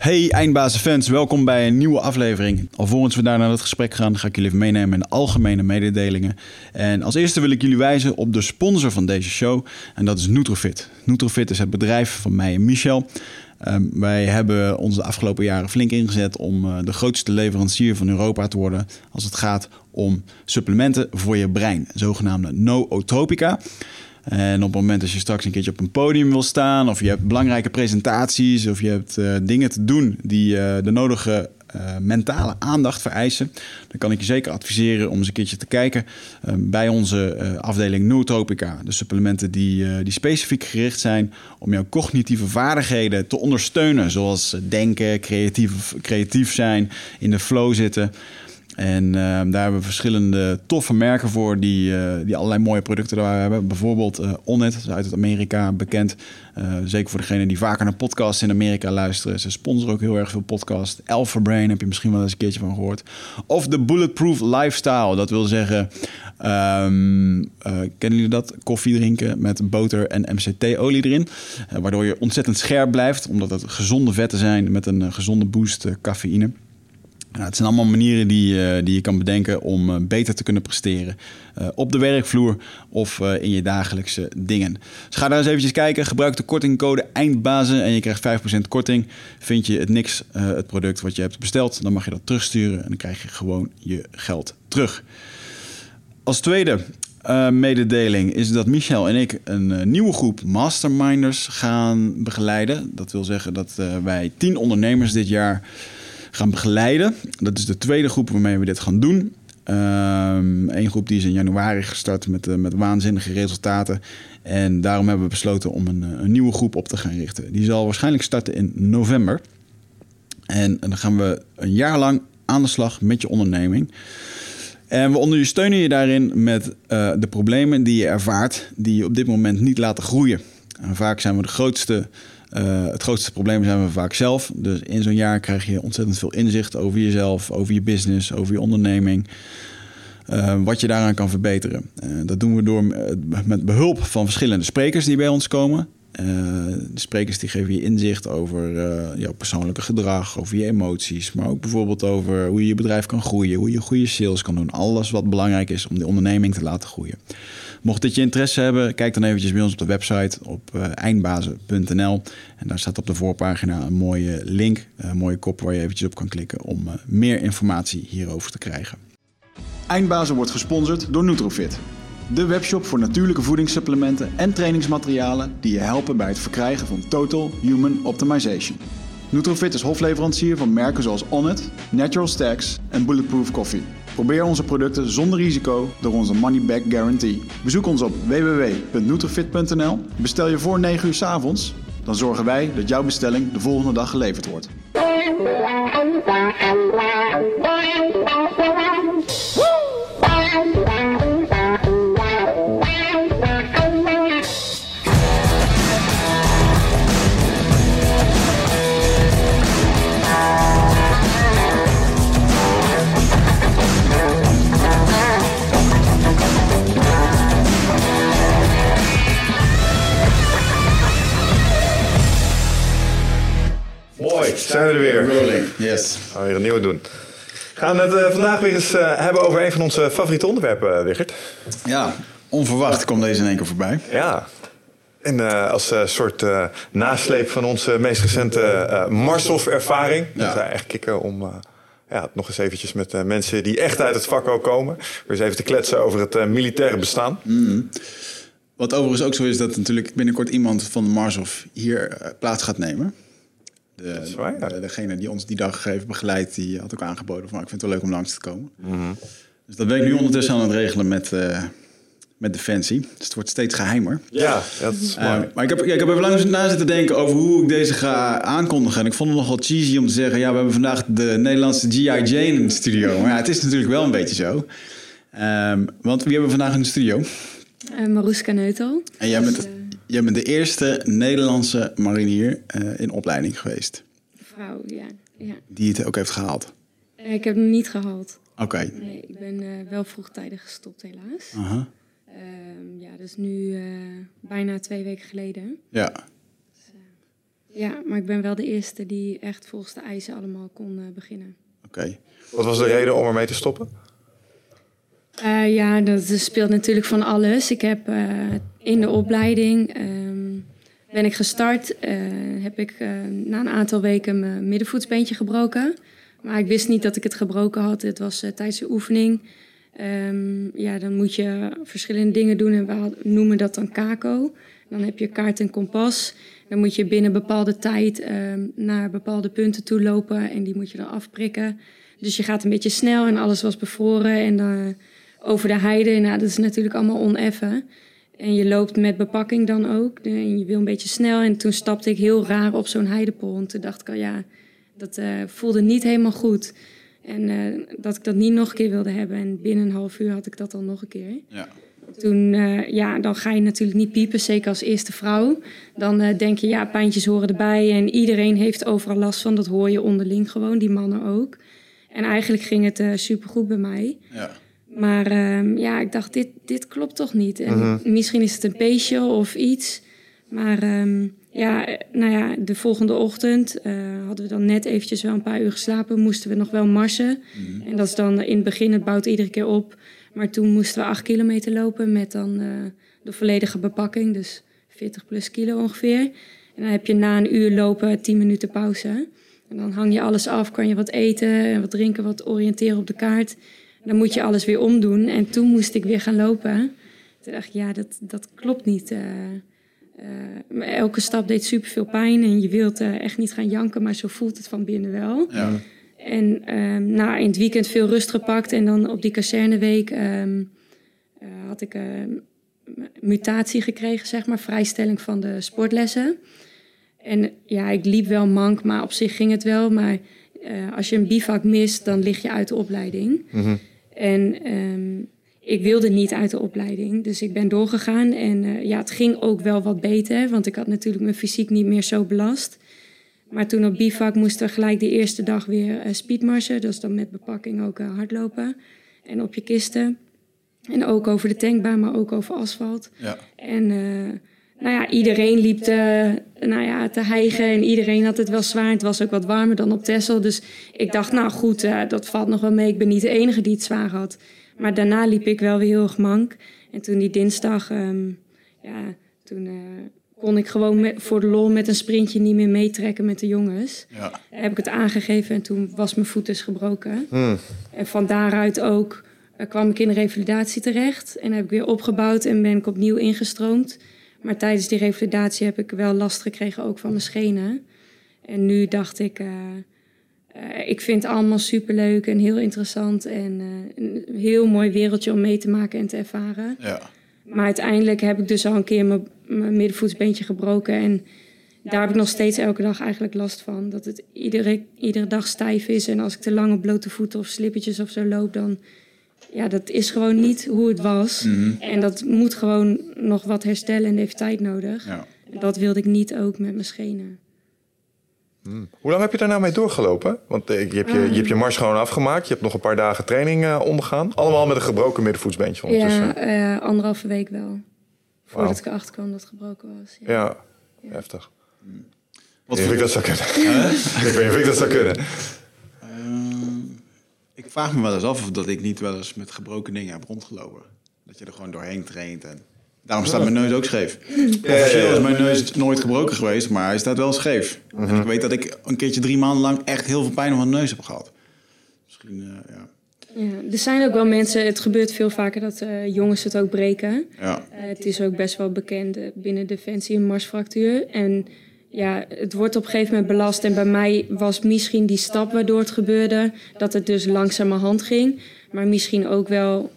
Hey eindbazenfans, welkom bij een nieuwe aflevering. Alvorens we daar naar het gesprek gaan, ga ik jullie even meenemen in de algemene mededelingen. En als eerste wil ik jullie wijzen op de sponsor van deze show en dat is Nutrofit. Nutrofit is het bedrijf van mij en Michel. Um, wij hebben ons de afgelopen jaren flink ingezet om uh, de grootste leverancier van Europa te worden als het gaat om supplementen voor je brein, zogenaamde nootropica. En op het moment dat je straks een keertje op een podium wil staan, of je hebt belangrijke presentaties, of je hebt uh, dingen te doen die uh, de nodige uh, mentale aandacht vereisen, dan kan ik je zeker adviseren om eens een keertje te kijken bij onze afdeling Nootropica. De supplementen die, die specifiek gericht zijn om jouw cognitieve vaardigheden te ondersteunen, zoals denken, creatief, creatief zijn, in de flow zitten. En uh, daar hebben we verschillende toffe merken voor die, uh, die allerlei mooie producten daar hebben. Bijvoorbeeld uh, Onnet, is uit Amerika bekend. zeker voor degenen die vaker naar podcasts in Amerika luisteren. Ze sponsoren ook heel erg veel podcasts. Alpha Brain heb je misschien wel eens een keertje van gehoord. Of de Bulletproof Lifestyle. Dat wil zeggen, um, kennen jullie dat? Koffie drinken met boter en MCT-olie erin. waardoor je ontzettend scherp blijft, omdat het gezonde vetten zijn met een gezonde boost cafeïne. Nou, het zijn allemaal manieren die, uh, die je kan bedenken om uh, beter te kunnen presteren. Uh, op de werkvloer of in je dagelijkse dingen. Dus ga daar eens eventjes kijken. Gebruik de kortingcode EINDBAZEN en je krijgt 5% korting. Vind je het niks, het product wat je hebt besteld, dan mag je dat terugsturen en dan krijg je gewoon je geld terug. Als tweede mededeling is dat Michel en ik een nieuwe groep masterminders gaan begeleiden. Dat wil zeggen dat wij 10 ondernemers dit jaar gaan begeleiden. Dat is de tweede groep waarmee we dit gaan doen. Eén groep die is in januari gestart met, uh, met waanzinnige resultaten. En daarom hebben we besloten om een, een, nieuwe groep op te gaan richten. Die zal waarschijnlijk starten in november. En, dan gaan we een jaar lang aan de slag met je onderneming. En we ondersteunen je daarin met uh, de problemen die je ervaart, die je op dit moment niet laten groeien. En vaak zijn we de grootste uh, het grootste probleem zijn we vaak zelf. Dus in zo'n jaar krijg je ontzettend veel inzicht over jezelf, over je business, over je onderneming. Uh, wat je daaraan kan verbeteren. Uh, dat doen we door met behulp van verschillende sprekers die bij ons komen. de sprekers die geven je inzicht over jouw persoonlijke gedrag, over je emoties, maar ook bijvoorbeeld over hoe je je bedrijf kan groeien, hoe je goede sales kan doen. Alles wat belangrijk is om de onderneming te laten groeien. Mocht dit je interesse hebben, kijk dan eventjes bij ons op de website op uh, eindbazen.nl. En daar staat op de voorpagina een mooie link, een mooie kop waar je eventjes op kan klikken om uh, meer informatie hierover te krijgen. Eindbazen wordt gesponsord door Nutrofit. De webshop voor natuurlijke voedingssupplementen en trainingsmaterialen die je helpen bij het verkrijgen van Total Human Optimization. Nutrofit is hofleverancier van merken zoals Onnit, Natural Stacks en Bulletproof Coffee. Probeer onze producten zonder risico door onze money back guarantee. Bezoek ons op www.nutrifit.nl. Bestel je voor 9 uur 's avonds, dan zorgen wij dat jouw bestelling de volgende dag geleverd wordt. Zijn we er weer. Rolling, yes. We gaan weer een nieuwe doen. We gaan het uh, vandaag weer eens uh, hebben over een van onze favoriete onderwerpen, Wigert. Ja, onverwacht komt deze in één keer voorbij. Ja. En als soort nasleep van onze meest recente Marshof-ervaring. Ja. Dat echt kicken om ja, nog eens eventjes met mensen die echt uit het vak ook komen. Weer eens even te kletsen over het militaire bestaan. Mm. Wat overigens ook zo is dat natuurlijk binnenkort iemand van de Marshof hier plaats gaat nemen. De, waar, ja. de, degene die ons die dag heeft begeleid, die had ook aangeboden van ik vind het wel leuk om langs te komen. Mm -hmm. Dus dat ben ik nu ondertussen aan het regelen met, uh, met Defensie. Dus het wordt steeds geheimer. Ja, dat is uh, maar ik heb, ja, ik heb even lang na zitten denken over hoe ik deze ga aankondigen. En ik vond het nogal cheesy om te zeggen, ja, we hebben vandaag de Nederlandse G.I. Jane in de studio. Maar ja, het is natuurlijk wel een beetje zo. Um, want wie hebben we vandaag in de studio? Uh, Maroeska Neutel. En jij bent... Jij bent de eerste Nederlandse marinier uh, in opleiding geweest. Vrouw, ja. ja. Die het ook heeft gehaald? Uh, ik heb hem niet gehaald. Oké. Okay. Nee, ik ben uh, wel vroegtijdig gestopt helaas. Uh -huh. ja, dus nu bijna twee weken geleden. Ja. Dus, Ja, maar ik ben wel de eerste die echt volgens de eisen allemaal kon eh, beginnen. Oké. Wat was de reden om ermee te stoppen? Eh, ja, dat speelt natuurlijk van alles. Ik heb eh, in de opleiding ehm, ben ik gestart. eh, heb ik na een aantal weken mijn middenvoetsbeentje gebroken. Maar ik wist niet dat ik het gebroken had. Het was tijdens de oefening. Ehm, ja, dan moet je verschillende dingen doen en we noemen dat dan kako. Dan heb je kaart en kompas. Dan moet je binnen bepaalde tijd ehm, naar bepaalde punten toe lopen en die moet je dan afprikken. Dus je gaat een beetje snel en alles was bevroren en dan over de heide. Nou, dat is natuurlijk allemaal oneffen. En je loopt met bepakking dan ook. En je wil een beetje snel. En toen stapte ik heel raar op zo'n heidepol. En toen dacht ik al, ja, dat eh, voelde niet helemaal goed. En eh, dat ik dat niet nog een keer wilde hebben. En binnen een half uur had ik dat dan nog een keer. Ja. Toen, eh, ja, dan ga je natuurlijk niet piepen, zeker als eerste vrouw. Dan denk je, ja, pijntjes horen erbij. En iedereen heeft overal last van. Dat hoor je onderling gewoon, die mannen ook. En eigenlijk ging het supergoed bij mij. Ja. Maar ehm, ja, ik dacht, dit, dit klopt toch niet? En misschien is het een peesje of iets. Maar ehm, ja, nou ja, de volgende ochtend eh, hadden we dan net eventjes wel een paar uur geslapen. Moesten we nog wel marsen. En dat is dan in het begin, het bouwt iedere keer op. Maar toen moesten we acht kilometer lopen met dan eh, de volledige bepakking. Dus 40 plus kilo ongeveer. En dan heb je na een uur lopen 10 minuten pauze. En dan hang je alles af, kan je wat eten en wat drinken, wat oriënteren op de kaart. Dan moet je alles weer omdoen. En toen moest ik weer gaan lopen. Toen dacht ik, ja, dat, dat klopt niet. eh. Eh, elke stap deed superveel pijn. En je wilt eh, echt niet gaan janken, maar zo voelt het van binnen wel. Ja. En ehm, nou, in het weekend veel rust gepakt. En dan op die kazerneweek ehm, eh, had ik een mutatie gekregen, zeg maar. Vrijstelling van de sportlessen. En ja, ik liep wel mank, maar op zich ging het wel. Maar als je een bivak mist, dan lig je uit de opleiding. En ehm, ik wilde niet uit de opleiding, dus ik ben doorgegaan. En eh, ja, het ging ook wel wat beter, want ik had natuurlijk mijn fysiek niet meer zo belast. Maar toen op bivak moesten we gelijk de eerste dag weer eh speedmarsen. Is dan met bepakking ook eh, hardlopen. En op je kisten. En ook over de tankbaan, maar ook over asfalt. Ja. En nou ja, iedereen liep te, nou ja, te hijgen en iedereen had het wel zwaar. Het was ook wat warmer dan op Texel. Dus ik dacht, nou goed, eh, dat valt nog wel mee. Ik ben niet de enige die het zwaar had. Maar daarna liep ik wel weer heel erg mank. En toen die dinsdag, ehm, ja, toen eh, kon ik gewoon met, voor de lol met een sprintje niet meer meetrekken met de jongens. Ja. Heb ik het aangegeven en toen was mijn voet dus gebroken. Hmm. En van daaruit ook eh, kwam ik in de revalidatie terecht. En heb ik weer opgebouwd en ben ik opnieuw ingestroomd. Maar tijdens die revalidatie heb ik wel last gekregen ook van mijn schenen. En nu dacht ik, eh, eh, ik vind het allemaal superleuk en heel interessant. En eh, een heel mooi wereldje om mee te maken en te ervaren. Ja. Maar uiteindelijk heb ik dus al een keer mijn, mijn middenvoetsbeentje gebroken. En daar heb ik nog steeds elke dag eigenlijk last van. Dat het iedere, iedere dag stijf is. En als ik te lang op blote voeten of slippertjes of zo loop, dan... Ja, dat is gewoon niet hoe het was. En dat moet gewoon nog wat herstellen en heeft tijd nodig. Ja. Dat wilde ik niet ook met mijn schenen. Hoe lang heb je daar nou mee doorgelopen? Want eh, je hebt je, je, hebt je mars gewoon afgemaakt. Je hebt nog een paar dagen training eh, ondergaan. Allemaal met een gebroken middenvoetsbeentje ondertussen. Ja, eh, anderhalve week wel. Voordat ik erachter kwam dat het gebroken was. Ja. Ja, heftig. Wat Ik voor- weet niet of ik dat zou kunnen. ik weet niet of ik dat zou kunnen. Ehm, ik vraag me wel eens af of dat ik niet wel eens met gebroken dingen heb rondgelopen. Dat je er gewoon doorheen traint. En daarom staat mijn neus ook scheef. Officieel ja. is mijn neus nooit gebroken geweest, maar hij staat wel scheef. En ik weet dat ik een keertje drie maanden lang echt heel veel pijn op mijn neus heb gehad. Misschien, eh, ja. Ja, er zijn ook wel mensen, het gebeurt veel vaker dat eh, jongens het ook breken. Ja, Eh, het is ook best wel bekend binnen Defensie een marsfractuur. En ja, het wordt op een gegeven moment belast. En bij mij was misschien die stap waardoor het gebeurde, dat het dus langzamerhand ging. Maar misschien ook wel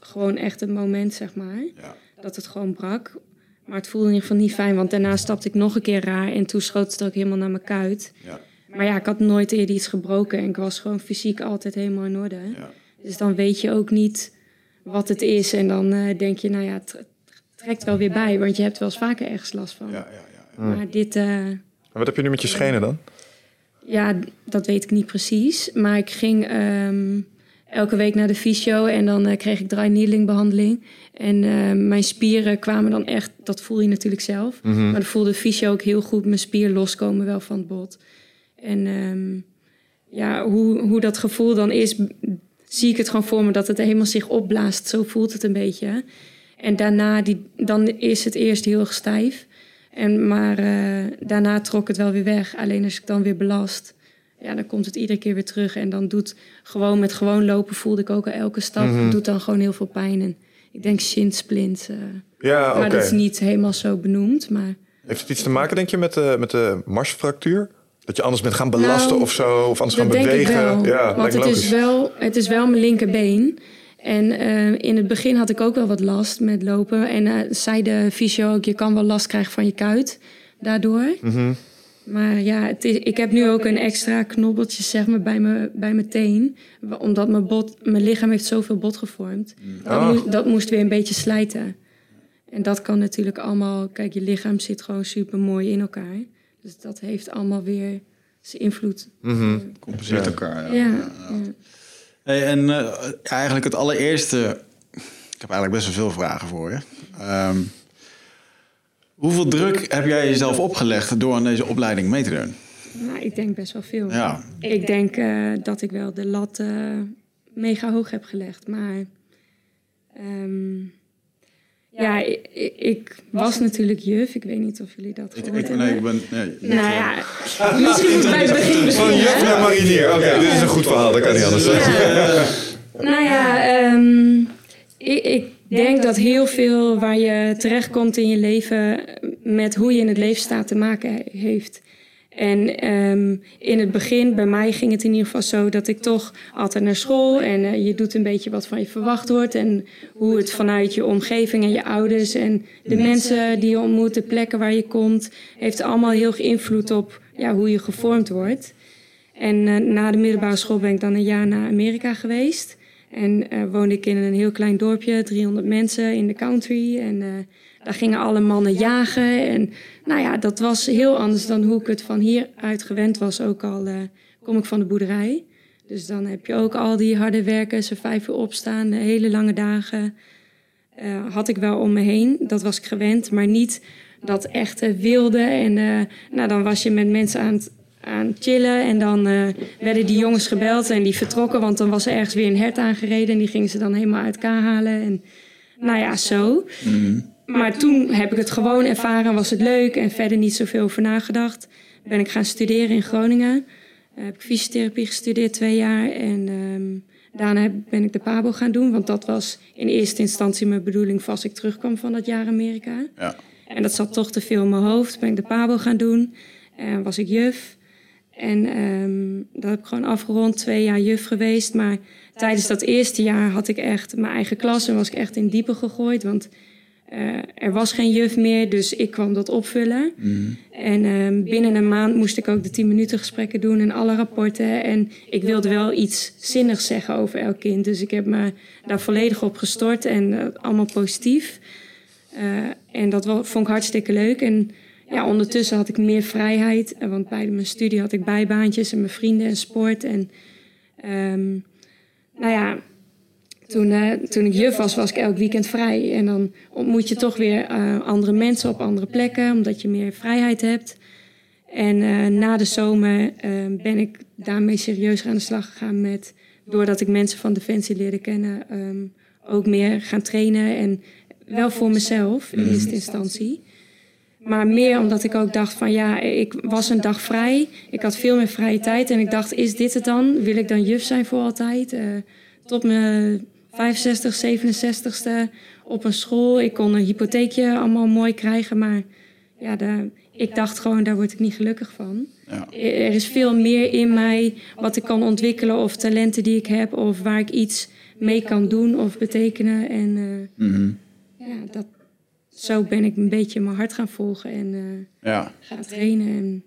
gewoon echt het moment, zeg maar, ja. dat het gewoon brak. Maar het voelde in ieder geval niet fijn, want daarna stapte ik nog een keer raar. En toen schoot het ook helemaal naar mijn kuit. ja, Maar ja, ik had nooit eerder iets gebroken en ik was gewoon fysiek altijd helemaal in orde. ja. Dus dan weet je ook niet wat het is. En dan eh, denk je, nou ja, het trekt wel weer bij. Want je hebt wel eens vaker ergens last van. ja, ja. Maar dit, eh, En wat heb je nu met je schenen dan? ja, dat weet ik niet precies. Maar ik ging ehm, elke week naar de fysio en dan eh, kreeg ik dry behandeling. En eh, mijn spieren kwamen dan echt, dat voel je natuurlijk zelf. Mhm. Maar dan voelde de fysio ook heel goed mijn spier loskomen wel van het bot. En ehm, ja, hoe, hoe dat gevoel dan is, zie ik het gewoon voor me dat het helemaal zich opblaast. Zo voelt het een beetje. En daarna, die, dan is het eerst heel erg stijf. En, maar eh, daarna trok het wel weer weg. Alleen als ik dan weer belast, ja, dan komt het iedere keer weer terug. En dan doet gewoon met gewoon lopen voelde ik ook al elke stap. Mhm. Doet dan gewoon heel veel pijn. En ik denk shinsplint. eh Ja, oké. Maar dat is niet helemaal zo benoemd. Maar Heeft het iets te maken, denk je, met de, met de marsfractuur? Dat je anders bent gaan belasten Nou, of zo? Of anders gaan bewegen? wel. Ja, Want het is, wel, het is wel mijn linkerbeen. En eh, in het begin had ik ook wel wat last met lopen. En eh, zei de fysio ook, je kan wel last krijgen van je kuit daardoor. Mhm. Maar ja, het is, ik heb nu ook een extra knobbeltje zeg maar, bij, mijn, bij mijn teen. Omdat mijn, bot, mijn lichaam heeft zoveel bot gevormd. Dat, Ah. moest, dat moest weer een beetje slijten. En dat kan natuurlijk allemaal... Kijk, je lichaam zit gewoon super mooi in elkaar. Dus dat heeft allemaal weer zijn invloed. Mhm. Compenseert Ja. elkaar. Ja. Ja, ja. Hey, en eh, eigenlijk het allereerste... Ik heb eigenlijk best wel veel vragen voor je. Ehm, hoeveel druk heb jij jezelf opgelegd door aan deze opleiding mee te doen? Nou, ik denk best wel veel. Ja, Ik denk eh, dat ik wel de lat eh, mega hoog heb gelegd. Maar ehm, ja, ik, ik- ik was natuurlijk juf. Ik weet niet of jullie dat gehoord ik, hebben. nee, ik ben... Nee, Nou ja, misschien moet ik bij het begin Van juf naar marinier. Oké, dit is een goed verhaal. Dat kan niet anders. Nou ja, ehm, ik, ik denk dat heel veel waar je terechtkomt in je leven met hoe je in het leven staat te maken he- heeft. En ehm, in het begin, bij mij ging het in ieder geval zo dat ik toch altijd naar school en eh, je doet een beetje wat van je verwacht wordt. En hoe het vanuit je omgeving en je ouders en de mensen die je ontmoet, de plekken waar je komt, heeft allemaal heel veel invloed op ja, hoe je gevormd wordt. En eh, na de middelbare school ben ik dan een jaar naar Amerika geweest. En eh, woonde ik in een heel klein dorpje, 300 mensen in de country. En daar gingen alle mannen jagen. En nou ja, dat was heel anders dan hoe ik het van hieruit gewend was. Ook al eh, kom ik van de boerderij. Dus dan heb je ook al die harde werken, ze vijf uur opstaan, eh, hele lange dagen. eh, had ik wel om me heen. Dat was ik gewend, maar niet dat echte wilde. En eh, nou, dan was je met mensen aan het, aan chillen. En dan werden die jongens gebeld en die vertrokken. Want dan was er ergens weer een hert aangereden. En die gingen ze dan helemaal uit elkaar halen. En nou ja, zo. Maar toen heb ik het gewoon ervaren, was het leuk. En verder niet zoveel over nagedacht. Ben ik gaan studeren in Groningen. Eh, heb ik fysiotherapie gestudeerd twee jaar. En ehm, daarna heb- ben ik de PABO gaan doen. Want dat was in eerste instantie mijn bedoeling... vast ik terugkwam van dat jaar Amerika. ja. En dat zat toch te veel in mijn hoofd. Ben ik de PABO gaan doen. En was ik juf. En ehm, dat heb ik gewoon afgerond. Twee jaar juf geweest. Maar tijdens dat eerste jaar had ik echt mijn eigen klas. En was ik echt in diepe gegooid. Want eh, er was geen juf meer. Dus ik kwam dat opvullen. En ehm, binnen een maand moest ik ook de 10 minuten gesprekken doen. En alle rapporten. En ik wilde wel iets zinnigs zeggen over elk kind. Dus ik heb me daar volledig op gestort. En eh, allemaal positief. Eh, en dat vond ik hartstikke leuk. En ja, ondertussen had ik meer vrijheid. Want bij mijn studie had ik bijbaantjes en mijn vrienden en sport. En ehm, nou ja, toen, eh, toen ik juf was, was ik elk weekend vrij. En dan ontmoet je toch weer eh, andere mensen op andere plekken, omdat je meer vrijheid hebt. En eh, na de zomer ben ik daarmee serieus aan de slag gegaan met, doordat ik mensen van Defensie leerde kennen, ehm, ook meer gaan trainen. En wel voor mezelf in eerste instantie. Maar meer omdat ik ook dacht van ja, ik was een dag vrij. Ik had veel meer vrije tijd. En ik dacht, is dit het dan? Wil ik dan juf zijn voor altijd? Tot mijn 65, 67ste op een school. Ik kon een hypotheekje allemaal mooi krijgen. Maar ja, daar, ik dacht gewoon, daar word ik niet gelukkig van. Ja. Er is veel meer in mij wat ik kan ontwikkelen. Of talenten die ik heb. Of waar ik iets mee kan doen of betekenen. En eh, Mhm. ja, dat, zo ben ik een beetje mijn hart gaan volgen en eh, ja. gaan trainen. En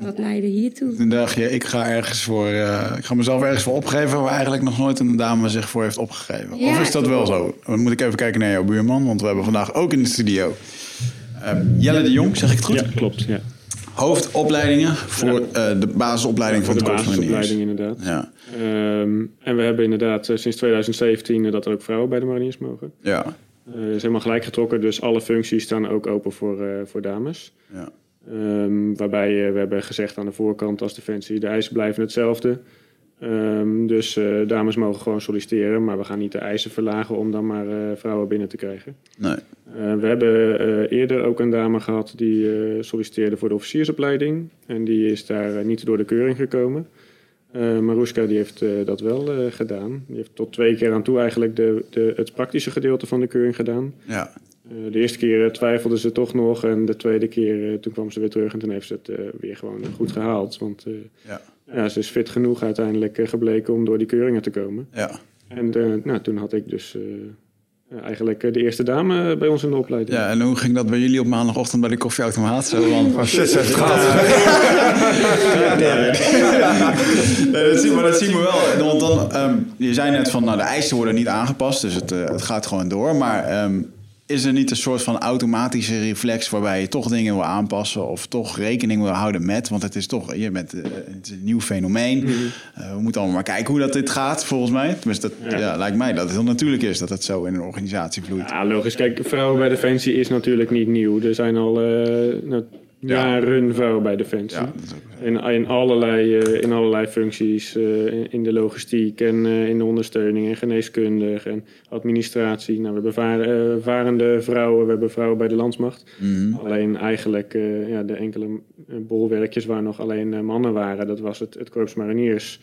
dat leidde hiertoe. Toen dacht je, ik ga ergens voor... eh, ik ga mezelf ergens voor opgeven... waar eigenlijk nog nooit een dame zich voor heeft opgegeven. Ja, of is dat wel zo? Dan moet ik even kijken naar jouw buurman... want we hebben vandaag ook in de studio... eh, Jelle de Jong, zeg ik het goed? Ja, klopt. Ja. hoofdopleidingen voor de basisopleiding voor van de Mariniers. basisopleiding inderdaad. Ja, Ehm, en we hebben inderdaad eh, sinds 2017 eh, dat er ook vrouwen bij de mariniers mogen. ja, Eh is helemaal gelijk getrokken, dus alle functies staan ook open voor, eh, voor dames. ja. Ehm, waarbij eh, we hebben gezegd aan de voorkant als Defensie, de eisen blijven hetzelfde. Ehm, dus eh, dames mogen gewoon solliciteren, maar we gaan niet de eisen verlagen om dan maar eh, vrouwen binnen te krijgen. Nee. We hebben eerder ook een dame gehad die solliciteerde voor de officiersopleiding. En die is daar niet door de keuring gekomen. Eh Maruska die heeft dat wel gedaan. Die heeft tot twee keer aan toe eigenlijk de, de, het praktische gedeelte van de keuring gedaan. Ja, de eerste keer eh, twijfelde ze toch nog. En de tweede keer, eh, toen kwam ze weer terug. En toen heeft ze het eh, weer gewoon goed gehaald. Want eh, ja, ja, ze is fit genoeg uiteindelijk eh, gebleken om door die keuringen te komen. ja. En eh, nou, toen had ik dus eh, eigenlijk eh, de eerste dame bij ons in de opleiding. Ja, en hoe ging dat bij jullie op maandagochtend bij de koffieautomaat? Zo van, Oh shit, ze heeft het maar dat zien we wel. Want dan, ehm, je zei net van, nou, de eisen worden niet aangepast, dus het, eh, het gaat gewoon door. Maar ehm, is er niet een soort van automatische reflex waarbij je toch dingen wil aanpassen of toch rekening wil houden met? Want het is toch, je bent, eh, het is een nieuw fenomeen. Eh, we moeten allemaal maar kijken hoe dat dit gaat, volgens mij. Tenminste, dat Ja. ja. lijkt mij dat het heel natuurlijk is dat het zo in een organisatie vloeit. Ja, logisch. Kijk, vrouwen bij Defensie is natuurlijk niet nieuw. Er zijn al jaren vrouwen bij Defensie. Ja. In, in, allerlei, eh, in allerlei functies. eh, in, in de logistiek en eh, in de ondersteuning en geneeskundig en administratie. Nou, we hebben vaar- varende vrouwen, we hebben vrouwen bij de landsmacht. Mhm. Alleen eigenlijk ja, de enkele bolwerkjes waar nog alleen mannen waren, dat was het, het Korps Mariniers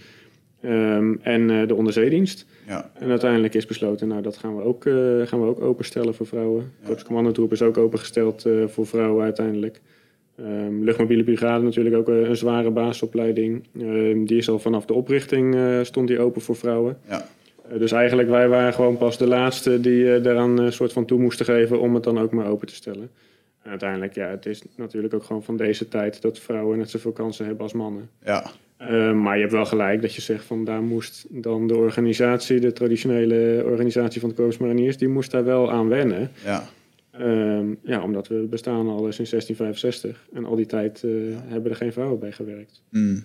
ehm, en de onderzeedienst. Ja, En uiteindelijk is besloten, nou dat gaan we ook, gaan we ook openstellen voor vrouwen. De Korpscommandotroep is ook opengesteld voor vrouwen uiteindelijk. Ehm, luchtmobiele brigade natuurlijk ook eh, een zware basisopleiding. Ehm, die is al vanaf de oprichting eh, stond die open voor vrouwen. ja, Eh, dus eigenlijk wij waren gewoon pas de laatste die eh, daaraan een soort van toe moesten geven om het dan ook maar open te stellen. En uiteindelijk, ja, het is natuurlijk ook gewoon van deze tijd dat vrouwen net zoveel kansen hebben als mannen. ja, Uh, maar je hebt wel gelijk dat je zegt van daar moest dan de organisatie, de traditionele organisatie van de Korps Mariniers, die moest daar wel aan wennen. ja. Ehm, ja, omdat we bestaan al sinds 1665 en al die tijd eh, hebben er geen vrouwen bij gewerkt. Mm.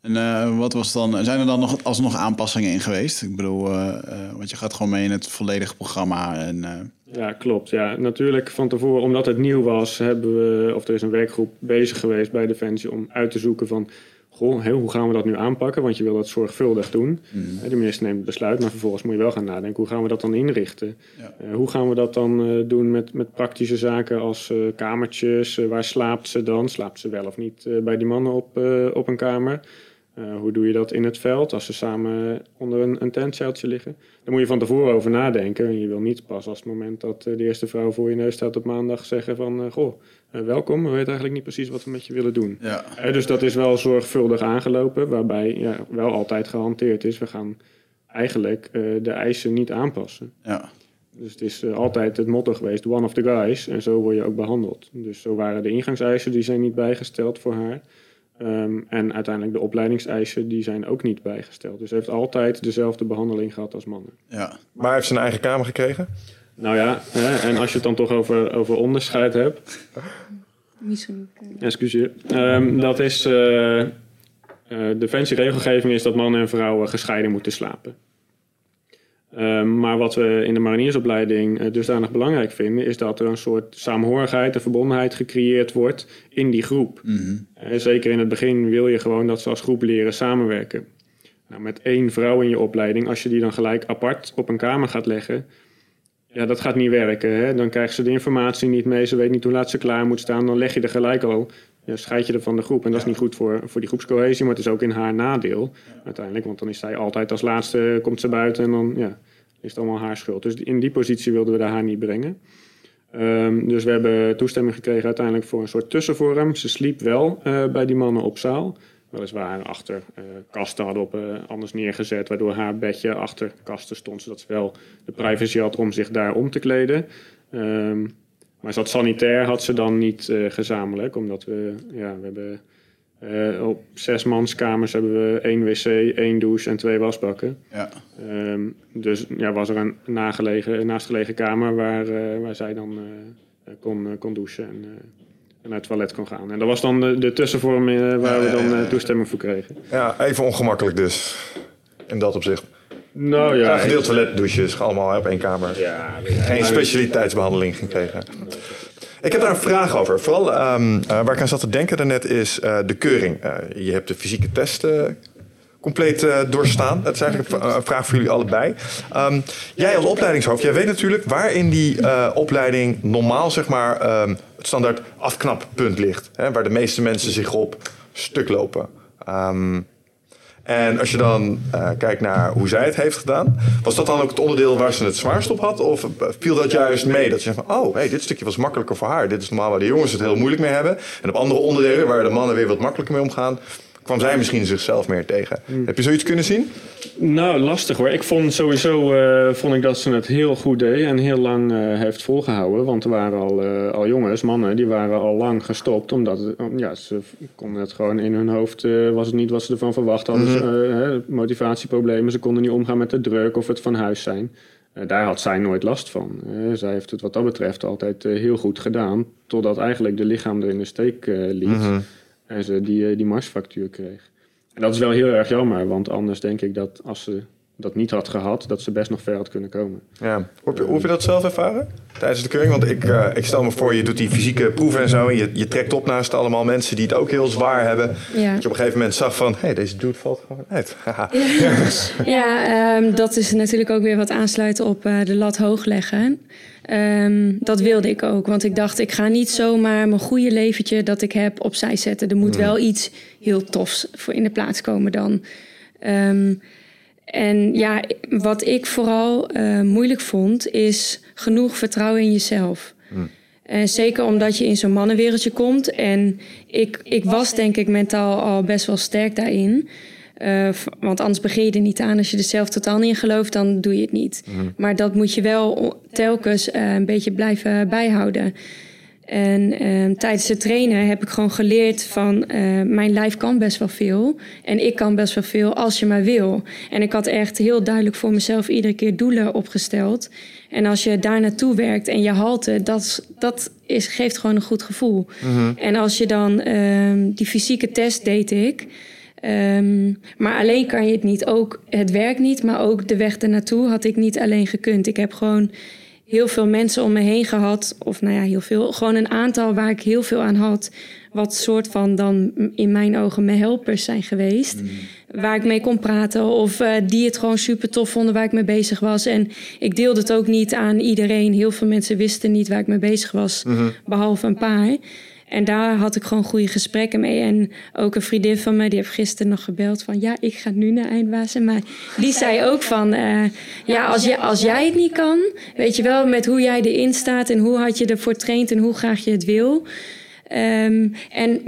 En eh, wat was dan, zijn er dan nog alsnog aanpassingen in geweest? Ik bedoel, eh, want je gaat gewoon mee in het volledige programma. En, Ja, klopt. Ja, natuurlijk van tevoren, omdat het nieuw was, hebben we, of er is een werkgroep bezig geweest bij Defensie om uit te zoeken van, goh, hoe gaan we dat nu aanpakken? Want je wil dat zorgvuldig doen. Hè, De minister neemt het besluit, maar vervolgens moet je wel gaan nadenken, hoe gaan we dat dan inrichten? Ja. Eh, hoe gaan we dat dan eh, doen met, met praktische zaken als eh, kamertjes? Waar slaapt ze dan? Slaapt ze wel of niet bij die mannen op, op een kamer? Eh, hoe doe je dat in het veld als ze samen onder een, een tentzeiltje liggen? Daar moet je van tevoren over nadenken. En je wil niet pas als het moment dat eh, de eerste vrouw voor je neus staat op maandag zeggen van... eh, goh, welkom, we weten eigenlijk niet precies wat we met je willen doen. ja, dus dat is wel zorgvuldig aangelopen, waarbij ja, wel altijd gehanteerd is. We gaan eigenlijk de eisen niet aanpassen. ja, Dus het is altijd het motto geweest, one of the guys. En zo word je ook behandeld. Dus zo waren de ingangseisen, die zijn niet bijgesteld voor haar. Ehm, en uiteindelijk de opleidingseisen, die zijn ook niet bijgesteld. Dus ze heeft altijd dezelfde behandeling gehad als mannen. ja. Maar heeft ze een eigen kamer gekregen? Nou ja, hè, en als je het dan toch over, over onderscheid hebt... Misschien. eh, Excuseer. Ehm, dat is... eh eh defensieregelgeving is dat mannen en vrouwen gescheiden moeten slapen. Ehm, maar wat we in de mariniersopleiding eh, dusdanig belangrijk vinden... is dat er een soort saamhorigheid en verbondenheid gecreëerd wordt in die groep. Mhm. Eh, zeker in het begin wil je gewoon dat ze als groep leren samenwerken. Nou, met één vrouw in je opleiding, als je die dan gelijk apart op een kamer gaat leggen... Ja, dat gaat niet werken. Hè? Dan krijgt ze de informatie niet mee. Ze weet niet hoe laat ze klaar moet staan. Dan leg je er gelijk al. Ja, scheid je er van de groep. En dat is niet goed voor, voor die groepscohesie. Maar het is ook in haar nadeel uiteindelijk. Want dan is zij altijd als laatste, komt ze buiten. En dan ja, is het allemaal haar schuld. Dus in die positie wilden we haar niet brengen. Ehm, dus we hebben toestemming gekregen uiteindelijk voor een soort tussenvorm. Ze sliep wel eh, bij die mannen op zaal. Weliswaar achter eh, kasten hadden op, eh, anders neergezet, waardoor haar bedje achter kasten stond, zodat ze wel de privacy had om zich daar om te kleden. Ehm, maar zat sanitair had ze dan niet eh, gezamenlijk, omdat we, ja, we hebben eh, op zes manskamers hebben we één wc, één douche en twee wasbakken. ja. Ehm, dus ja, was er een, nagelegen, een naastgelegen kamer waar, eh, waar zij dan kon, kon douchen en eh, naar het toilet kon gaan. En dat was dan de, de tussenvorm waar we dan toestemming voor kregen. Ja, even ongemakkelijk dus. In dat opzicht. Nou Ja, gedeeld toiletdouches, allemaal op één kamer. ja, Geen specialiteitsbehandeling gekregen. Ik heb daar een vraag over. Vooral ehm, eh, waar ik aan zat te denken daarnet is eh, de keuring. Eh, je hebt de fysieke test eh, compleet doorstaan. Dat is eigenlijk een vraag voor jullie allebei. Ehm, jij als opleidingshoofd, jij weet natuurlijk waar in die opleiding normaal zeg maar, ehm, het standaard afknappunt ligt. Hè, waar de meeste mensen zich op stuk lopen. En als je dan eh, kijkt naar hoe zij het heeft gedaan, was dat dan ook het onderdeel waar ze het zwaarst op had? Of eh, viel dat juist mee? Dat je van, oh, hey, dit stukje was makkelijker voor haar. Dit is normaal waar de jongens het heel moeilijk mee hebben. En op andere onderdelen waar de mannen weer wat makkelijker mee omgaan, kwam zij misschien zichzelf meer tegen. Heb je zoiets kunnen zien? Nou, lastig hoor. Ik vond sowieso eh, vond ik dat ze het heel goed deed en heel lang eh, heeft volgehouden. Want er waren al, eh, al jongens, mannen, die waren al lang gestopt. Omdat ja, ze konden het gewoon in hun hoofd, was het niet wat ze ervan verwacht hadden. Hè, motivatieproblemen, ze konden niet omgaan met de druk of het van huis zijn. Daar had zij nooit last van. Zij heeft het wat dat betreft altijd heel goed gedaan. Totdat eigenlijk de lichaam er in de steek liet. En ze die, eh, die marsfractuur kreeg. En dat is wel heel erg jammer, want anders denk ik dat als ze dat niet had gehad, dat ze best nog ver had kunnen komen. Ja. Hoe, heb je, dat zelf ervaren tijdens de keuring? Want ik, eh, ik stel me voor, je doet die fysieke proeven en zo. En je, je trekt op naast allemaal mensen die het ook heel zwaar hebben. Ja. Dat je op een gegeven moment zag van, hé, hey, deze dude valt gewoon uit. Ja, ehm, dat is natuurlijk ook weer wat aansluiten op eh, de lat hoog leggen. Ehm, dat wilde ik ook, want ik dacht, ik ga niet zomaar mijn goede leventje dat ik heb opzij zetten. Er moet wel iets heel tofs voor in de plaats komen dan. Ehm, en ja, wat ik vooral eh, moeilijk vond, is genoeg vertrouwen in jezelf. En zeker omdat je in zo'n mannenwereldje komt. En ik, ik was denk ik mentaal al best wel sterk daarin. Eh, want anders begin je er niet aan. Als je er zelf totaal niet in gelooft, dan doe je het niet. Maar dat moet je wel telkens eh, een beetje blijven bijhouden. En eh, tijdens het trainen heb ik gewoon geleerd van eh, mijn lijf kan best wel veel. En ik kan best wel veel als je maar wil. En ik had echt heel duidelijk voor mezelf iedere keer doelen opgesteld. En als je daar naartoe werkt en je halte, dat, dat is, geeft gewoon een goed gevoel. En als je dan ehm, die fysieke test deed ik. Ehm, maar alleen kan je het niet. Ook het werk niet, maar ook de weg ernaartoe had ik niet alleen gekund. Ik heb gewoon heel veel mensen om me heen gehad. Of nou ja, heel veel. Gewoon een aantal waar ik heel veel aan had. Wat soort van dan in mijn ogen mijn helpers zijn geweest. Waar ik mee kon praten. Of eh, die het gewoon super tof vonden waar ik mee bezig was. En ik deelde het ook niet aan iedereen. Heel veel mensen wisten niet waar ik mee bezig was. Behalve een paar. En daar had ik gewoon goede gesprekken mee. En ook een vriendin van me, die heeft gisteren nog gebeld van... ja, ik ga nu naar Eindbazen. Maar die zei ook van... eh, ja, als, jij als jij het niet kan... weet je wel, met hoe jij erin staat... en hoe hard je ervoor traint en hoe graag je het wil... Ehm, en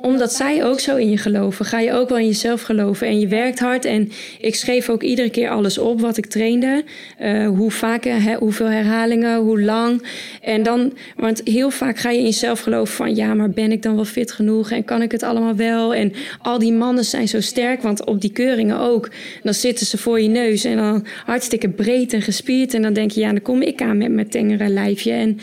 omdat zij ook zo in je geloven, ga je ook wel in jezelf geloven. En je werkt hard. En ik schreef ook iedere keer alles op wat ik trainde. Eh, hoe vaak, hoeveel herhalingen, hoe lang. En dan, want heel vaak ga je in jezelf geloven van... ja, maar ben ik dan wel fit genoeg en kan ik het allemaal wel? En al die mannen zijn zo sterk, want op die keuringen ook. Dan zitten ze voor je neus en dan hartstikke breed en gespierd. En dan denk je, ja, dan kom ik aan met mijn tengere lijfje. En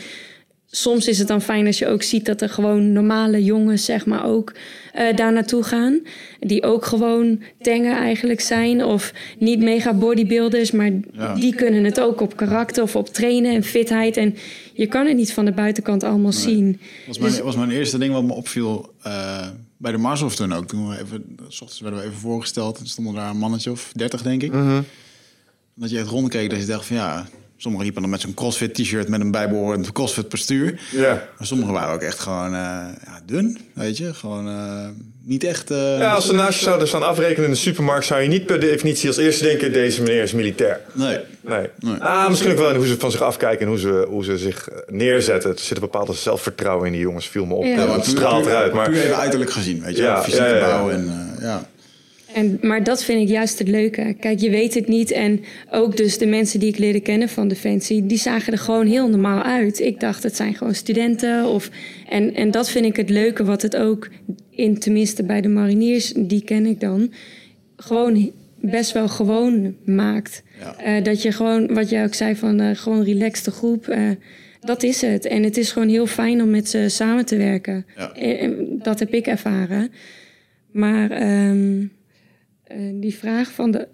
soms is het dan fijn als je ook ziet dat er gewoon normale jongens, zeg maar, ook eh, daar naartoe gaan. Die ook gewoon tenger eigenlijk zijn. Of niet mega bodybuilders, maar Ja. die kunnen het ook op karakter of op trainen en fitheid. En je kan het niet van de buitenkant allemaal zien. was mijn, Dus- was mijn eerste ding wat me opviel eh, bij de Marshof toen ook. Toen we even, s ochtends werden we even voorgesteld. En stonden daar een mannetje of 30, denk ik. Dat je echt rondkeek, dat je dacht van ja... Sommigen liepen dan met zo'n crossfit t-shirt met een bijbehorend crossfit postuur. Ja. Maar sommigen waren ook echt gewoon eh, ja, dun, weet je. Gewoon eh, niet echt... eh, Ja, als ze naast je zouden staan afrekenen in de supermarkt, zou je niet per definitie als eerste denken: deze meneer is militair. Nee. Nee. Nee. Ah, misschien ook wel in hoe ze van zich afkijken en hoe ze, hoe ze zich neerzetten. Er zit een bepaalde zelfvertrouwen in die jongens, viel me op. Ja. Ja, maar het straalt eruit. Maar Puur even uiterlijk gezien, weet je. Ja, Fysieke ja, ja, ja. bouw en eh, ja. En, maar dat vind ik juist het leuke. Kijk, je weet het niet. En ook dus de mensen die ik leerde kennen van Defensie... die zagen er gewoon heel normaal uit. Ik dacht, het zijn gewoon studenten. Of, en, en dat vind ik het leuke wat het ook... in tenminste bij de mariniers, die ken ik dan... gewoon best wel gewoon maakt. Ja. Eh, dat je gewoon, wat jij ook zei, van eh, gewoon relaxte groep. eh, dat is het. En het is gewoon heel fijn om met ze samen te werken. Ja. En- en dat heb ik ervaren. Maar ehm, eh, die vraag van de,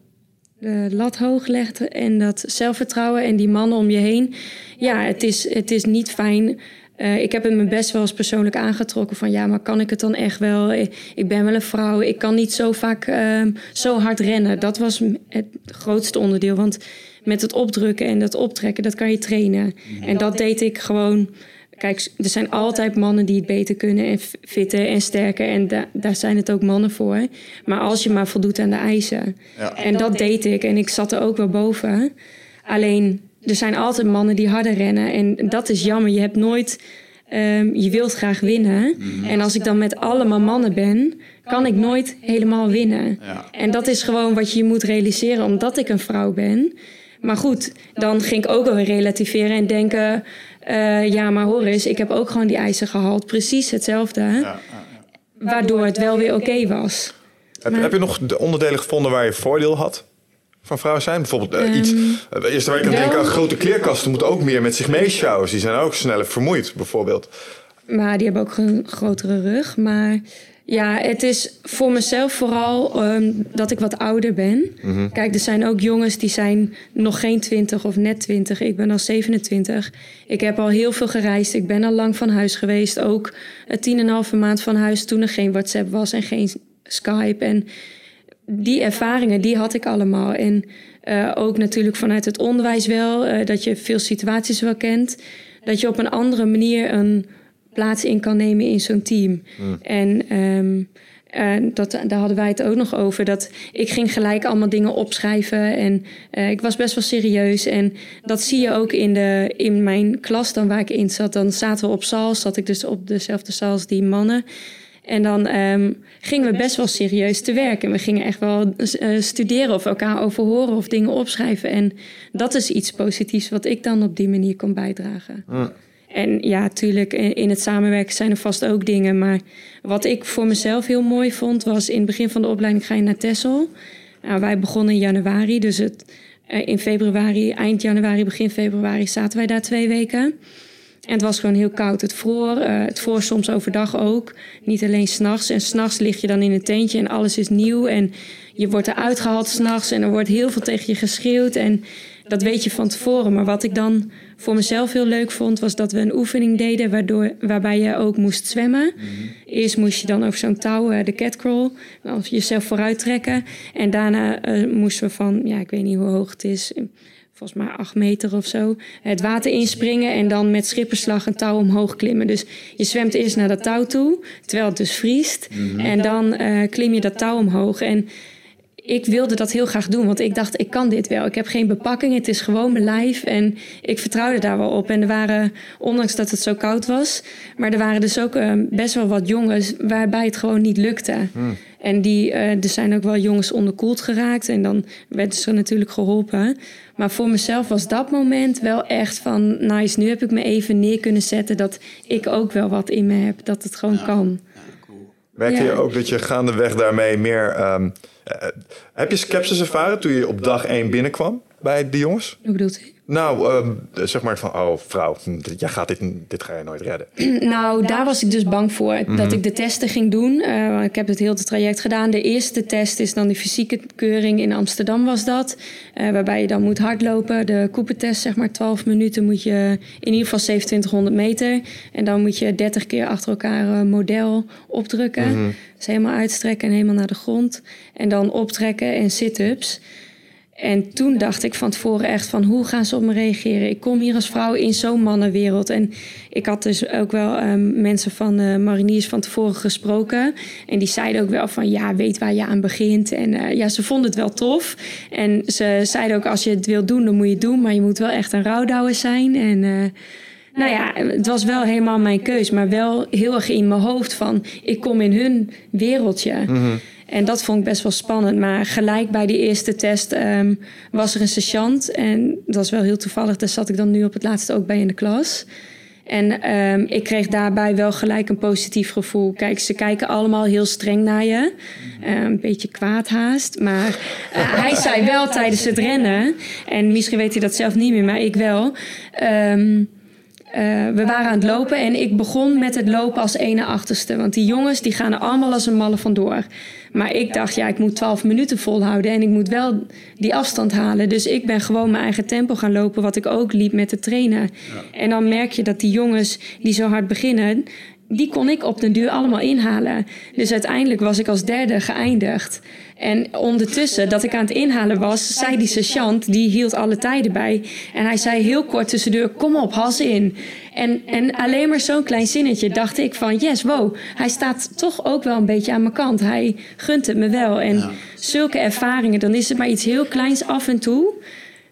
de lat hoog legt en dat zelfvertrouwen en die mannen om je heen. Ja, het is, het is niet fijn. Eh, ik heb het me best wel eens persoonlijk aangetrokken van ja, maar kan ik het dan echt wel? Ik ik ben wel een vrouw, ik kan niet zo vaak ehm, zo hard rennen. Dat was het grootste onderdeel, want met het opdrukken en dat optrekken, dat kan je trainen. En dat deed ik gewoon. Kijk, er zijn altijd mannen die het beter kunnen en fitter en sterker. En da- daar zijn het ook mannen voor. Maar als je maar voldoet aan de eisen. Ja. En dat deed ik. En ik zat er ook wel boven. Alleen, er zijn altijd mannen die harder rennen. En dat is jammer. Je hebt nooit... ehm, je wilt graag winnen. En als ik dan met allemaal mannen ben... kan ik nooit helemaal winnen. Ja. En dat is gewoon wat je moet realiseren... omdat ik een vrouw ben. Maar goed, dan ging ik ook wel weer relativeren en denken... eh, ja, maar hoor eens, ik heb ook gewoon die eisen gehaald. Precies hetzelfde. Ja, ja, Waardoor het wel weer oké was. Heb, Maar- heb je nog de onderdelen gevonden waar je voordeel had van vrouw zijn? Bijvoorbeeld eh, iets. Uh, de eerste waar ik aan denk aan grote kleerkasten moeten ook meer met zich meesjouwen. Die zijn ook sneller vermoeid, bijvoorbeeld. Maar die hebben ook een grotere rug. Maar ja, het is voor mezelf vooral ehm, dat ik wat ouder ben. Kijk, er zijn ook jongens die zijn nog geen 20 of net 20. Ik ben al 27. Ik heb al heel veel gereisd. Ik ben al lang van huis geweest. Ook tien en een halve maand van huis toen er geen WhatsApp was en geen Skype. En die ervaringen, die had ik allemaal. En eh, ook natuurlijk vanuit het onderwijs wel, eh, dat je veel situaties wel kent. Dat je op een andere manier een plaats in kan nemen in zo'n team. En ehm, eh, dat, daar hadden wij het ook nog over. Dat ik ging gelijk allemaal dingen opschrijven. En eh, ik was best wel serieus. En dat zie je ook in, de, in mijn klas dan waar ik in zat. Dan zaten we op zaal, zat ik dus op dezelfde zaal als die mannen. En dan ehm, gingen we best wel serieus te werk. En we gingen echt wel eh, studeren of elkaar overhoren of dingen opschrijven. En dat is iets positiefs wat ik dan op die manier kon bijdragen. En ja, tuurlijk, in het samenwerken zijn er vast ook dingen. Maar wat ik voor mezelf heel mooi vond, was in het begin van de opleiding ga je naar Texel. Nou, wij begonnen in januari, dus het, eh, in februari, eind januari, begin februari zaten wij daar twee weken. En het was gewoon heel koud. Het vroor, eh, het vroor soms overdag ook. Niet alleen s'nachts. En s'nachts lig je dan in een tentje en alles is nieuw. En je wordt eruit gehaald s'nachts en er wordt heel veel tegen je geschreeuwd. En dat weet je van tevoren. Maar wat ik dan voor mezelf heel leuk vond, was dat we een oefening deden waardoor, waarbij je ook moest zwemmen. Eerst moest je dan over zo'n touw, eh, de catcrawl, of jezelf vooruit trekken. En daarna eh, moesten we van, ja, ik weet niet hoe hoog het is, volgens mij acht meter of zo, het water inspringen en dan met schipperslag een touw omhoog klimmen. Dus je zwemt eerst naar dat touw toe, terwijl het dus vriest. En dan eh, klim je dat touw omhoog. En ik wilde dat heel graag doen, want ik dacht, ik kan dit wel. Ik heb geen bepakking, het is gewoon mijn lijf en ik vertrouwde daar wel op. En er waren, ondanks dat het zo koud was, maar er waren dus ook eh, best wel wat jongens waarbij het gewoon niet lukte. En die, eh, er zijn ook wel jongens onderkoeld geraakt en dan werden ze natuurlijk geholpen. Maar voor mezelf was dat moment wel echt van, nice, nu heb ik me even neer kunnen zetten dat ik ook wel wat in me heb, dat het gewoon kan. Merkte Ja. je ook dat je gaandeweg daarmee meer... ehm, eh, heb je skepsis ervaren toen je op dag één binnenkwam bij de jongens? Hoe bedoelt u? Nou, ehm, zeg maar van, oh vrouw, hm, dit- jij gaat dit, dit ga je nooit redden. Nou, daar was ik dus bang voor. Dat ik de testen ging doen. Eh, ik heb het hele traject gedaan. De eerste test is dan de fysieke keuring in Amsterdam was dat. Eh, waarbij je dan moet hardlopen. De Cooper-test, zeg maar 12 minuten, moet je in ieder geval 2700 meter. En dan moet je 30 keer achter elkaar een model opdrukken. Dus helemaal uitstrekken en helemaal naar de grond. En dan optrekken en sit-ups. En toen dacht ik van tevoren echt van hoe gaan ze op me reageren? Ik kom hier als vrouw in zo'n mannenwereld. En ik had dus ook wel ehm, mensen van de mariniers van tevoren gesproken. En die zeiden ook wel van ja, weet waar je aan begint. En eh, ja, ze vonden het wel tof. En ze zeiden ook als je het wilt doen, dan moet je het doen. Maar je moet wel echt een rouwdouwer zijn. En eh, nou ja, het was wel helemaal mijn keus. Maar wel heel erg in mijn hoofd van ik kom in hun wereldje. En dat vond ik best wel spannend. Maar gelijk bij die eerste test ehm, was er een sergeant. En dat was wel heel toevallig. Daar zat ik dan nu op het laatste ook bij in de klas. En ehm, ik kreeg daarbij wel gelijk een positief gevoel. Kijk, ze kijken allemaal heel streng naar je. Uh, een beetje kwaad haast. Maar uh, hij zei wel tijdens het rennen... en misschien weet hij dat zelf niet meer, maar ik wel... Um, we waren aan het lopen en ik begon met het lopen als ene achterste. Want die jongens die gaan er allemaal als een malle vandoor. Maar ik dacht, ja, ik moet 12 minuten volhouden en ik moet wel die afstand halen. Dus ik ben gewoon mijn eigen tempo gaan lopen, wat ik ook liep met de trainer. Ja. En dan merk je dat die jongens die zo hard beginnen, die kon ik op den duur allemaal inhalen. Dus uiteindelijk was ik als derde geëindigd. En ondertussen, dat ik aan het inhalen was, zei die sergeant, die hield alle tijden bij. En hij zei heel kort tussendoor, kom op, has in. En, en alleen maar zo'n klein zinnetje dacht ik van, yes, wow. Hij staat toch ook wel een beetje aan mijn kant. Hij gunt het me wel. En ja. zulke ervaringen, dan is het maar iets heel kleins af en toe.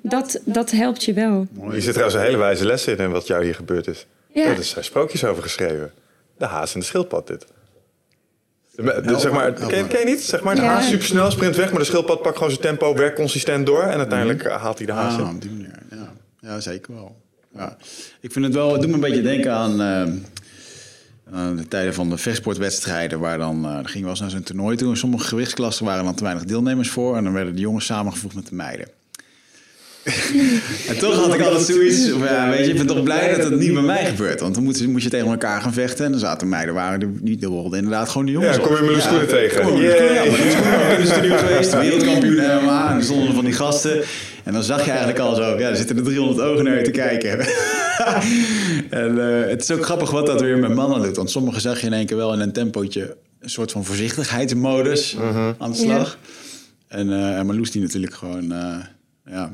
Dat, dat helpt je wel. Je zit trouwens een hele wijze les in wat jou hier gebeurd is. Ja. Er zijn sprookjes over geschreven. De haas en de schildpad dit. De, zeg maar, ken, ken, je niet? Zeg maar, de ja. haas supersnel, sprint weg, maar de schildpad pakt gewoon zijn tempo, werkt consistent door en uiteindelijk haalt hij de haas ah, in. op die manier, ja. Ja, zeker wel. Ja. Ik vind het wel, het doet me een beetje denken aan uh, de tijden van de vechtsportwedstrijden, waar dan, uh, er ging wel eens naar zo'n toernooi toe. In sommige gewichtsklassen waren dan te weinig deelnemers voor en dan werden de jongens samengevoegd met de meiden. en toch had ik altijd zoiets ja, weet je, ik ben toch blij dat het niet bij mij gebeurt. Want dan moest, moest je tegen elkaar gaan vechten. En dan zaten meiden, waren er niet, de rolden inderdaad gewoon de jongens Ja, kom je met de schoenen tegen. Kom je in de studio geweest, wereldkampioen MMA. En er stonden van die gasten. En dan zag je eigenlijk al zo, ja, er zitten er 300 ogen naar je te kijken. en uh, het is ook grappig wat dat weer met mannen doet. Want sommigen zag je in één keer wel in een tempootje een soort van voorzichtigheidsmodus uh -huh. aan de slag. Ja. En, uh, en Marloes die natuurlijk gewoon, uh, ja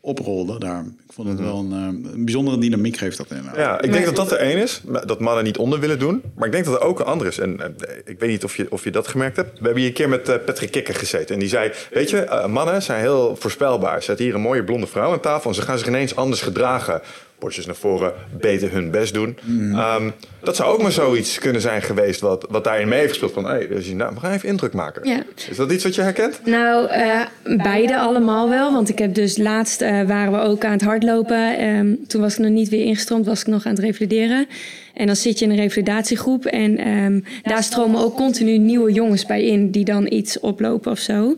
oprolde daar. Ik vond het wel een, een bijzondere dynamiek geeft dat in. Ja, ik denk dat dat er één is, dat mannen niet onder willen doen. Maar ik denk dat er ook een ander is. En ik weet niet of je, of je dat gemerkt hebt. We hebben hier een keer met uh, Patrick Kikker gezeten. En die zei, weet je, mannen zijn heel voorspelbaar. Zet hier een mooie blonde vrouw aan tafel en ze gaan zich ineens anders gedragen. Borstjes naar voren, beter hun best doen. Mm. Um, dat zou ook maar zoiets kunnen zijn geweest wat, wat daarin mee heeft gespeeld. Van, hé, hey, dus, nou, we gaan even indruk maken. Ja. Is dat iets wat je herkent? Nou, uh, beide allemaal wel. Want ik heb dus laatst uh, waren we ook aan het hardlopen. Um, toen was ik nog niet weer ingestroomd, was ik nog aan het revalideren. En dan zit je in een revalidatiegroep en um, daar stromen ook continu nieuwe jongens bij in die dan iets oplopen of zo.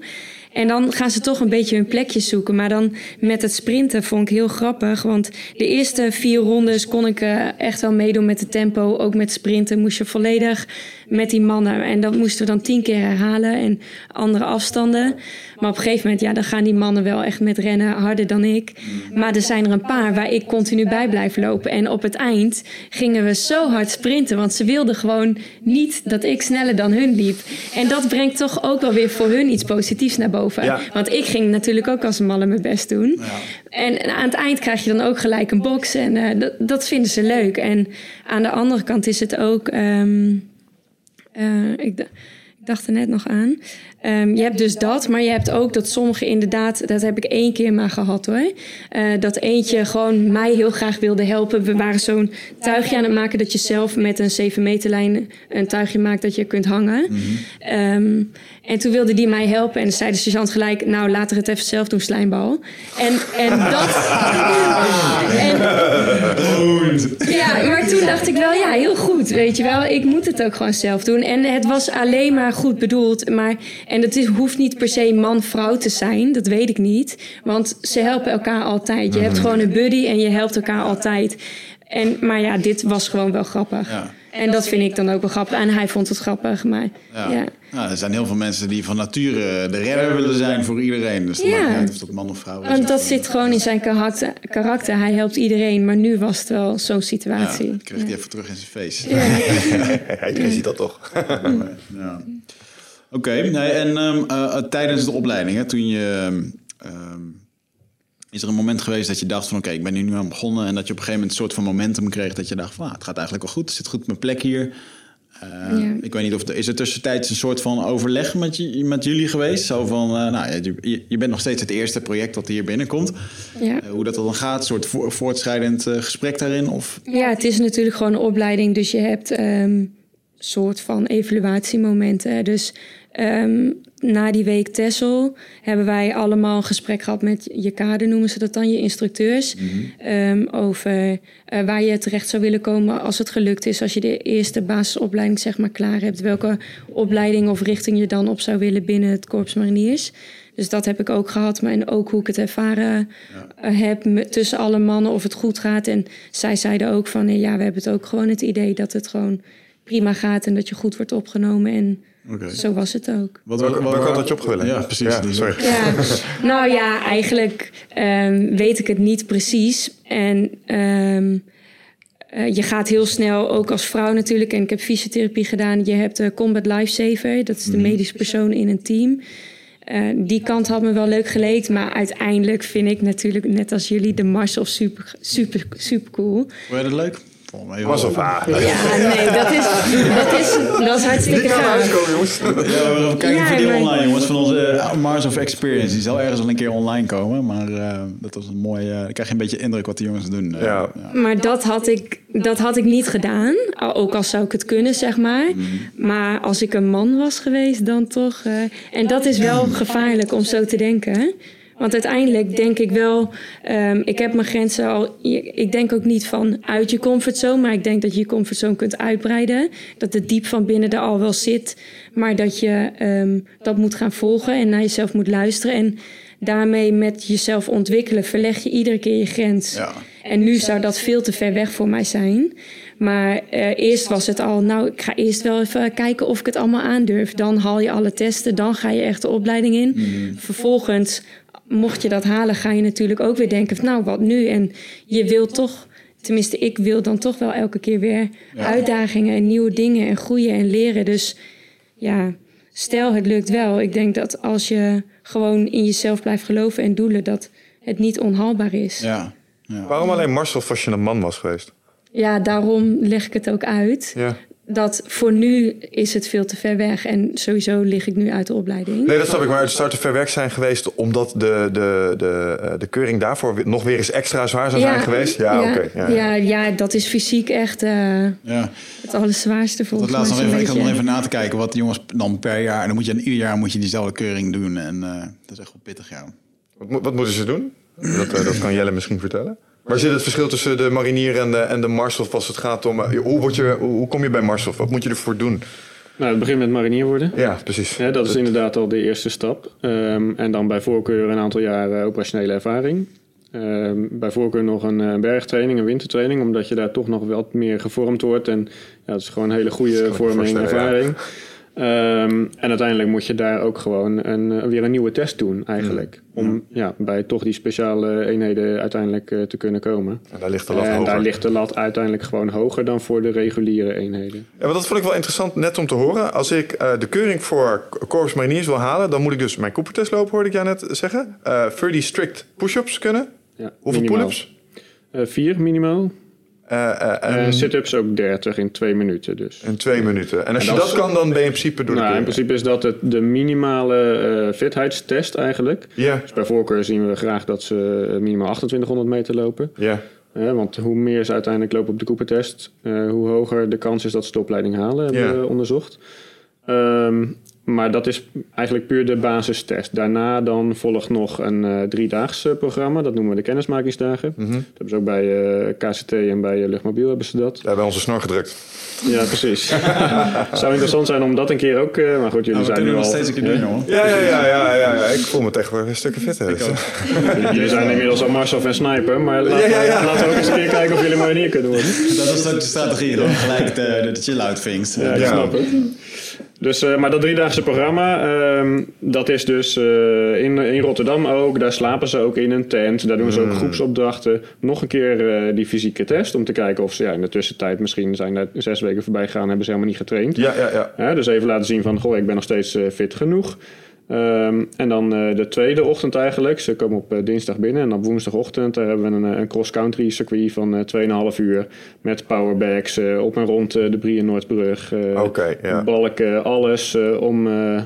En dan gaan ze toch een beetje hun plekje zoeken. Maar dan met het sprinten vond ik heel grappig. Want de eerste vier rondes kon ik uh, echt wel meedoen met het tempo. Ook met sprinten moest je volledig met die mannen. En dat moesten we dan tien keer herhalen en andere afstanden. Maar op een gegeven moment, ja, dan gaan die mannen wel echt met rennen harder dan ik. Maar er zijn er een paar waar ik continu bij blijf lopen. En op het eind gingen we zo hard sprinten. Want ze wilden gewoon niet dat ik sneller dan hun liep. En dat brengt toch ook wel weer voor hun iets positiefs naar boven. Ja. Want ik ging natuurlijk ook als een malle mijn best doen. Ja. En aan het eind krijg je dan ook gelijk een box. En uh, dat, dat, vinden ze leuk. En aan de andere kant is het ook... Um, uh, ik, ik dacht er net nog aan. Um, je hebt dus dat, maar je hebt ook dat sommige inderdaad, dat heb ik één keer maar gehad hoor. Uh, dat eentje gewoon mij heel graag wilde helpen. We waren zo'n tuigje aan het maken dat je zelf met een 7 meter lijn een tuigje maakt dat je kunt hangen. Mm -hmm. um, en toen wilde die mij helpen en zei de sergeant gelijk, nou laat er het even zelf doen, slijmbal. En, en dat... en, ja, maar toen dacht ik wel, ja, heel goed, weet je wel. Ik moet het ook gewoon zelf doen. En het was alleen maar goed bedoeld, maar... En het is, hoeft niet per se man-vrouw te zijn, dat weet ik niet. Want ze helpen elkaar altijd. Je hebt gewoon een buddy en je helpt elkaar altijd. En, maar ja, dit was gewoon wel grappig. Ja. En dat vind ik dan ook wel grappig. En hij vond het grappig, maar ja. ja. Nou, er zijn heel veel mensen die van nature de redder willen zijn voor iedereen. Dus ja. maakt niet of dat man of vrouw is. Want dat zit gewoon in zijn karakter, karakter. Hij helpt iedereen, maar nu was het wel zo'n situatie. Ja, dat kreeg hij even terug in zijn face. Ja. Iedereen ziet dat toch? ja. Oké, okay, nee, en um, uh, tijdens de opleiding, hè, toen je... Um, is er een moment geweest dat je dacht van... oké, okay, ik ben hier nu aan begonnen... en dat je op een gegeven moment een soort van momentum kreeg... dat je dacht van, ah, het gaat eigenlijk wel goed, het zit goed op mijn plek hier... Uh, ja. Ik weet niet of er is er tussentijds een soort van overleg met, je, met jullie geweest. Zo van, uh, nou, je, je, bent nog steeds het eerste project dat hier binnenkomt. Ja. Uh, hoe dat dan gaat, een soort vo voortschrijdend gesprek daarin? Of? Ja, het is natuurlijk gewoon een opleiding. Dus je hebt een um, soort van evaluatiemomenten. Dus um, na die week Tessel hebben wij allemaal een gesprek gehad met je kader, noemen ze dat dan, je instructeurs. ehm, over eh, waar je terecht zou willen komen als het gelukt is. Als je de eerste basisopleiding zeg maar klaar hebt. Welke opleiding of richting je dan op zou willen binnen het Korps Mariniers. Dus dat heb ik ook gehad. Maar en ook hoe ik het ervaren eh, heb met- tussen alle mannen of het goed gaat. En zij zeiden ook van eh, ja, we hebben het ook gewoon het idee dat het gewoon prima gaat. En dat je goed wordt opgenomen. En Oké. zo was het ook. Wat, Welke, welke kant had je opgewillen? Ja, precies. Ja, sorry. Ja, nou ja, eigenlijk ehm, weet ik het niet precies. En ehm, eh, je gaat heel snel, ook als vrouw natuurlijk, en ik heb fysiotherapie gedaan. Je hebt de Combat Lifesaver, dat is de medische persoon in een team. Eh, die kant had me wel leuk geleek, maar uiteindelijk vind ik natuurlijk, net als jullie, de Marshall super, super, super cool. Vond je dat leuk? Volgens mij wel. Was of ah. Ja, nee, dat is, dat is, dat is hartstikke gaaf. jongens. Ja, we kijken Ja, voor die maar- online, jongens. Van onze eh, Mars of Experience. Die zal ergens wel een keer online komen. Maar eh, dat was een mooi... eh dan krijg je een beetje indruk wat die jongens doen. Ja. Maar dat had, ik, dat had ik niet gedaan. Al- Ook al zou ik het kunnen, zeg maar. Maar als ik een man was geweest, dan toch. eh, en dat is wel gevaarlijk om zo te denken. Want uiteindelijk denk ik wel, ehm, ik heb mijn grenzen al. Ik denk ook niet van uit je comfortzone, maar ik denk dat je je comfortzone kunt uitbreiden. Dat het diep van binnen er al wel zit, maar dat je ehm, dat moet gaan volgen en naar jezelf moet luisteren. En daarmee met jezelf ontwikkelen, verleg je iedere keer je grens. Ja. En nu zou dat veel te ver weg voor mij zijn. Maar eh, eerst was het al, nou, ik ga eerst wel even kijken of ik het allemaal aandurf. Dan haal je alle testen, dan ga je echt de opleiding in. Vervolgens, mocht je dat halen, ga je natuurlijk ook weer denken, van, nou, wat nu? En je wil toch, tenminste, ik wil dan toch wel elke keer weer uitdagingen en nieuwe dingen en groeien en leren. Dus ja, stel het lukt wel. Ik denk dat als je gewoon in jezelf blijft geloven en doelen, dat het niet onhaalbaar is. Ja. ja. Waarom alleen Marcel als je een man was geweest? Ja, daarom leg ik het ook uit. Ja. Dat voor nu is het veel te ver weg. En sowieso lig ik nu uit de opleiding. Nee, dat snap ik. Maar het zou te ver weg zijn geweest... omdat de, de, de, eh, de keuring daarvoor nog weer eens extra zwaar zou zijn geweest? Ja, ja, oké. Ja, ja, ja, dat is fysiek echt eh, ja. het allerzwaarste Dat volgens mij. laatst nog even, ik had nog even na te kijken wat de jongens dan per jaar... En dan moet je ieder jaar moet je diezelfde keuring doen. En eh, dat is echt wel pittig, ja. Wat, wat moeten ze doen? Dat, dat kan Jelle misschien vertellen. Waar zit het verschil tussen de marinier en de, en de marshof als het gaat om... eh, hoe, word je, hoe, kom je bij marshof? Wat moet je ervoor doen? Nou, het begint met marinier worden. Ja, precies. Ja, dat is inderdaad al de eerste stap. Ehm, en dan bij voorkeur een aantal jaren operationele ervaring. Ehm, bij voorkeur nog een eh, bergtraining, een wintertraining, omdat je daar toch nog wat meer gevormd wordt. En ja, dat is gewoon een hele goede vorming en ja. Ehm, en uiteindelijk moet je daar ook gewoon een, eh, weer een nieuwe test doen, eigenlijk. Om ja, bij toch die speciale eenheden uiteindelijk eh, te kunnen komen. En daar ligt de lat en hoger. daar ligt de lat uiteindelijk gewoon hoger dan voor de reguliere eenheden. Ja, maar dat vond ik wel interessant net om te horen. Als ik eh, de keuring voor Corps Mariniers wil halen... dan moet ik dus mijn Cooper-test lopen, hoorde ik jou net zeggen. Eh 30 strict push-ups kunnen. Ja, Hoeveel pull-ups? Eh, vier minimaal. En en sit-ups ook 30 in twee minuten dus. in twee minuten. En als En je dat is- kan, dan ben je in principe door de Nou, in principe is dat het, de minimale fitheidstest eigenlijk. Ja, Dus bij voorkeur zien we graag dat ze minimaal 2800 meter lopen. ja. Want hoe meer ze uiteindelijk lopen op de Cooper-test, hoe hoger de kans is dat ze de opleiding halen, hebben we onderzocht. Ehm, maar dat is eigenlijk puur de basistest. Daarna dan volgt nog een eh driedaags eh, programma, dat noemen we de kennismakingsdagen. Mhm. Dat hebben ze ook bij eh, KCT en bij Luchtmobiel hebben ze dat. Daar hebben we onze snor gedrukt. Ja, precies. Het zou interessant zijn om dat een keer ook... eh, maar goed, jullie Nou, we zijn kunnen nu nog al... steeds een keer doen, jongen. Ja, ja, ja, ja, ja, ja. Ik voel me tegenwoordig een stukje fitter. Dus. Jullie zijn inmiddels al Marcel en Sniper, maar laten, Ja, ja, ja. We, laten we ook eens een keer kijken of jullie marinier kunnen worden. Dat is ook de strategie, dan gelijk de, de chill-out things. Ja, ik Ja. snap het. Dus, eh, maar dat driedaagse programma, ehm, dat is dus eh, in, in Rotterdam ook. Daar slapen ze ook in een tent. Daar doen ze ook groepsopdrachten. Nog een keer eh, die fysieke test om te kijken of ze ja, in de tussentijd misschien zijn daar zes weken voorbij gegaan en hebben ze helemaal niet getraind. Ja, ja, ja. Dus even laten zien van, goh, ik ben nog steeds fit genoeg. Ehm, en dan eh, de tweede ochtend eigenlijk. Ze komen op eh, dinsdag binnen en op woensdagochtend daar hebben we een, eh, een cross-country circuit van eh 2,5 uur. Met powerbags eh, op en rond eh, de Brieën Noordbrug. eh, Oké, ja. Balken, alles eh, om, eh,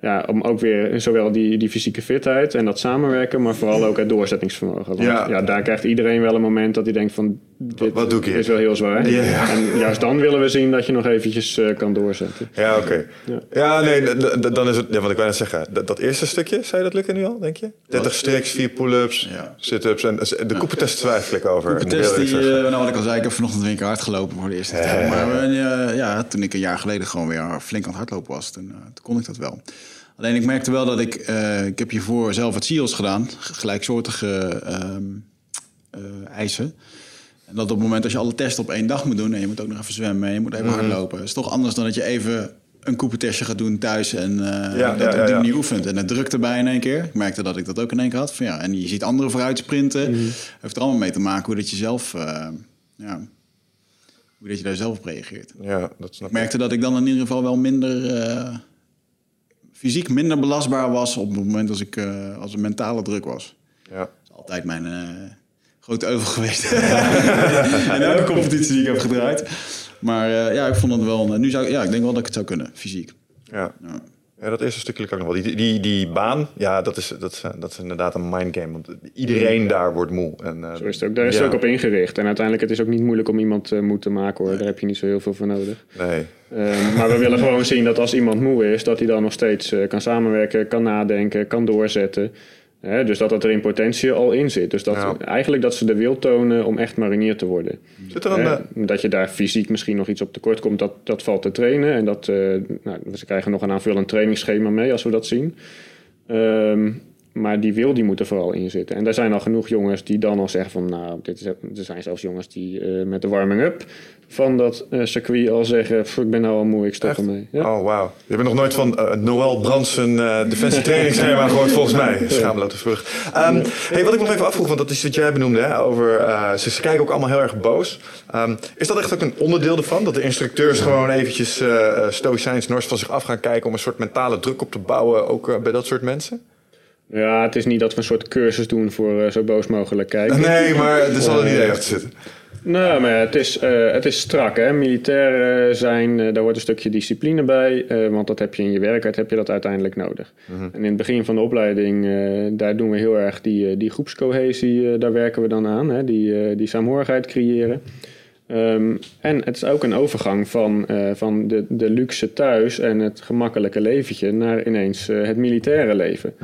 ja, om ook weer zowel die, die fysieke fitheid en dat samenwerken, maar vooral ook het doorzettingsvermogen. Want ja. daar krijgt iedereen wel een moment dat hij denkt van dit wat doe ik hier? is wel heel zwaar. Ja, ja. En juist dan willen we zien dat je nog eventjes eh, kan doorzetten. Ja, oké. Ja. Ja. nee, dan is het... Ja, wat ik wou net zeggen. Dat, dat eerste stukje, zou je dat lukken nu al, denk je? 30 striks, 4 pull-ups, Ja. sit-ups. En de koepentest twijfel ik over. De moet ik test, heel die, eh, nou wat ik al zei, ik heb vanochtend weer een keer hard gelopen voor de eerste Ja, keer. Maar eh, ja, toen ik een jaar geleden gewoon weer flink aan het hardlopen was, toen, eh, toen kon ik dat wel. Alleen ik merkte wel dat ik, eh, ik heb hiervoor zelf het SEALS gedaan, gelijksoortige ehm, eh, eisen. En dat op het moment als je alle testen op één dag moet doen en je moet ook nog even zwemmen en je moet even hardlopen, is toch anders dan dat je even een koepentestje gaat doen thuis en Ja, dat ja, op die ja. oefent. En het drukt erbij in één keer. Ik merkte dat ik dat ook in één keer had. Van, ja, en je ziet anderen vooruit sprinten. Heeft er allemaal mee te maken hoe dat je zelf, eh, ja, hoe dat je daar zelf op reageert. Ja, dat snap Ik merkte dat ik dan in ieder geval wel minder eh, fysiek minder belastbaar was op het moment als ik als een mentale druk was. Ja. Dat is altijd mijn eh, grote euvel geweest. in elke competitie die ik heb gedraaid. Maar eh, ja, ik vond het wel. Nu zou ik, ja, ik denk wel dat ik het zou kunnen, fysiek. Ja. Ja. Ja, dat eerste stukje lukt ook nog wel. Die, die, die baan, ja, dat is, dat, is, dat is inderdaad een mindgame. Want iedereen daar wordt moe. En, eh, Zo is het ook. Daar is ja. het ook op ingericht. En uiteindelijk het is ook niet moeilijk om iemand eh, moe te maken hoor. Daar heb je niet zo heel veel voor nodig. Nee. Ehm, maar we willen gewoon zien dat als iemand moe is, dat hij dan nog steeds eh, kan samenwerken, kan nadenken, kan doorzetten. Hè, dus dat dat er in potentie al in zit. Dus dat, Ja. eigenlijk dat ze de wil tonen om echt marinier te worden. Zit er een... Hè, eh, dat je daar fysiek misschien nog iets op tekort komt, dat, dat valt te trainen. En dat, eh, nou, ze krijgen nog een aanvullend trainingsschema mee als we dat zien. Ehm, maar die wil die moet er vooral in zitten. En er zijn al genoeg jongens die dan al zeggen van... nou, dit is, er zijn zelfs jongens die eh, met de warming-up van dat eh, circuit al zeggen... "Pff, ik ben nou al moe, ik stop ermee. Ja. Oh, wauw. Je hebt nog nooit van eh, Noël Brandsen uh, defensie trainingsschema gehoord, volgens mij. Schaamlote vrucht. Um, hey, wat ik nog even afvroeg, want dat is wat jij benoemde, hè, over, uh, ze, kijken ook allemaal heel erg boos. Um, is dat echt ook een onderdeel ervan? Dat de instructeurs gewoon eventjes uh, stoïcijns nors van zich af gaan kijken om een soort mentale druk op te bouwen, ook uh, bij dat soort mensen? Ja, het is niet dat we een soort cursus doen voor uh, zo boos mogelijk kijken. Nee, maar er zal een idee achter zitten. Nou, maar het is, uh, het is strak. Hè? Militair uh, zijn, uh, daar hoort een stukje discipline bij. want dat heb je in je werkheid, heb je dat uiteindelijk nodig. Mm-hmm. En in het begin van de opleiding, daar doen we heel erg die, die groepscohesie, daar werken we dan aan. Hè? Die, die saamhorigheid creëren. Um, en het is ook een overgang van, uh, van de, de luxe thuis en het gemakkelijke leventje naar ineens uh, het militaire leven.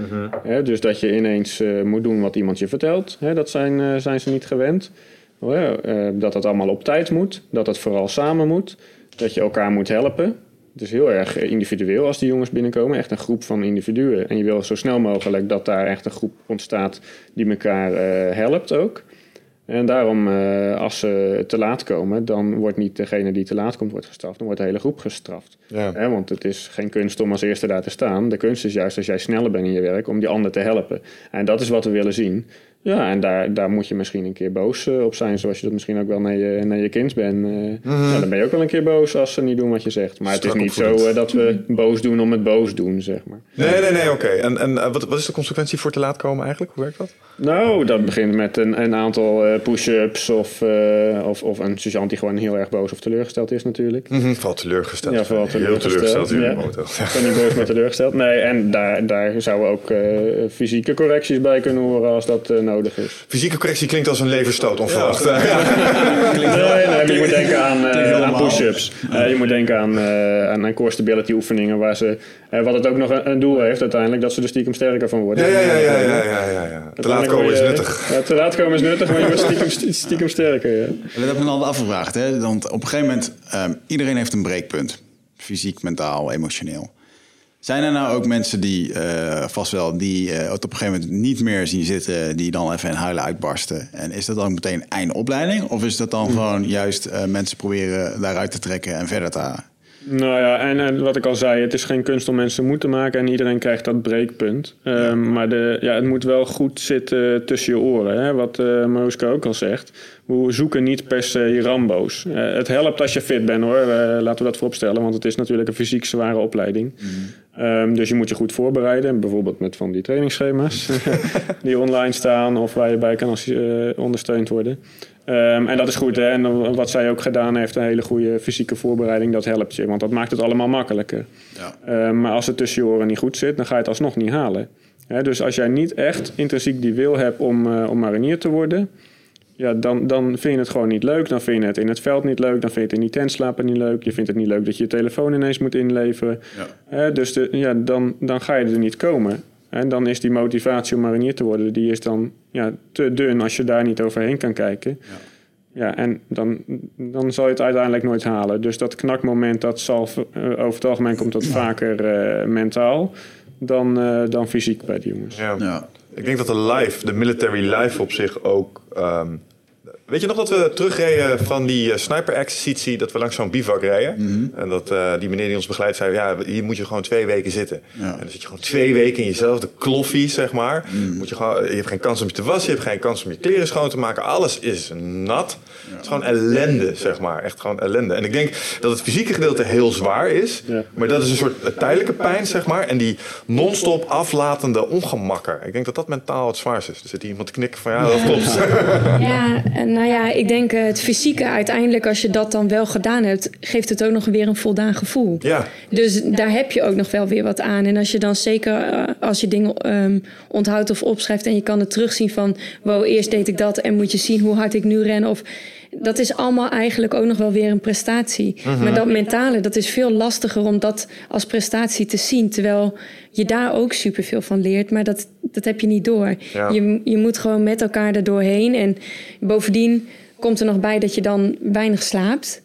He, dus dat je ineens uh, moet doen wat iemand je vertelt, He, dat zijn, zijn ze niet gewend. dat het allemaal op tijd moet, dat het vooral samen moet, dat je elkaar moet helpen. Het is heel erg individueel als die jongens binnenkomen, echt een groep van individuen. En je wil zo snel mogelijk dat daar echt een groep ontstaat die elkaar helpt ook. En daarom, uh, als ze te laat komen, dan wordt niet degene die te laat komt wordt gestraft, dan wordt de hele groep gestraft. Ja. He, want het is geen kunst om als eerste daar te staan. De kunst is juist als jij sneller bent in je werk om die ander te helpen. En dat is wat we willen zien. Ja, en daar, daar moet je misschien een keer boos uh, op zijn, zoals je dat misschien ook wel naar je, naar je kind bent. Uh, mm-hmm. ja, dan ben je ook wel een keer boos als ze niet doen wat je zegt. Maar Strak het is niet zo dat we boos doen om het boos doen, zeg maar. Nee, nee, nee, oké. Okay. En, en wat, wat is de consequentie voor te laat komen eigenlijk? Hoe werkt dat? Nou, dat begint met een, een aantal push-ups of, uh, of, of een sergeant die gewoon heel erg boos of teleurgesteld is natuurlijk. Mm-hmm. Vooral teleurgesteld. Ja, vooral teleurgesteld. Heel teleurgesteld. Ja. Ik ben niet boos, maar teleurgesteld. Nee, en daar, daar zouden ook uh, fysieke correcties bij kunnen horen als dat nodig is. Fysieke correctie klinkt als een leverstoot, onverwacht. Ja. Ja. nee, nee, maar je moet denken aan, aan push-ups. je moet denken aan, aan, aan core stability oefeningen waar ze... wat het ook nog een, een, doel heeft uiteindelijk, dat ze er stiekem sterker van worden. Ja, ja, ja. ja, ja, ja, ja, ja. Te laat komen is nuttig. Ja, te laat komen is nuttig, maar je wordt stiekem, stiekem sterker. Ja. Dat heb ik me al afgevraagd. Hè? Want op een gegeven moment, um, iedereen heeft een breekpunt. Fysiek, mentaal, emotioneel. Zijn er nou ook mensen die, uh, vast wel, die uh, het op een gegeven moment niet meer zien zitten, die dan even in huilen uitbarsten? En is dat dan meteen einde opleiding? Of is dat dan gewoon juist uh, mensen proberen daaruit te trekken en verder te halen? Nou ja, en, en, wat ik al zei, het is geen kunst om mensen moe te maken en iedereen krijgt dat breekpunt. Ja. Um, maar de, ja, het moet wel goed zitten tussen je oren, hè? wat uh, ook al zegt. We zoeken niet per se Rambo's. Uh, het helpt als je fit bent hoor, uh, laten we dat vooropstellen, want het is natuurlijk een fysiek zware opleiding. Mm. Um, dus je moet je goed voorbereiden, bijvoorbeeld met van die trainingsschema's die online staan of waar je bij kan als, ondersteund worden. Um, en dat is goed. Hè? En wat zij ook gedaan heeft, een hele goede fysieke voorbereiding, dat helpt je. Want dat maakt het allemaal makkelijker. Ja. Um, maar als het tussen je oren niet goed zit, dan ga je het alsnog niet halen. Hè? Dus als jij niet echt intrinsiek die wil hebt om, uh, om marinier te worden, ja, dan, dan vind je het gewoon niet leuk. Dan vind je het in het veld niet leuk. Dan vind je het in die tent slapen niet leuk. Je vindt het niet leuk dat je je telefoon ineens moet inleveren. Ja. dus de, ja, dan, dan ga je er niet komen. En dan is die motivatie om marinier te worden, die is dan ja, te dun als je daar niet overheen kan kijken. Ja. Ja, en dan, dan zal je het uiteindelijk nooit halen. Dus dat knakmoment, dat zal eh, over het algemeen komt dat vaker eh, mentaal dan, eh, dan fysiek bij die jongens. Ja. Ja. Ik denk dat de life, de military life op zich ook. ehm, weet je nog dat we terugreden van die eh, sniper-exercitie, dat we langs zo'n bivak reden? Mhm. En dat eh, die meneer die ons begeleidt zei: Ja, hier moet je gewoon twee weken zitten. Ja. En dan zit je gewoon twee weken in jezelfde kloffie, zeg maar. Mhm. Moet je, gewoon, je hebt geen kans om je te wassen, je hebt geen kans om je kleren schoon te maken. Alles is nat. Het is gewoon ellende, zeg maar. Echt gewoon ellende. En ik denk dat het fysieke gedeelte heel zwaar is. Ja. Maar dat is een soort eh, tijdelijke pijn, zeg maar. En die non-stop aflatende ongemakken. Ik denk dat dat mentaal het zwaarste is. Er zit hier iemand te knikken van ja, dat klopt. Ja, en nou ja, ik denk eh, het fysieke uiteindelijk, als je dat dan wel gedaan hebt, geeft het ook nog weer een voldaan gevoel. Ja, Dus daar heb je ook nog wel weer wat aan. En als je dan zeker, eh, als je dingen ehm, onthoudt of opschrijft en je kan het terugzien van, wow, eerst deed ik dat en moet je zien hoe hard ik nu ren. Of dat is allemaal eigenlijk ook nog wel weer een prestatie. Maar dat mentale, dat is veel lastiger om dat als prestatie te zien. Terwijl je daar ook superveel van leert, maar dat, dat heb je niet door. Ja. Je, je moet gewoon met elkaar er doorheen. En bovendien komt er nog bij dat je dan weinig slaapt.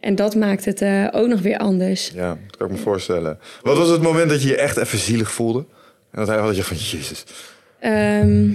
En dat maakt het eh, ook nog weer anders. ja, dat kan ik me voorstellen. Wat was het moment dat je je echt even zielig voelde? En dat hij had je van, jezus. Ehm,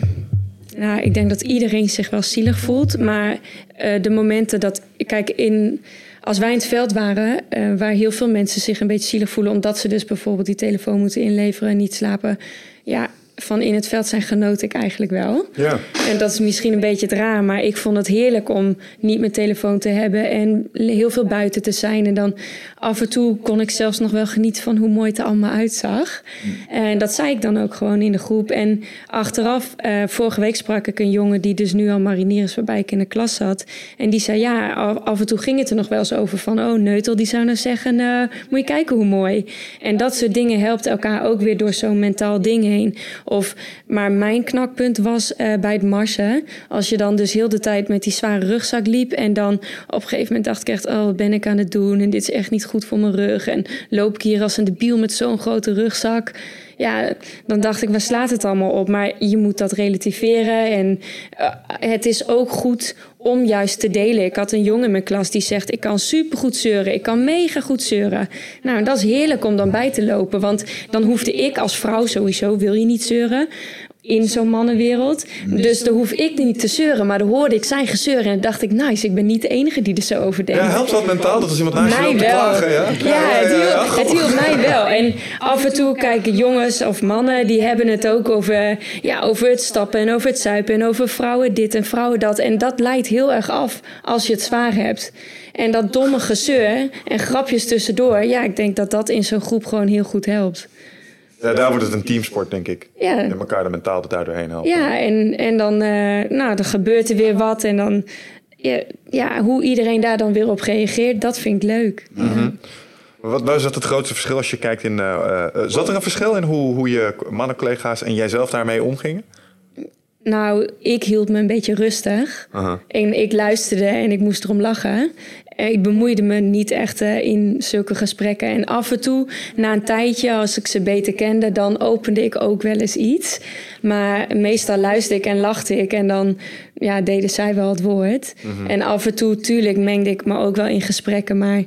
nou, ik denk dat iedereen zich wel zielig voelt. Maar eh, de momenten dat... Kijk, in, als wij in het veld waren... eh, waar heel veel mensen zich een beetje zielig voelen... omdat ze dus bijvoorbeeld die telefoon moeten inleveren en niet slapen... Ja, van in het veld zijn genoot ik eigenlijk wel. Ja. En dat is misschien een beetje het raar, maar ik vond het heerlijk om niet mijn telefoon te hebben en heel veel buiten te zijn. En dan af en toe kon ik zelfs nog wel genieten van hoe mooi het er allemaal uitzag. En dat zei ik dan ook gewoon in de groep. En achteraf, eh, vorige week sprak ik een jongen die dus nu al marinier is, waarbij ik in de klas zat. En die zei ja, af, af en toe ging het er nog wel eens over van, oh Neutel, die zou nou zeggen, eh, moet je kijken hoe mooi. En dat soort dingen helpt elkaar ook weer door zo'n mentaal ding heen. Of, maar mijn knakpunt was eh, bij het marsen. Als je dan dus heel de tijd met die zware rugzak liep. En dan op een gegeven moment dacht ik echt, oh, wat ben ik aan het doen? En dit is echt niet goed voor mijn rug. En loop ik hier als een debiel met zo'n grote rugzak. Ja, dan dacht ik, waar slaat het allemaal op? Maar je moet dat relativeren. En eh, het is ook goed om juist te delen. Ik had een jongen in mijn klas die zegt: Ik kan supergoed zeuren. Ik kan mega goed zeuren. Nou, dat is heerlijk om dan bij te lopen. Want dan hoefde ik als vrouw sowieso, wil je niet zeuren. In zo'n mannenwereld. Dus dan hoef ik niet te zeuren. Maar dan hoorde ik zijn gezeur. En dacht ik: Nice, ik ben niet de enige die er zo over denkt. Ja, helpt dat mentaal dat als iemand naast je te klagen? Ja, Ja, het hielp, het hielp mij wel. En af en toe kijken jongens of mannen, die hebben het ook over, ja, over het stappen en over het zuipen en over vrouwen dit en vrouwen dat. En dat leidt heel erg af als je het zwaar hebt. En dat domme gezeur en grapjes tussendoor, ja, ik denk dat dat in zo'n groep gewoon heel goed helpt. Ja, daar wordt het een teamsport, denk ik. Ja. En elkaar er mentaal er daardoor heen helpen. Ja, en, en dan, eh, nou, dan gebeurt er weer wat en dan, ja, ja, hoe iedereen daar dan weer op reageert, dat vind ik leuk. Wat waar zat het grootste verschil als je kijkt in... eh, eh, zat er een verschil in hoe, hoe je mannencollega's en jijzelf daarmee omgingen? Nou, ik hield me een beetje rustig. En ik luisterde en ik moest erom lachen. Eh, Ik bemoeide me niet echt in zulke gesprekken. En af en toe, na een tijdje, als ik ze beter kende, dan opende ik ook wel eens iets. Maar meestal luisterde ik en lachte ik. En dan ja, deden zij wel het woord. En af en toe, tuurlijk, mengde ik me ook wel in gesprekken. Maar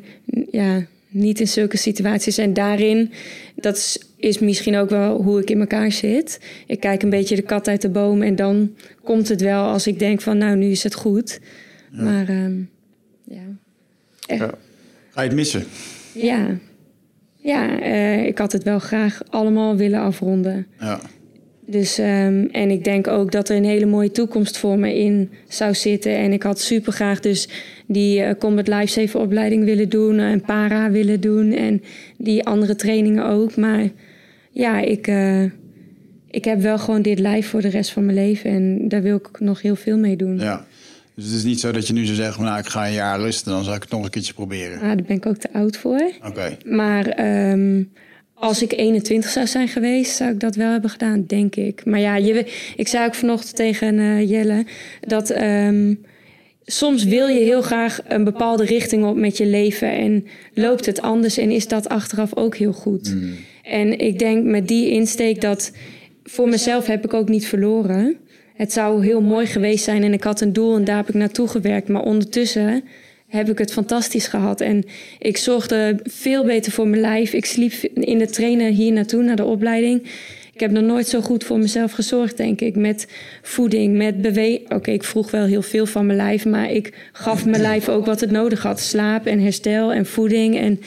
ja, niet in zulke situaties. En daarin, dat is, is misschien ook wel hoe ik in elkaar zit. Ik kijk een beetje de kat uit de boom. En dan komt het wel als ik denk van, nou, nu is het goed. Maar ehm, ja. Ga je het missen? ja. Ja, eh, ik had het wel graag allemaal willen afronden. Ja. Dus, ehm, en ik denk ook dat er een hele mooie toekomst voor me in zou zitten. En ik had super graag dus die eh, Combat Lifesaver opleiding willen doen. En para willen doen. En die andere trainingen ook. Maar ja, ik, eh, ik heb wel gewoon dit lijf voor de rest van mijn leven. En daar wil ik nog heel veel mee doen. ja. Dus het is niet zo dat je nu zou zeggen, nou ik ga een jaar rusten, dan zal ik het nog een keertje proberen. Ah, daar ben ik ook te oud voor. Oké. Maar ehm, als ik 21 zou zijn geweest, zou ik dat wel hebben gedaan, denk ik. Maar ja, je, ik zei ook vanochtend tegen uh, Jelle dat ehm, soms wil je heel graag een bepaalde richting op met je leven en loopt het anders en is dat achteraf ook heel goed. Mm. En ik denk met die insteek dat voor mezelf heb ik ook niet verloren. Het zou heel mooi geweest zijn en ik had een doel en daar heb ik naartoe gewerkt. Maar ondertussen heb ik het fantastisch gehad. En ik zorgde veel beter voor mijn lijf. Ik sliep in de trainer hier naartoe, naar de opleiding. Ik heb nog nooit zo goed voor mezelf gezorgd, denk ik. Met voeding, met bewegen. Oké, ik vroeg wel heel veel van mijn lijf, maar ik gaf mijn lijf ook wat het nodig had. Slaap en herstel en voeding. En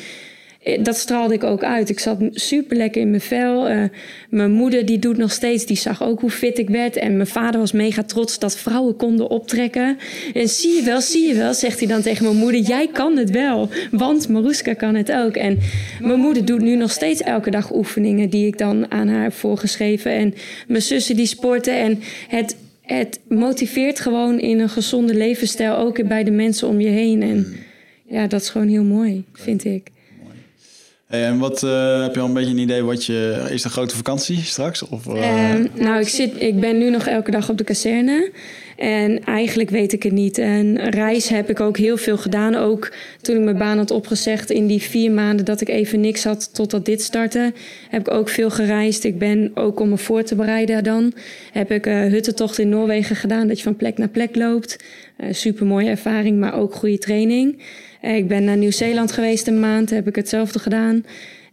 dat straalde ik ook uit. Ik zat super lekker in mijn vel. Uh, mijn moeder die doet nog steeds, die zag ook hoe fit ik werd. En mijn vader was mega trots dat vrouwen konden optrekken. En zie je wel, zie je wel, zegt hij dan tegen mijn moeder. Jij kan het wel, want Maruska kan het ook. En mijn moeder doet nu nog steeds elke dag oefeningen die ik dan aan haar heb voorgeschreven. En mijn zussen die sporten. En het, het motiveert gewoon in een gezonde levensstijl, ook bij de mensen om je heen. En ja, dat is gewoon heel mooi, vind ik en wat uh, heb je al een beetje een idee wat je. Is de grote vakantie straks? Of, uh... nou, ik, zit, ik ben nu nog elke dag op de kazerne. En eigenlijk weet ik het niet. En reis heb ik ook heel veel gedaan. Ook toen ik mijn baan had opgezegd in die vier maanden dat ik even niks had totdat dit startte. Heb ik ook veel gereisd. Ik ben ook om me voor te bereiden dan. Heb ik uh, huttentocht in Noorwegen gedaan. Dat je van plek naar plek loopt. Super mooie ervaring, maar ook goede training. Eh, ik ben naar Nieuw-Zeeland geweest een maand, heb ik hetzelfde gedaan.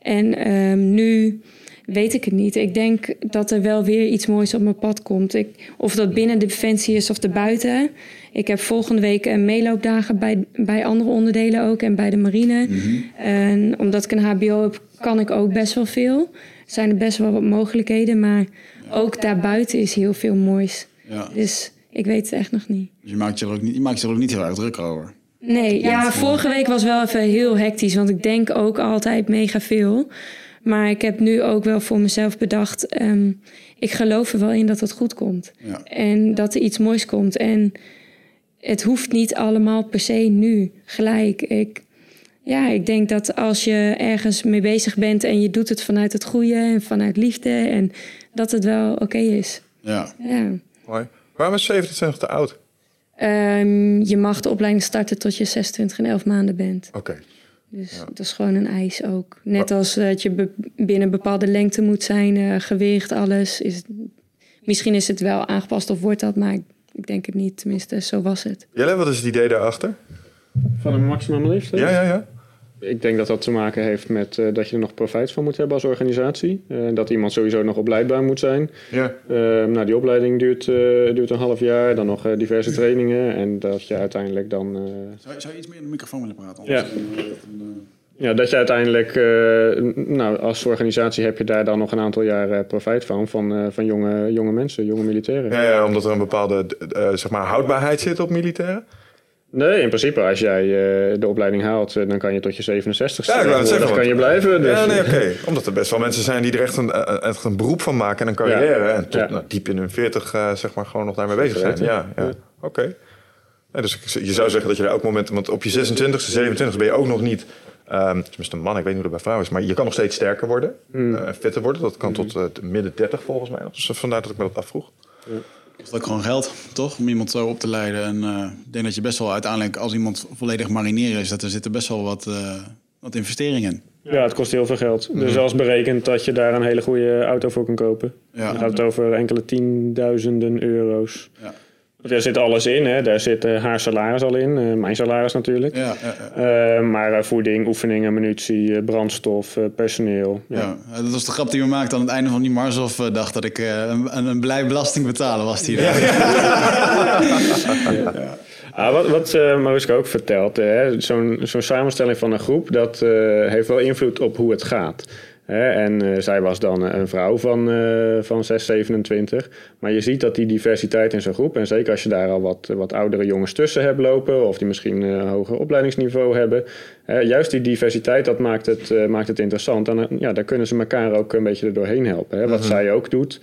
En ehm, nu weet ik het niet. Ik denk dat er wel weer iets moois op mijn pad komt. Ik, of dat binnen de defensie is of buiten. Ik heb volgende week een meeloopdagen bij, bij andere onderdelen ook en bij de marine. Mhm. En omdat ik een HBO heb, kan ik ook best wel veel. Er zijn er best wel wat mogelijkheden, maar ook daarbuiten is heel veel moois. Ja. Dus ik weet het echt nog niet. Dus je maakt je er ook niet, je maakt je er ook niet heel erg druk over? Nee, ja, vorige week was wel even heel hectisch, want ik denk ook altijd mega veel. Maar ik heb nu ook wel voor mezelf bedacht, um, ik geloof er wel in dat het goed komt. Ja. En dat er iets moois komt. En het hoeft niet allemaal per se nu, gelijk. Ik, ja, ik denk dat als je ergens mee bezig bent en je doet het vanuit het goede en vanuit liefde, en dat het wel oké is. Ja. ja. Mooi. Waarom is 27 te oud? Um, je mag de opleiding starten tot je 26 en 11 maanden bent. Oké. Dus dat is gewoon een eis ook. Net als dat je binnen bepaalde lengte moet zijn, uh, gewicht, alles. Is misschien is het wel aangepast of wordt dat, maar ik, ik, denk het niet. Tenminste, zo was het. Jelle, wat is het idee daarachter? Van een maximum leeftijd? Ja, ja, ja. Ik denk dat dat te maken heeft met uh, dat je er nog profijt van moet hebben als organisatie. Uh, dat iemand sowieso nog opleidbaar moet zijn. Ja. Uh, nou, die opleiding duurt, duurt een half jaar, dan nog diverse trainingen. En dat je uiteindelijk dan. Zou, zou, je iets meer in de microfoon willen praten? Ja. Ja, dat je uiteindelijk, nou, als organisatie heb je daar dan nog een aantal jaar profijt van, van, van jonge, jonge mensen, jonge militairen. Ja, ja omdat er een bepaalde, zeg maar, houdbaarheid zit op militairen? Nee, in principe, als jij uh, de opleiding haalt, uh, dan kan je tot je 67 Ja, ik wou het zeggen. Dan kan je blijven. Dus. Ja, nee, oké. Okay. Omdat er best wel mensen zijn die er echt een, echt een beroep van maken en een carrière. Ja. En tot ja. nou, diep in hun 40, uh, zeg maar, gewoon nog daarmee bezig zijn. Ja, ja. oké. Okay. Ja, dus je zou zeggen dat je er elk moment, want op je 26, 27 ben je ook nog niet, um, tenminste een man, ik weet niet hoe dat bij vrouwen is, maar je kan nog steeds sterker worden en mm. fitter worden. Dat kan mm. tot midden 30 volgens mij. Dus vandaar dat ik me dat afvroeg. Kost ook gewoon geld, toch? Om iemand zo op te leiden. En uh, ik denk dat je best wel uiteindelijk, als iemand volledig marineren is, dat er zitten best wel wat, uh, wat investeringen in. Ja, het kost heel veel geld. Mm Dus als berekend dat je daar een hele goede auto voor kan kopen. Ja. Dan gaat het over enkele tienduizenden euro's. Ja. Daar zit alles in. Hè. Daar zit uh, haar salaris al in. Uh, mijn salaris natuurlijk. Ja, ja, ja. Uh, maar voeding, oefeningen, munitie, brandstof, personeel. Ja. dat was de grap die we maakten aan het einde van die Marshof dag dat ik een, een blij belasting betalen was daar. Ah, wat wat Mariska ook vertelt, zo'n zo'n samenstelling van een groep, dat heeft wel invloed op hoe het gaat. Hè, en uh, zij was dan een vrouw van, uh, van 6, 27. Maar je ziet dat die diversiteit in zo'n groep, en zeker als je daar al wat, wat oudere jongens tussen hebt lopen, of die misschien een hoger opleidingsniveau hebben, juist die diversiteit, dat maakt het, maakt het interessant. En ja, daar kunnen ze elkaar ook een beetje er doorheen helpen. Hè. Wat mhm. zij ook doet,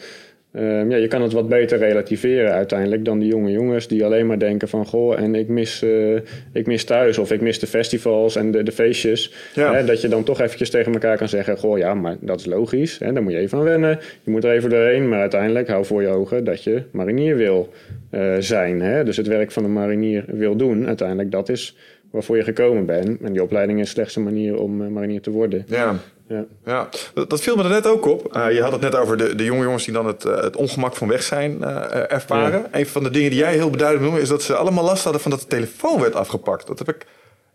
Ehm, ja, je kan het wat beter relativeren uiteindelijk dan die jonge jongens die alleen maar denken van goh, en ik mis, eh, ik mis thuis of ik mis de festivals en de, de feestjes. Ja. Hè, dat je dan toch eventjes tegen elkaar kan zeggen, goh ja, maar dat is logisch. Hè, daar moet je even aan wennen. Je moet er even doorheen, maar uiteindelijk hou voor je ogen dat je marinier wil eh, zijn. Hè? Dus het werk van een marinier wil doen, uiteindelijk dat is waarvoor je gekomen bent. En die opleiding is slechts een manier om eh, marinier te worden. Ja. Ja. Ja, dat, dat viel me er net ook op. Uh, je had het net over de, de jonge jongens die dan het, uh, het ongemak van weg zijn uh, ervaren. Ja. Een van de dingen die jij heel beduidend noemde... is dat ze allemaal last hadden van dat de telefoon werd afgepakt. Dat heb ik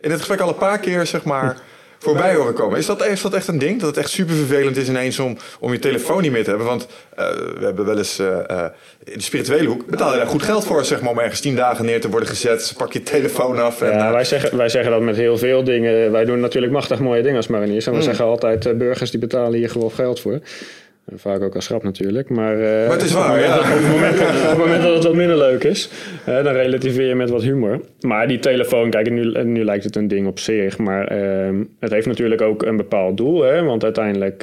in het gesprek al een paar keer, zeg maar... voorbij horen komen. Is dat, is dat echt een ding? Dat het echt super vervelend is ineens om, om je telefoon niet meer te hebben? Want uh, we hebben wel eens uh, uh, in de spirituele hoek betaal je daar goed geld voor, zeg maar, om ergens tien dagen neer te worden gezet. Pak je telefoon af. En, ja, wij, zeggen, wij zeggen dat met heel veel dingen. Wij doen natuurlijk machtig mooie dingen als mariniers. En we mm. zeggen altijd, burgers die betalen hier gewoon geld voor. Vaak ook als grap natuurlijk. Maar, uh, maar het is waar, ja. op, het moment, op het moment dat het wat minder leuk is, dan relativeer je met wat humor. Maar die telefoon, kijk, nu, nu lijkt het een ding op zich. Maar uh, het heeft natuurlijk ook een bepaald doel. Hè? Want uiteindelijk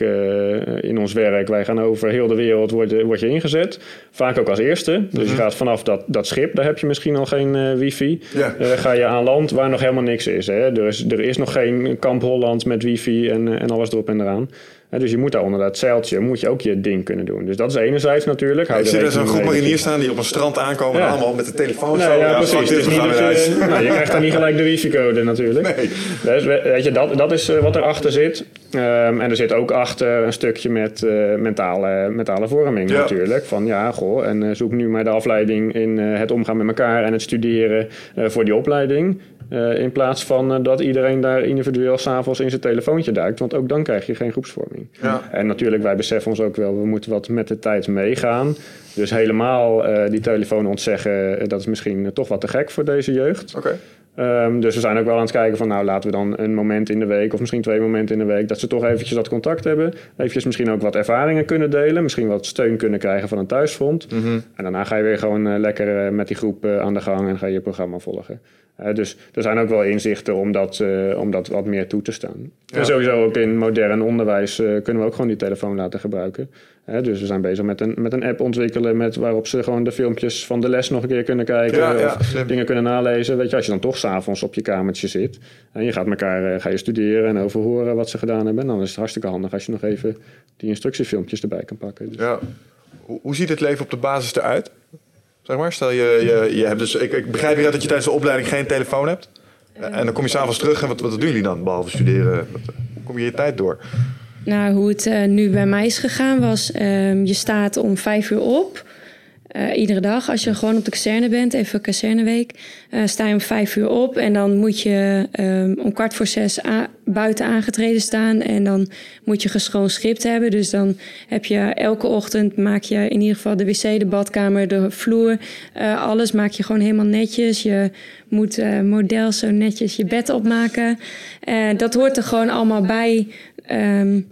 in ons werk, wij gaan over heel de wereld, word, word je ingezet. Vaak ook als eerste. Dus je gaat vanaf dat, dat schip, daar heb je misschien al geen wifi. Ja. ga je aan land waar nog helemaal niks is. Hè? Er, is er is nog geen kamp Holland met wifi en, en alles erop en eraan. Dus je moet daar onder dat zeiltje moet je ook je ding kunnen doen. Dus dat is enerzijds natuurlijk. Ja, ik zie er zo'n groep mariniers staan die op een strand aankomen ja. allemaal met de telefoon nee, zo. Ja, precies. Dus niet dat je, nou, je krijgt dan niet gelijk de wifi-code natuurlijk. Nee. Dus, weet je, dat, dat is wat erachter zit. Um, en er zit ook achter een stukje met uh, mentale, mentale vorming ja. natuurlijk. Van ja, goh, en uh, zoek nu maar de afleiding in uh, het omgaan met elkaar en het studeren voor die opleiding. Uh, in plaats van uh, dat iedereen daar individueel s'avonds in zijn telefoontje duikt. Want ook dan krijg je geen groepsvorming. Ja. En natuurlijk, wij beseffen ons ook wel, we moeten wat met de tijd meegaan. Dus helemaal uh, die telefoon ontzeggen, dat is misschien toch wat te gek voor deze jeugd. Okay. Um, dus we zijn ook wel aan het kijken van, nou laten we dan een moment in de week, of misschien twee momenten in de week, dat ze toch eventjes dat contact hebben. Eventjes misschien ook wat ervaringen kunnen delen. Misschien wat steun kunnen krijgen van een thuisfront. Mm -hmm. En daarna ga je weer gewoon lekker met die groep aan de gang en ga je je programma volgen. Dus er zijn ook wel inzichten om dat, om dat wat meer toe te staan. Ja. En sowieso ook in modern onderwijs kunnen we ook gewoon die telefoon laten gebruiken. Dus we zijn bezig met een, met een app ontwikkelen met, waarop ze gewoon de filmpjes van de les nog een keer kunnen kijken. Ja, ja, of dingen kunnen nalezen. Weet je, als je dan toch s'avonds op je kamertje zit en je gaat elkaar ga je studeren en overhoren wat ze gedaan hebben. Dan is het hartstikke handig als je nog even die instructiefilmpjes erbij kan pakken. Dus. Ja. Hoe, ziet het leven op de basis eruit? Zeg maar, stel je, je, je hebt dus, ik, ik begrijp dat je tijdens de opleiding geen telefoon hebt. En dan kom je s'avonds terug en wat, wat doen jullie dan, behalve studeren? Wat, hoe kom je je tijd door? Nou, hoe het uh, nu bij mij is gegaan was, uh, je staat om vijf uur op. Uh, iedere dag, als je gewoon op de kazerne bent, even kazerneweek, uh, sta je om vijf uur op. En dan moet je um, om kwart voor zes buiten aangetreden staan. En dan moet je geschoon script hebben. Dus dan heb je elke ochtend, maak je in ieder geval de wc, de badkamer, de vloer. Alles maak je gewoon helemaal netjes. Je moet model zo netjes je bed opmaken. dat hoort er gewoon allemaal bij. Um,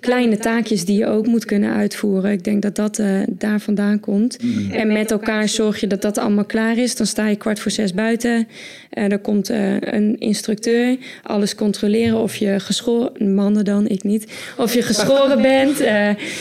kleine taakjes die je ook moet kunnen uitvoeren. Ik denk dat dat uh, daar vandaan komt. Mm. En met elkaar zorg je dat dat allemaal klaar is. Dan sta je kwart voor zes buiten. Uh, er komt uh, een instructeur. Alles controleren of je geschoren... Mannen dan, ik niet. Of je geschoren bent.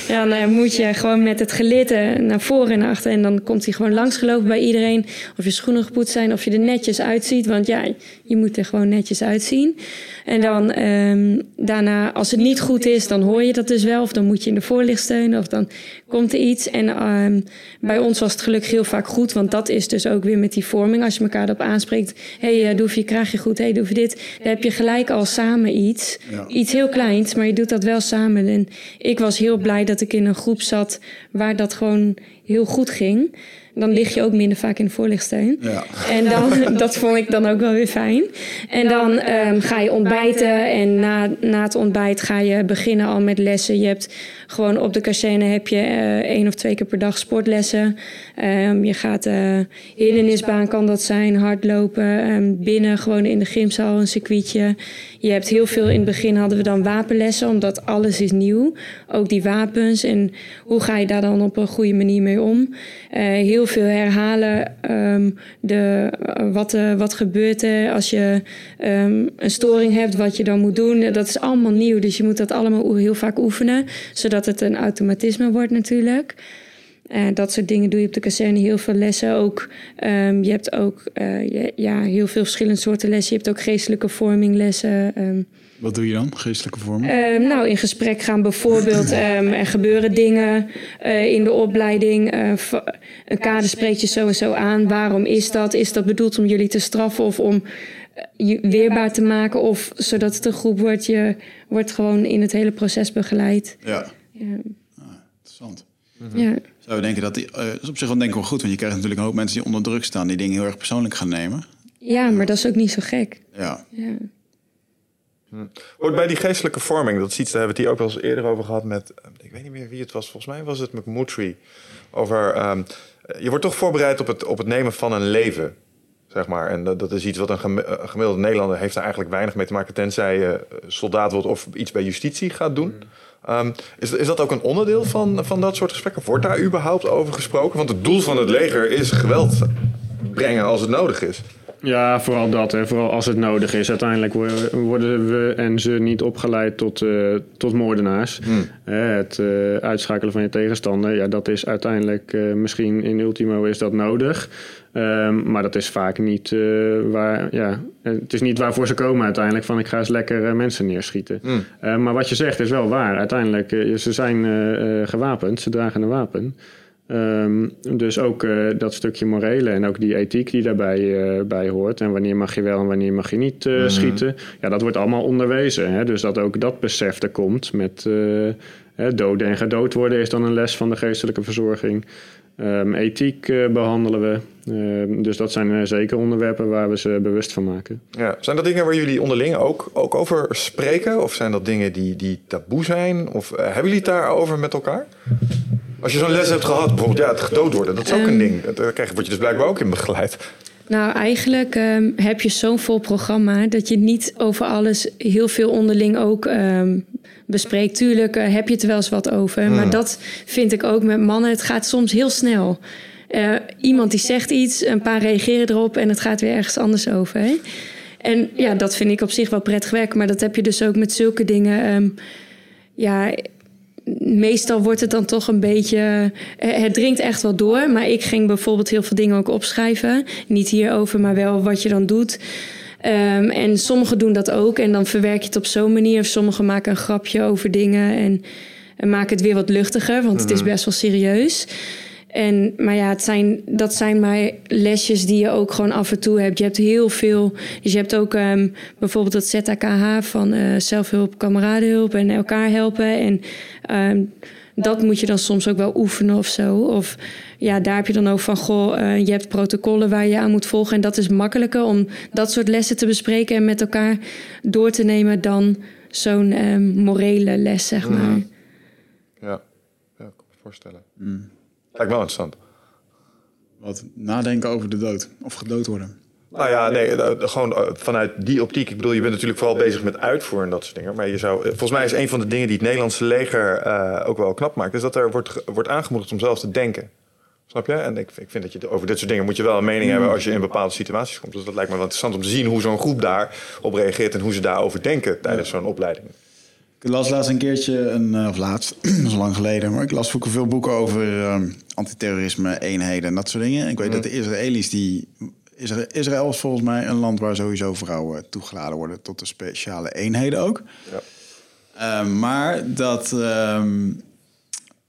dan moet je gewoon met het gelitten naar voren en naar achter. En dan komt hij gewoon langsgelopen bij iedereen. Of je schoenen gepoetst zijn. Of je er netjes uitziet. Want ja, je moet er gewoon netjes uitzien. En dan um, daarna, als het niet goed is, dan hoor je dat dus wel. Of dan moet je in de voorlicht steunen. Of dan komt er iets. En um, bij ons was het gelukkig heel vaak goed. Want dat is dus ook weer met die vorming. Als je elkaar erop aanspreekt. Hé, hey, doe je kraagje goed. Hé, hey, doe je dit. Dan heb je gelijk al samen iets. Ja. Iets heel kleins, maar je doet dat wel samen. En ik was heel blij dat ik in een groep zat waar dat gewoon heel goed ging dan lig je ook minder vaak in de voorlichtsteun. Ja. En dan, dat vond ik dan ook wel weer fijn. En dan um, ga je ontbijten en na, na het ontbijt ga je beginnen al met lessen. Je hebt gewoon op de kazerne heb je uh, één of twee keer per dag sportlessen. Um, je gaat uh, hindernisbaan kan dat zijn, hardlopen. Um, binnen gewoon in de gymzaal een circuitje. Je hebt heel veel, in het begin hadden we dan wapenlessen, omdat alles is nieuw. Ook die wapens en hoe ga je daar dan op een goede manier mee om. Uh, heel veel herhalen um, de, uh, wat, uh, wat gebeurt er als je um, een storing hebt, wat je dan moet doen. Dat is allemaal nieuw, dus je moet dat allemaal heel vaak oefenen, zodat het een automatisme wordt natuurlijk. Dat soort dingen doe je op de kazerne. Heel veel lessen ook. Um, je hebt ook uh, ja, heel veel verschillende soorten lessen. Je hebt ook geestelijke vorminglessen. Um, Wat doe je dan, geestelijke vorming? Um, nou, in gesprek gaan bijvoorbeeld. er gebeuren dingen uh, in de opleiding. een kader spreekt je zo en zo aan. Waarom is dat? Is dat bedoeld om jullie te straffen of om je weerbaar te maken? Of zodat het een groep wordt. Je wordt gewoon in het hele proces begeleid. Ja. ja. Ah, interessant. Mm-hmm. Ja. Zou je denken dat die, uh, is op zich wel denk ik wel goed, want je krijgt natuurlijk een hoop mensen die onder druk staan, die dingen heel erg persoonlijk gaan nemen. Ja, maar dat is ook niet zo gek. Ja. ja. Hm. Bij die geestelijke vorming, dat is iets, daar hebben we het hier ook wel eens eerder over gehad met, ik weet niet meer wie het was, volgens mij was het McMutry. Over, um, je wordt toch voorbereid op het, op het nemen van een leven, zeg maar. En dat, dat is iets wat een gemiddelde Nederlander heeft er eigenlijk weinig mee te maken, tenzij je soldaat wordt of iets bij justitie gaat doen. Mm. Um, is, is dat ook een onderdeel van, van dat soort gesprekken? Wordt daar überhaupt over gesproken? Want het doel van het leger is geweld brengen als het nodig is. Ja, vooral dat. Hè. Vooral als het nodig is. Uiteindelijk worden we en ze niet opgeleid tot, uh, tot moordenaars. Hmm. Het uh, uitschakelen van je tegenstander, ja, dat is uiteindelijk uh, misschien in ultimo is dat nodig. Um, maar dat is vaak niet waar. Ja, het is niet waarvoor ze komen uiteindelijk. Van ik ga eens lekker mensen neerschieten. Mm. maar wat je zegt is wel waar. Uiteindelijk, ze zijn gewapend, ze dragen een wapen. Um, dus ook uh, dat stukje morele en ook die ethiek die daarbij uh, bij hoort. En wanneer mag je wel en wanneer mag je niet uh, mm. schieten. Ja, dat wordt allemaal onderwezen. Hè? Dus dat ook dat besef er komt met doden en gedood worden is dan een les van de geestelijke verzorging. Um, ethiek behandelen we. Uh, dus dat zijn zeker onderwerpen waar we ze bewust van maken. Ja. Zijn dat dingen waar jullie onderling ook, ook over spreken? Of zijn dat dingen die, die taboe zijn? Of hebben jullie het daarover met elkaar? Als je zo'n les hebt gehad, bijvoorbeeld ja, het gedood worden, dat is ook um, een ding. Daar krijg, word je dus blijkbaar ook in begeleid. Nou, eigenlijk um, heb je zo'n vol programma dat je niet over alles heel veel onderling ook um, bespreekt. Tuurlijk uh, heb je het er wel eens wat over, hmm. maar dat vind ik ook met mannen. Het gaat soms heel snel. Uh, iemand die zegt iets, een paar reageren erop en het gaat weer ergens anders over. Hè? En ja, dat vind ik op zich wel prettig werken, maar dat heb je dus ook met zulke dingen. ja, meestal wordt het dan toch een beetje. Eh, het dringt echt wel door. Maar ik ging bijvoorbeeld heel veel dingen ook opschrijven. Niet hierover, maar wel wat je dan doet. Um, en sommigen doen dat ook. En dan verwerk je het op zo'n manier. Of sommigen maken een grapje over dingen. En, en maken het weer wat luchtiger. Want het is mhm. best wel serieus. En, maar ja, het zijn, dat zijn maar lesjes die je ook gewoon af en toe hebt. Je hebt heel veel. Dus je hebt ook um, bijvoorbeeld het ZAKH van uh, zelfhulp, kameradenhulp en elkaar helpen. En um, dat moet je dan soms ook wel oefenen of zo. Of ja, daar heb je dan ook van, goh, uh, je hebt protocollen waar je aan moet volgen. En dat is makkelijker om dat soort lessen te bespreken en met elkaar door te nemen dan zo'n um, morele les, zeg maar. Mm. Ja, ja, ik kan me voorstellen. Mm. Lijkt wel interessant. Wat nadenken over de dood of gedood worden. Nou ja, nee, eh, gewoon eh, vanuit die optiek. Ik bedoel, je bent natuurlijk vooral bezig met uitvoeren en dat soort dingen. Maar je zou, eh, volgens mij is een van de dingen die het Nederlandse leger uh, ook wel knap maakt, is dat er wordt, wordt aangemoedigd om zelf te denken. Snap je? En ik, ik vind dat je over dit soort dingen moet je wel een mening hebben als je in bepaalde situaties komt. Dus dat lijkt me wel interessant om te zien hoe zo'n groep daarop reageert en hoe ze daarover denken tijdens zo'n opleiding. Ik las laatst een keertje, een, of laatst, dat is lang geleden, maar ik las ook veel boeken over uh, antiterrorisme, eenheden en dat soort dingen. Ik weet mm. dat de Israëli's die Israël is volgens mij een land waar sowieso vrouwen toegeladen worden tot de speciale eenheden ook. Ja. Uh, maar dat uh,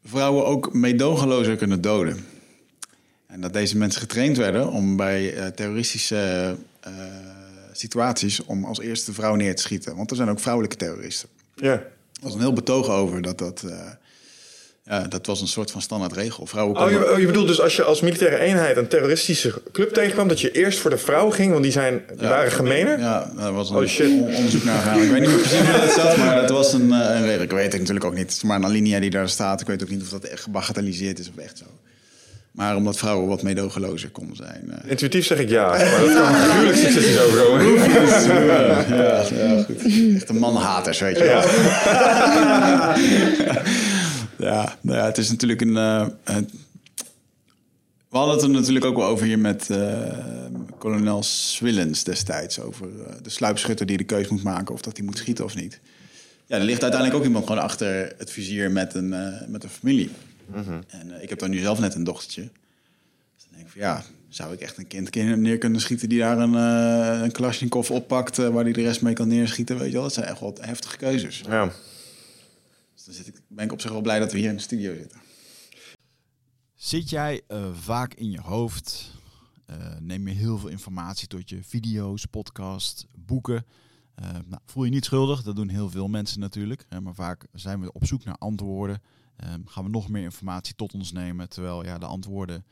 vrouwen ook meedogenlozer kunnen doden. En dat deze mensen getraind werden om bij uh, terroristische uh, situaties om als eerste vrouw neer te schieten. Want er zijn ook vrouwelijke terroristen. Ja. Er was een heel betoog over dat dat uh, ja, dat was een soort van standaard regel. Vrouwen oh, je, oh, je bedoelt dus als je als militaire eenheid een terroristische club tegenkwam, dat je eerst voor de vrouw ging, want die, zijn, die waren gemener? Ja, daar was een oh, shit. onderzoek naar gegaan. Ik weet niet meer precies hoe dat zat, maar het was een, eh, een regel. Ik weet het natuurlijk ook niet. Het is maar een alinea die daar staat. Ik weet ook niet of dat echt gebagatelliseerd is of echt zo. Maar omdat vrouwen wat meedogenlozer konden zijn. Uh... Intuïtief zeg ik ja, maar dat kan gruwelijk succesjes overkomen. ja, ja, goed. Echt een mannenhaters, weet je wel. Ja. Ja, nou ja, het is natuurlijk een. Uh, we hadden het er natuurlijk ook wel over hier met uh, kolonel Swillens destijds. Over uh, de sluipschutter die de keus moet maken of dat hij moet schieten of niet. Ja, er ligt uiteindelijk ook iemand gewoon achter het vizier met een, met een familie. En eh, ik heb dan nu zelf net een dochtertje. Dus dan denk ik van ja, zou ik echt een kind kin- neer kunnen schieten die daar een, eh een Kalashnikov oppakt eh, waar hij de rest mee kan neerschieten, weet je wel? Dat zijn echt wel heftige keuzes. Ja. Dus dan zit ik, ben ik op zich wel blij dat we hier in de studio zitten. Zit jij vaak in je hoofd? Eh, neem je heel veel informatie tot je video's, podcast, boeken? Eh, nou, voel je niet schuldig, dat doen heel veel mensen natuurlijk. Hè, maar vaak zijn we op zoek naar antwoorden. Ehm, gaan we nog meer informatie tot ons nemen, terwijl ja, de antwoorden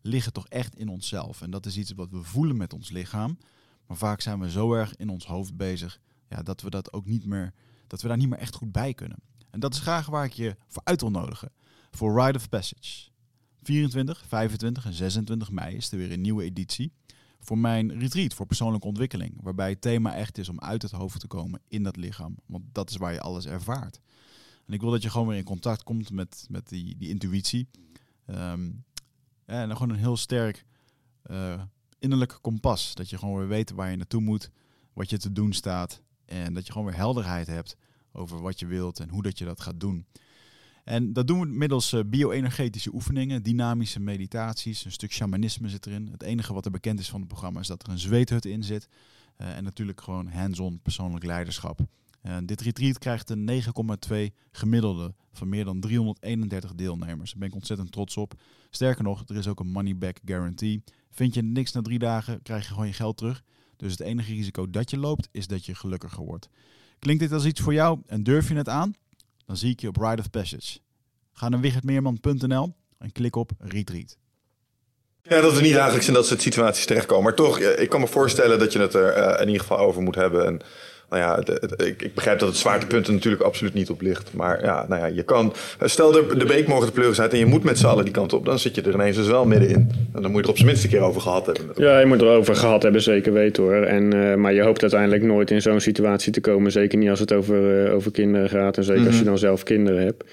liggen toch echt in onszelf. En dat is iets wat we voelen met ons lichaam. Maar vaak zijn we zo erg in ons hoofd bezig ja, dat we dat ook niet meer, dat we daar niet meer echt goed bij kunnen. En dat is graag waar ik je voor uit wil nodigen. Voor Rite of Passage. 24, 25 en 26 mei is er weer een nieuwe editie. Voor mijn retreat voor persoonlijke ontwikkeling. Waarbij het thema echt is om uit het hoofd te komen in dat lichaam. Want dat is waar je alles ervaart. En ik wil dat je gewoon weer in contact komt met, met die, die intuïtie. Ehm, en dan gewoon een heel sterk eh, innerlijk kompas. Dat je gewoon weer weet waar je naartoe moet, wat je te doen staat. En dat je gewoon weer helderheid hebt over wat je wilt en hoe dat je dat gaat doen. En dat doen we middels eh, bio-energetische oefeningen, dynamische meditaties, een stuk shamanisme zit erin. Het enige wat er bekend is van het programma is dat er een zweethut in zit. Eh, en natuurlijk gewoon hands-on persoonlijk leiderschap. Eh, dit retreat krijgt een 9,2 gemiddelde van meer dan 331 deelnemers. Daar ben ik ontzettend trots op. Sterker nog, er is ook een money back guarantee. Vind je niks na drie dagen, krijg je gewoon je geld terug. Dus het enige risico dat je loopt, is dat je gelukkiger wordt. Klinkt dit als iets voor jou en durf je het aan? Dan zie ik je op Ride of Passage. Ga naar wichertmeerman.nl en klik op Retreat. Ja, dat we niet dagelijks in dat soort situaties terechtkomen. Maar toch, eh, ik kan me voorstellen dat je het er eh, in ieder geval over moet hebben. En nou ja, het- het- ik, ik begrijp dat het zwaartepunt er natuurlijk absoluut niet op ligt. Maar ja, nou ja, je kan... Stel, de, de beek mogen de pleuris uit en je moet met z'n allen die kant op. Dan zit je er ineens dus wel middenin. En dan moet je er op zijn minst een keer over gehad hebben. Ja, je moet erover gehad hebben, zeker weten hoor. En, eh, maar je hoopt uiteindelijk nooit in zo'n situatie te komen. Zeker niet als het over, eh, over kinderen gaat. En zeker als je dan zelf kinderen hebt.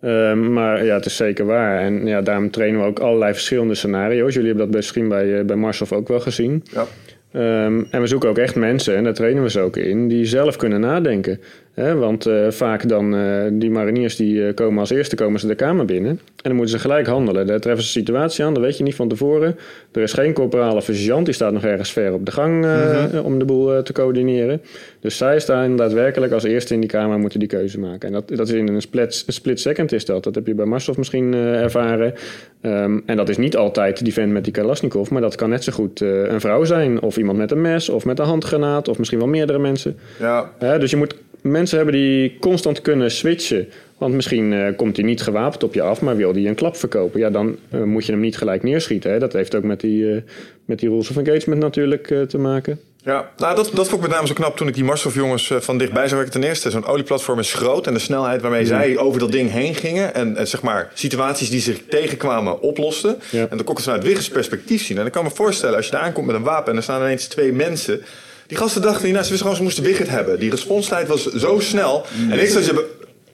Ehm, maar ja, het is zeker waar. En ja, daarom trainen we ook allerlei verschillende scenario's. Jullie hebben dat misschien bij, eh, bij Marshof ook wel gezien. Ja. Ehm, en we zoeken ook echt mensen, en daar trainen we ze ook in, die zelf kunnen nadenken. Hè, want eh, vaak dan, eh, die mariniers die eh, komen als eerste komen ze de kamer binnen. En dan moeten ze gelijk handelen. Daar treffen ze een situatie aan, dat weet je niet van tevoren. Er is geen corporaal of sergeant, die staat nog ergens ver op de gang eh, om de boel te coördineren. Dus zij staan daadwerkelijk als eerste in die kamer en moeten die keuze maken. En dat, dat is in een split, split second is dat. Dat heb je bij Marshof misschien ervaren. Ehm, en dat is niet altijd die vent met die Kalashnikov, maar dat kan net zo goed een vrouw zijn. Of iemand met een mes, of met een handgranaat, of misschien wel meerdere mensen. Ja, dus je moet mensen hebben die constant kunnen switchen. Want misschien eh, komt hij niet gewapend op je af, maar wil hij een klap verkopen. Ja, dan eh, moet je hem niet gelijk neerschieten. Hè. Dat heeft ook met die, eh, met die rules of engagement natuurlijk te maken. Ja, nou, dat, dat vond ik met name zo knap toen ik die Marshof jongens eh, van dichtbij zag. werken. Ten eerste, zo'n olieplatform is groot en de snelheid waarmee zij over dat ding heen gingen. En, en zeg maar situaties die zich tegenkwamen oplosten. Ja. En dan kon ik het vanuit Wiggers perspectief zien. En ik kan me voorstellen, als je daar aankomt met een wapen en er staan ineens twee mensen. Die gasten dachten, nou, ze wisten gewoon, ze moesten Wigert hebben. Die responstijd was zo snel. En ik zou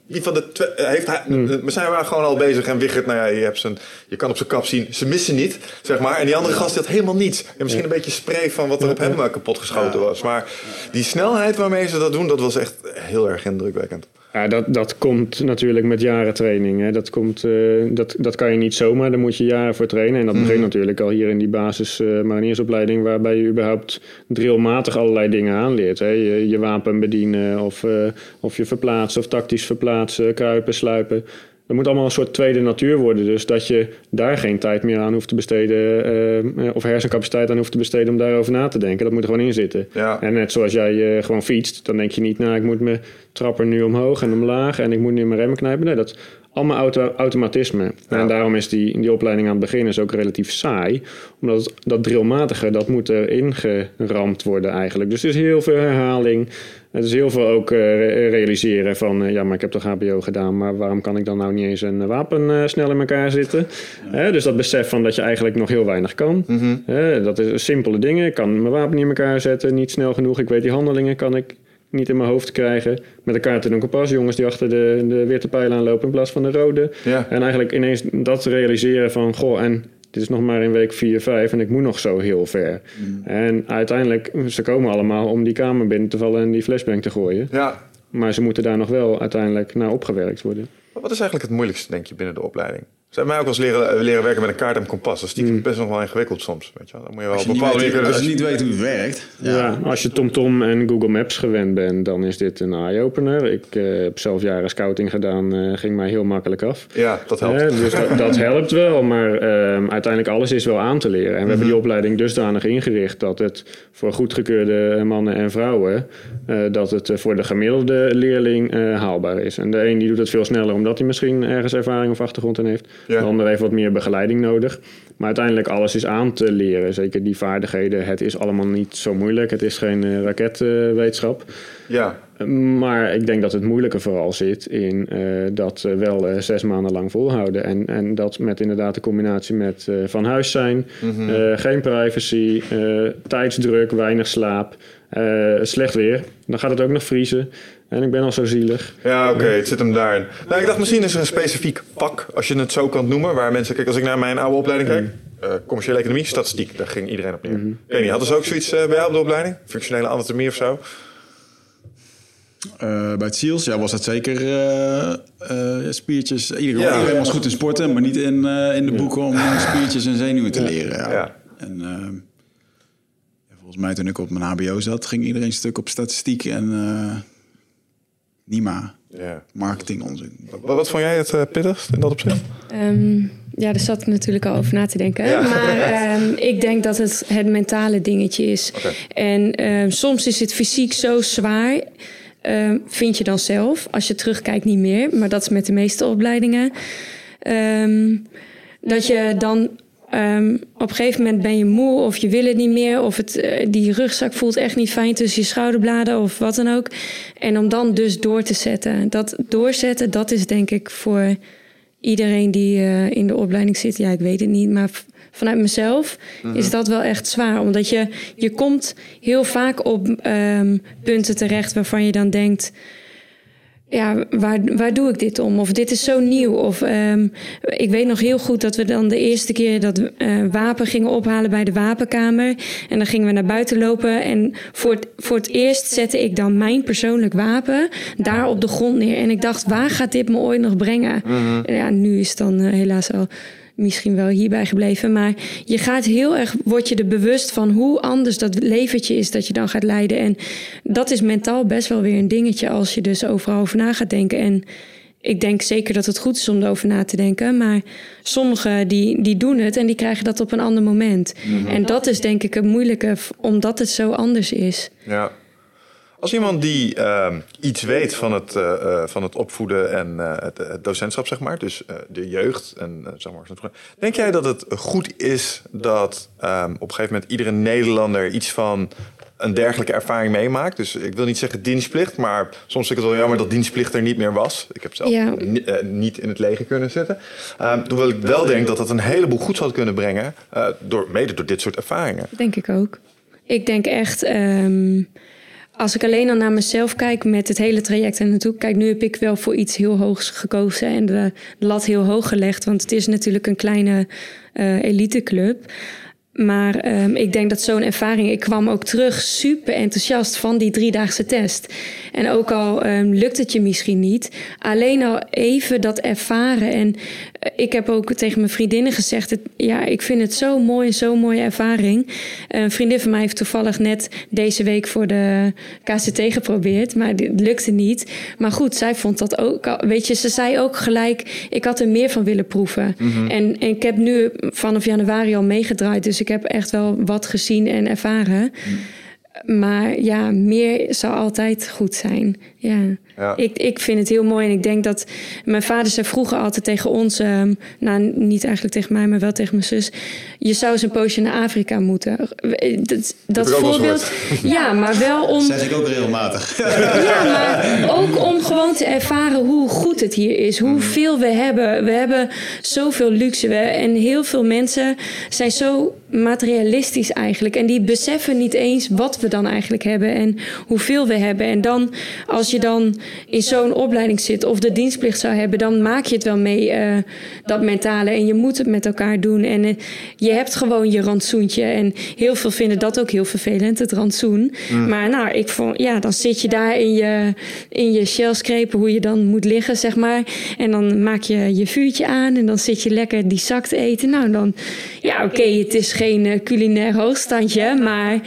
wie van de eh, heeft hij, we zijn waren gewoon al bezig en Wigert, nou ja, je, hebt zijn, je kan op zijn kap zien, ze missen niet, zeg maar. En die andere gast die had helemaal niets. En misschien een beetje spray van wat er op hem eh, kapot geschoten was. Maar die snelheid waarmee ze dat doen, dat was echt heel erg indrukwekkend. Ja, dat, dat komt natuurlijk met jaren training. Hè. Dat, komt, eh, dat, dat kan je niet zomaar, daar moet je jaren voor trainen. En dat begint natuurlijk al hier in die basis eh, mariniersopleiding... waarbij je überhaupt drillmatig allerlei dingen aanleert. Hè. Je, je wapen bedienen of, eh, of je verplaatsen of tactisch verplaatsen, kruipen, sluipen. Dat moet allemaal een soort tweede natuur worden. Dus dat je daar geen tijd meer aan hoeft te besteden... eh, of hersencapaciteit aan hoeft te besteden om daarover na te denken. Dat moet er gewoon in zitten. Ja. En net zoals jij eh, gewoon fietst, dan denk je niet... nou, ik moet mijn trapper nu omhoog en omlaag... en ik moet nu mijn remmen knijpen. Nee, dat is allemaal auto automatisme. En daarom is die, die opleiding aan het begin is ook relatief saai. Omdat het- dat drillmatige, dat moet erin geramd worden eigenlijk. Dus er is heel veel herhaling... Het is heel veel ook eh, re- realiseren van, eh, ja, maar ik heb toch HBO gedaan, maar waarom kan ik dan nou niet eens een wapen eh, snel in elkaar zitten? Dus dat besef van dat je eigenlijk nog heel weinig kan. Hè, dat is simpele dingen. Ik kan mijn wapen niet in elkaar zetten, niet snel genoeg. Ik weet die handelingen kan ik niet in mijn hoofd krijgen. Met een kaart en een kompas, jongens die achter de, de witte pijlen aanlopen in plaats van de rode. Ja. En eigenlijk ineens dat realiseren van, goh, en dit is nog maar in week 4, 5 en ik moet nog zo heel ver. En uiteindelijk, ze komen allemaal om die kamer binnen te vallen en die flashbang te gooien. Ja. Maar ze moeten daar nog wel uiteindelijk naar opgewerkt worden. Wat is eigenlijk het moeilijkste, denk je, binnen de opleiding? Ze hebben mij ook wel eens leren, leren werken met een kaart en kompas. Dat is die best nog wel ingewikkeld soms. Weet je wel. Dan moet je wel Als je, een niet weet, als je niet weet hoe het werkt. Ja. als je TomTom en Google Maps gewend bent, dan is dit een eye-opener. Ik eh, heb zelf jaren scouting gedaan, eh, ging mij heel makkelijk af. Ja, dat helpt. Eh, dus dat, dat helpt wel, maar ehm, uiteindelijk alles is wel aan te leren. En we hebben die opleiding dusdanig ingericht dat het voor goedgekeurde mannen en vrouwen, eh, dat het eh, voor de gemiddelde leerling eh, haalbaar is. En de een die doet het veel sneller omdat hij misschien ergens ervaring of achtergrond in heeft. Ja. De ander heeft wat meer begeleiding nodig. Maar uiteindelijk alles is aan te leren. Zeker die vaardigheden. Het is allemaal niet zo moeilijk. Het is geen eh, raketwetenschap. Ja, Maar ik denk dat het moeilijke vooral zit in eh, dat eh, wel eh, zes maanden lang volhouden. En, en dat met inderdaad de combinatie met eh, van huis zijn, eh, geen privacy, eh, tijdsdruk, weinig slaap, eh, slecht weer. Dan gaat het ook nog vriezen. En ik ben al zo zielig. ja oké, het zit hem daarin. Nou, ik dacht misschien is er een specifiek vak, als je het zo kan noemen, waar mensen... Kijk, als ik naar mijn oude opleiding kijk, eh, commerciële economie, statistiek, daar ging iedereen op neer. Ik weet niet, hadden ze ook zoiets eh, bij jou op de opleiding? Functionele anatomie of zo? Eh, bij het SEALS ja, was dat zeker eh, eh, spiertjes. Iedereen, Ja. iedereen was goed in sporten, maar niet in, eh, in de boeken om spiertjes en zenuwen te leren. Ja. Ja. En volgens mij toen ik op mijn HBO zat, ging iedereen stuk op statistiek en eh NIMA, Ja. marketing onzin. Wat, wat vond jij het eh, pittigst in dat opzicht? Ehm, ja, daar zat ik natuurlijk al over na te denken. Ja. Maar ehm, ik denk dat het het mentale dingetje is. En ehm, soms is het fysiek zo zwaar. ehm, vind je dan zelf, als je terugkijkt, niet meer. Maar dat is met de meeste opleidingen. Ehm, dat je dan ehm, op een gegeven moment ben je moe of je wil het niet meer. Of het, eh, die rugzak voelt echt niet fijn tussen je schouderbladen of wat dan ook. En om dan dus door te zetten. Dat doorzetten, dat is denk ik voor iedereen die eh, in de opleiding zit. Ja, ik weet het niet, maar vanuit mezelf is dat wel echt zwaar. Omdat je, je komt heel vaak op ehm, punten terecht waarvan je dan denkt ja, waar, waar doe ik dit om? Of dit is zo nieuw. Of ehm, ik weet nog heel goed dat we dan de eerste keer dat eh, wapen gingen ophalen bij de wapenkamer. En dan gingen we naar buiten lopen. En voor het, voor het eerst zette ik dan mijn persoonlijk wapen daar op de grond neer. En ik dacht, waar gaat dit me ooit nog brengen? En Ja, nu is het dan eh, helaas al misschien wel hierbij gebleven. Maar je gaat heel erg, word je er bewust van hoe anders dat leventje is dat je dan gaat leiden. En dat is mentaal best wel weer een dingetje als je dus overal over na gaat denken. En ik denk zeker dat het goed is om erover na te denken. Maar sommigen die, die doen het en die krijgen dat op een ander moment. En dat is denk ik het moeilijke, omdat het zo anders is. Ja. Als iemand die ehm, iets weet van het, eh, eh, van het opvoeden en eh, het, het docentschap, zeg maar, dus de jeugd, en, zeg maar, denk jij dat het goed is dat ehm, op een gegeven moment iedere Nederlander iets van een dergelijke ervaring meemaakt? Dus ik wil niet zeggen dienstplicht, maar soms vind ik het wel jammer dat dienstplicht er niet meer was. Ik heb zelf Ja. niet in het leger kunnen zitten. Ehm hoewel ik wel denk dat dat een heleboel goed zou kunnen brengen, door, mede door dit soort ervaringen. Denk ik ook. Ik denk echt, als ik alleen al naar mezelf kijk met het hele traject en naartoe. Kijk, nu heb ik wel voor iets heel hoogs gekozen en de lat heel hoog gelegd. Want het is natuurlijk een kleine eh eliteclub. Maar ehm, ik denk dat zo'n ervaring. Ik kwam ook terug super enthousiast van die driedaagse test. En ook al ehm, lukt het je misschien niet, alleen al even dat ervaren. En ik heb ook tegen mijn vriendinnen gezegd: het, ja, ik vind het zo mooi, zo'n mooie ervaring. Een vriendin van mij heeft toevallig net deze week voor de KCT geprobeerd, maar dit lukte niet. Maar goed, zij vond dat ook. Weet je, ze zei ook gelijk: ik had er meer van willen proeven. En, en ik heb nu vanaf januari al meegedraaid, dus ik heb echt wel wat gezien en ervaren. Maar ja, meer zou altijd goed zijn. Ja. Ja. Ik, ik vind het heel mooi en ik denk dat mijn vader zei vroeger altijd tegen ons, ehm, nou niet eigenlijk tegen mij, maar wel tegen mijn zus, je zou eens een poosje naar Afrika moeten. Dat, dat voorbeeld, ja, maar wel om, zeg ik ook regelmatig. ja, maar ook om gewoon te ervaren hoe goed het hier is. Hoeveel we hebben. We hebben zoveel luxe. We, en heel veel mensen zijn zo materialistisch eigenlijk. En die beseffen niet eens wat we dan eigenlijk hebben en hoeveel we hebben. En dan, als je je dan in zo'n opleiding zit of de dienstplicht zou hebben, dan maak je het wel mee, uh, dat mentale. En je moet het met elkaar doen. En uh, je hebt gewoon je rantsoentje. En heel veel vinden dat ook heel vervelend, het rantsoen. Mm. Maar nou, ik vond, ja, dan zit je daar in je, in je shellskrepen, hoe je dan moet liggen, zeg maar. En dan maak je je vuurtje aan en dan zit je lekker die zak te eten. Nou, dan, ja, oké, okay, het is geen uh, culinair hoogstandje, maar.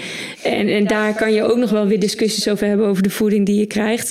En, en daar kan je ook nog wel weer discussies over hebben, over de voeding die je krijgt.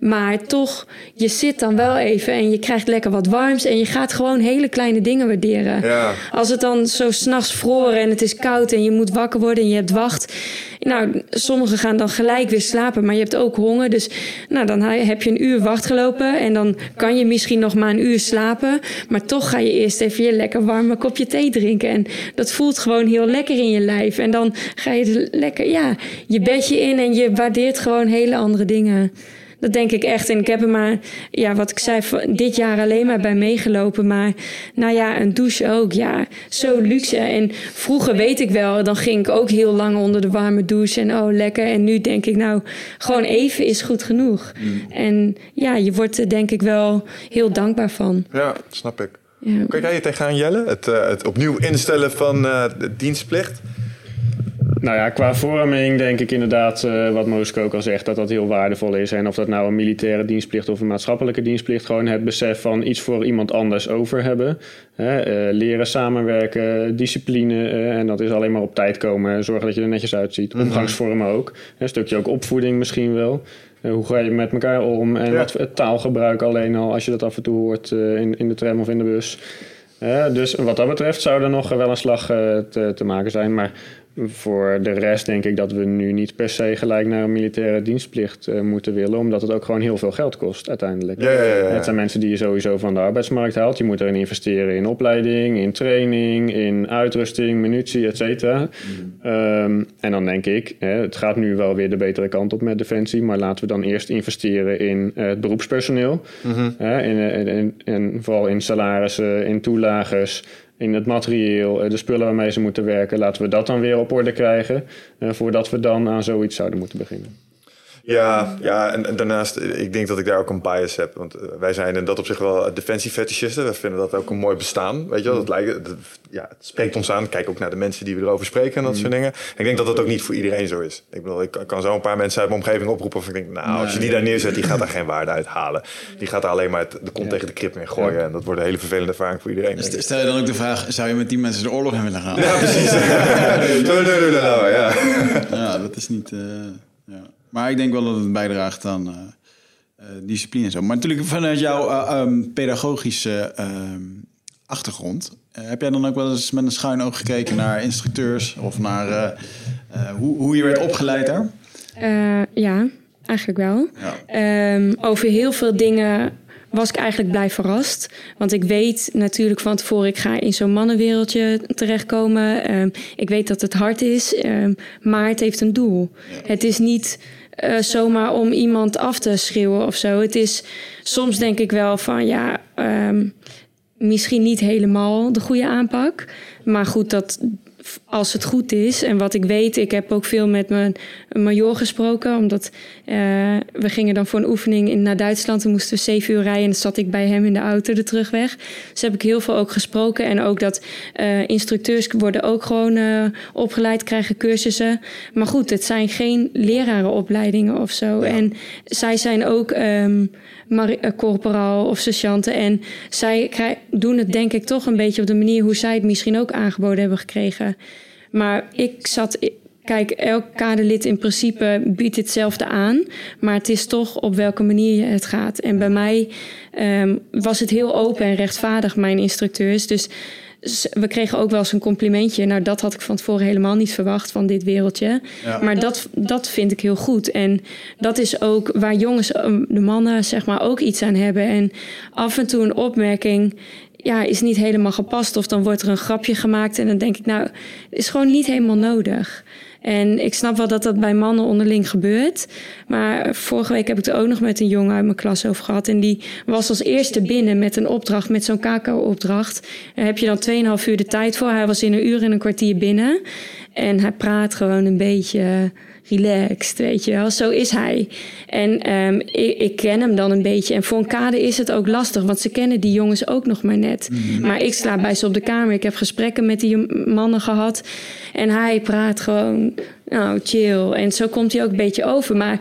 Maar toch, je zit dan wel even en je krijgt lekker wat warms en je gaat gewoon hele kleine dingen waarderen. Ja. Als het dan zo s'nachts vroren en het is koud en je moet wakker worden en je hebt wacht. Nou, sommigen gaan dan gelijk weer slapen, maar je hebt ook honger. Dus nou, dan heb je een uur wacht gelopen en dan kan je misschien nog maar een uur slapen. Maar toch ga je eerst even je lekker warme kopje thee drinken. En dat voelt gewoon heel lekker in je lijf. En dan ga je lekker, ja, je bedje in en je waardeert gewoon hele andere dingen. Dat denk ik echt. En ik heb er maar, ja, wat ik zei, dit jaar alleen maar bij meegelopen. Maar nou ja, een douche ook. Ja, zo luxe. En vroeger weet ik wel, dan ging ik ook heel lang onder de warme douche. En oh, lekker. En nu denk ik, nou, gewoon even is goed genoeg. Mm. En ja, je wordt er denk ik wel heel dankbaar van. Ja, snap ik. Ja. Kijk jij je tegenaan, Jelle? Het, uh, het opnieuw instellen van uh, de dienstplicht? Nou ja, qua vorming denk ik inderdaad, uh, wat Mooske ook al zegt, dat dat heel waardevol is. En of dat nou een militaire dienstplicht of een maatschappelijke dienstplicht, gewoon het besef van iets voor iemand anders over hebben. Hè, uh, leren samenwerken, discipline, uh, en dat is alleen maar op tijd komen, zorgen dat je er netjes uitziet. Mhm. Omgangsvormen ook. Een stukje ook opvoeding misschien wel. hoe ga je met elkaar om en wat het taalgebruik alleen al als je dat af en toe hoort in, in de tram of in de bus. dus wat dat betreft zou er nog wel een slag te, te maken zijn. Maar voor de rest denk ik dat we nu niet per se gelijk naar een militaire dienstplicht uh, moeten willen, omdat het ook gewoon heel veel geld kost uiteindelijk. Ja, ja, ja, het zijn mensen die je sowieso van de arbeidsmarkt haalt. Je moet erin investeren in opleiding, in training, in uitrusting, munitie, et cetera. Mm. Um, en dan denk ik, hè, het gaat nu wel weer de betere kant op met Defensie, maar laten we dan eerst investeren in uh, het beroepspersoneel. Mm -hmm. uh, in, in, en vooral in salarissen, in toelagers in het materieel, eh, de spullen waarmee ze moeten werken. Laten we dat dan weer op orde krijgen, eh, voordat we dan aan zoiets zouden moeten beginnen. Ja, ja en, daarnaast, ik denk dat ik daar ook een bias heb. Want eh, wij zijn in dat op zich wel defensiefetischisten. We vinden dat ook een mooi bestaan. Weet je wel, dat lijkt, dat, ja, het spreekt ons aan. Kijk ook naar de mensen die we erover spreken en dat soort mm. dingen. ik denk dat dat ook niet voor iedereen zo is. Ik bedoel, ik kan zo een paar mensen uit mijn omgeving oproepen. Of ik denk, nou, als je die daar neerzet, die gaat daar geen waarde uit halen. Die gaat daar alleen maar de kont tegen de krip mee gooien. En dat wordt een hele vervelende ervaring voor iedereen. Dus stel je dan ook de vraag, zou je met die mensen de oorlog in willen gaan? Ja, precies. Zo, ja. ja, dat is niet... Uh, ja. Maar ik denk wel dat het bijdraagt aan uh, uh, discipline en zo. Maar natuurlijk vanuit jouw uh, um, pedagogische ehm, achtergrond... heb jij dan ook wel eens met een schuin oog gekeken naar instructeurs... of naar hoe, hoe je werd opgeleid daar? ja, eigenlijk wel. Ja. Um, over heel veel dingen was ik eigenlijk blij verrast. Want ik weet natuurlijk van tevoren, ik ga in zo'n mannenwereldje terechtkomen. Um, ik weet dat het hard is, um, maar het heeft een doel. Het is niet uh, zomaar om iemand af te schreeuwen of zo. Het is soms denk ik wel van ja, um, misschien niet helemaal de goede aanpak. Maar goed, dat, als het goed is. En wat ik weet, ik heb ook veel met mijn major gesproken. Omdat uh, we gingen dan voor een oefening in, naar Duitsland. Toen moesten we zeven uur rijden. En dan zat ik bij hem in de auto de terugweg. Dus heb ik heel veel ook gesproken. En ook dat uh, instructeurs worden ook gewoon uh, opgeleid, krijgen cursussen. Maar goed, het zijn geen lerarenopleidingen of zo. En zij zijn ook um, corporaal of sergeanten. En zij doen het denk ik toch een beetje op de manier hoe zij het misschien ook aangeboden hebben gekregen. Maar ik zat. Kijk, elk kaderlid in principe biedt hetzelfde aan. Maar het is toch op welke manier het gaat. En bij mij um, was het heel open en rechtvaardig, mijn instructeurs. Dus we kregen ook wel eens een complimentje. Nou, dat had ik van tevoren helemaal niet verwacht van dit wereldje. Maar dat, dat vind ik heel goed. En dat is ook waar jongens, ehm, de mannen, zeg maar, ook iets aan hebben. En af en toe een opmerking ja, is niet helemaal gepast. Of dan wordt er een grapje gemaakt. En dan denk ik, nou, is gewoon niet helemaal nodig. En ik snap wel dat dat bij mannen onderling gebeurt. Maar vorige week heb ik het ook nog met een jongen uit mijn klas over gehad. En die was als eerste binnen met een opdracht, met zo'n KK-opdracht. Daar heb je dan 2,5 uur de tijd voor. Hij was in een uur en een kwartier binnen. En hij praat gewoon een beetje relaxed, weet je wel. Zo is hij. En ehm, ik, ik, ken hem dan een beetje. En voor een kade is het ook lastig, want ze kennen die jongens ook nog maar net. Mhm. Maar ik sla bij ze op de kamer. Ik heb gesprekken met die mannen gehad. En hij praat gewoon, nou, chill. En zo komt hij ook een beetje over. Maar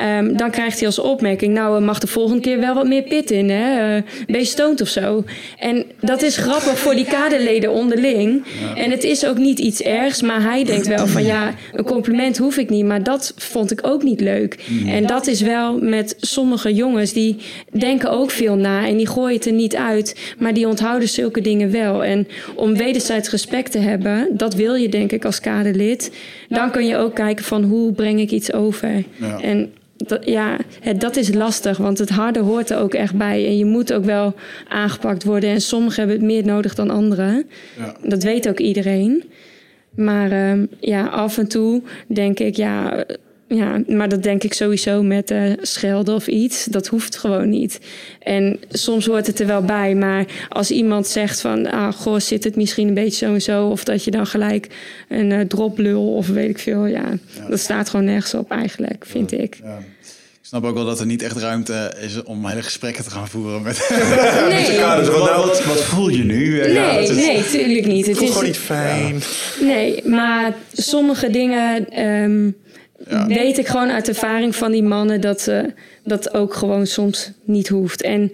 Um, dan krijgt hij als opmerking, nou, mag de volgende keer wel wat meer pit in, hè? Uh, ben stoned of zo? En dat is grappig voor die kaderleden onderling. En het is ook niet iets ergs, maar hij denkt wel van, ja, een compliment hoef ik niet. Maar dat vond ik ook niet leuk. Mm. En dat is wel met sommige jongens, die denken ook veel na en die gooien het er niet uit. Maar die onthouden zulke dingen wel. En om wederzijds respect te hebben, dat wil je denk ik als kaderlid. Dan kun je ook kijken van, hoe breng ik iets over? En dat, ja, dat is lastig, want het harde hoort er ook echt bij. En je moet ook wel aangepakt worden. En sommigen hebben het meer nodig dan anderen. Ja. Dat weet ook iedereen. Maar ehm, ja, af en toe denk ik, ja, ja, maar dat denk ik sowieso met uh, schelden of iets. Dat hoeft gewoon niet. En soms hoort het er wel bij. Maar als iemand zegt van... Ah, goh, zit het misschien een beetje zo en zo... of dat je dan gelijk een uh, droplul of weet ik veel... Ja, dat staat gewoon nergens op eigenlijk, vind ik. Ja. Ik snap ook wel dat er niet echt ruimte is om hele gesprekken te gaan voeren met, nee. Wat, wat, wat, voel je nu? Nee, ja, is, nee, tuurlijk niet. Het, is gewoon niet fijn. Nee, maar sommige dingen... Um, weet ik gewoon uit ervaring van die mannen dat uh, dat ook gewoon soms niet hoeft. En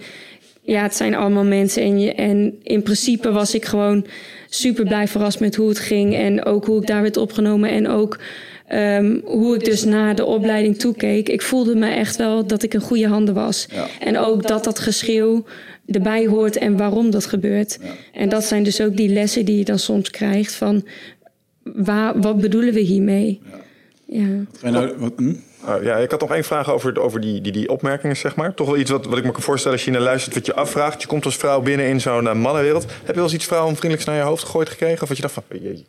ja, het zijn allemaal mensen. En, je, en in principe was ik gewoon super blij verrast met hoe het ging. En ook hoe ik daar werd opgenomen. En ook um, hoe ik dus naar de opleiding toekeek. Ik voelde me echt wel dat ik in goede handen was. Ja. En ook dat dat geschreeuw erbij hoort en waarom dat gebeurt. Ja. En dat zijn dus ook die lessen die je dan soms krijgt van... Waar, wat bedoelen we hiermee? Ja. Ja. Wat, hm? uh, ja, ik had nog één vraag over, over die, die, die opmerkingen, zeg maar. Toch wel iets wat, wat ik me kan voorstellen als je naar luistert, wat je afvraagt. Je komt als vrouw binnen in zo'n uh, mannenwereld. Heb je wel eens iets vrouwenvriendelijks naar je hoofd gegooid gekregen? Of wat je dacht van,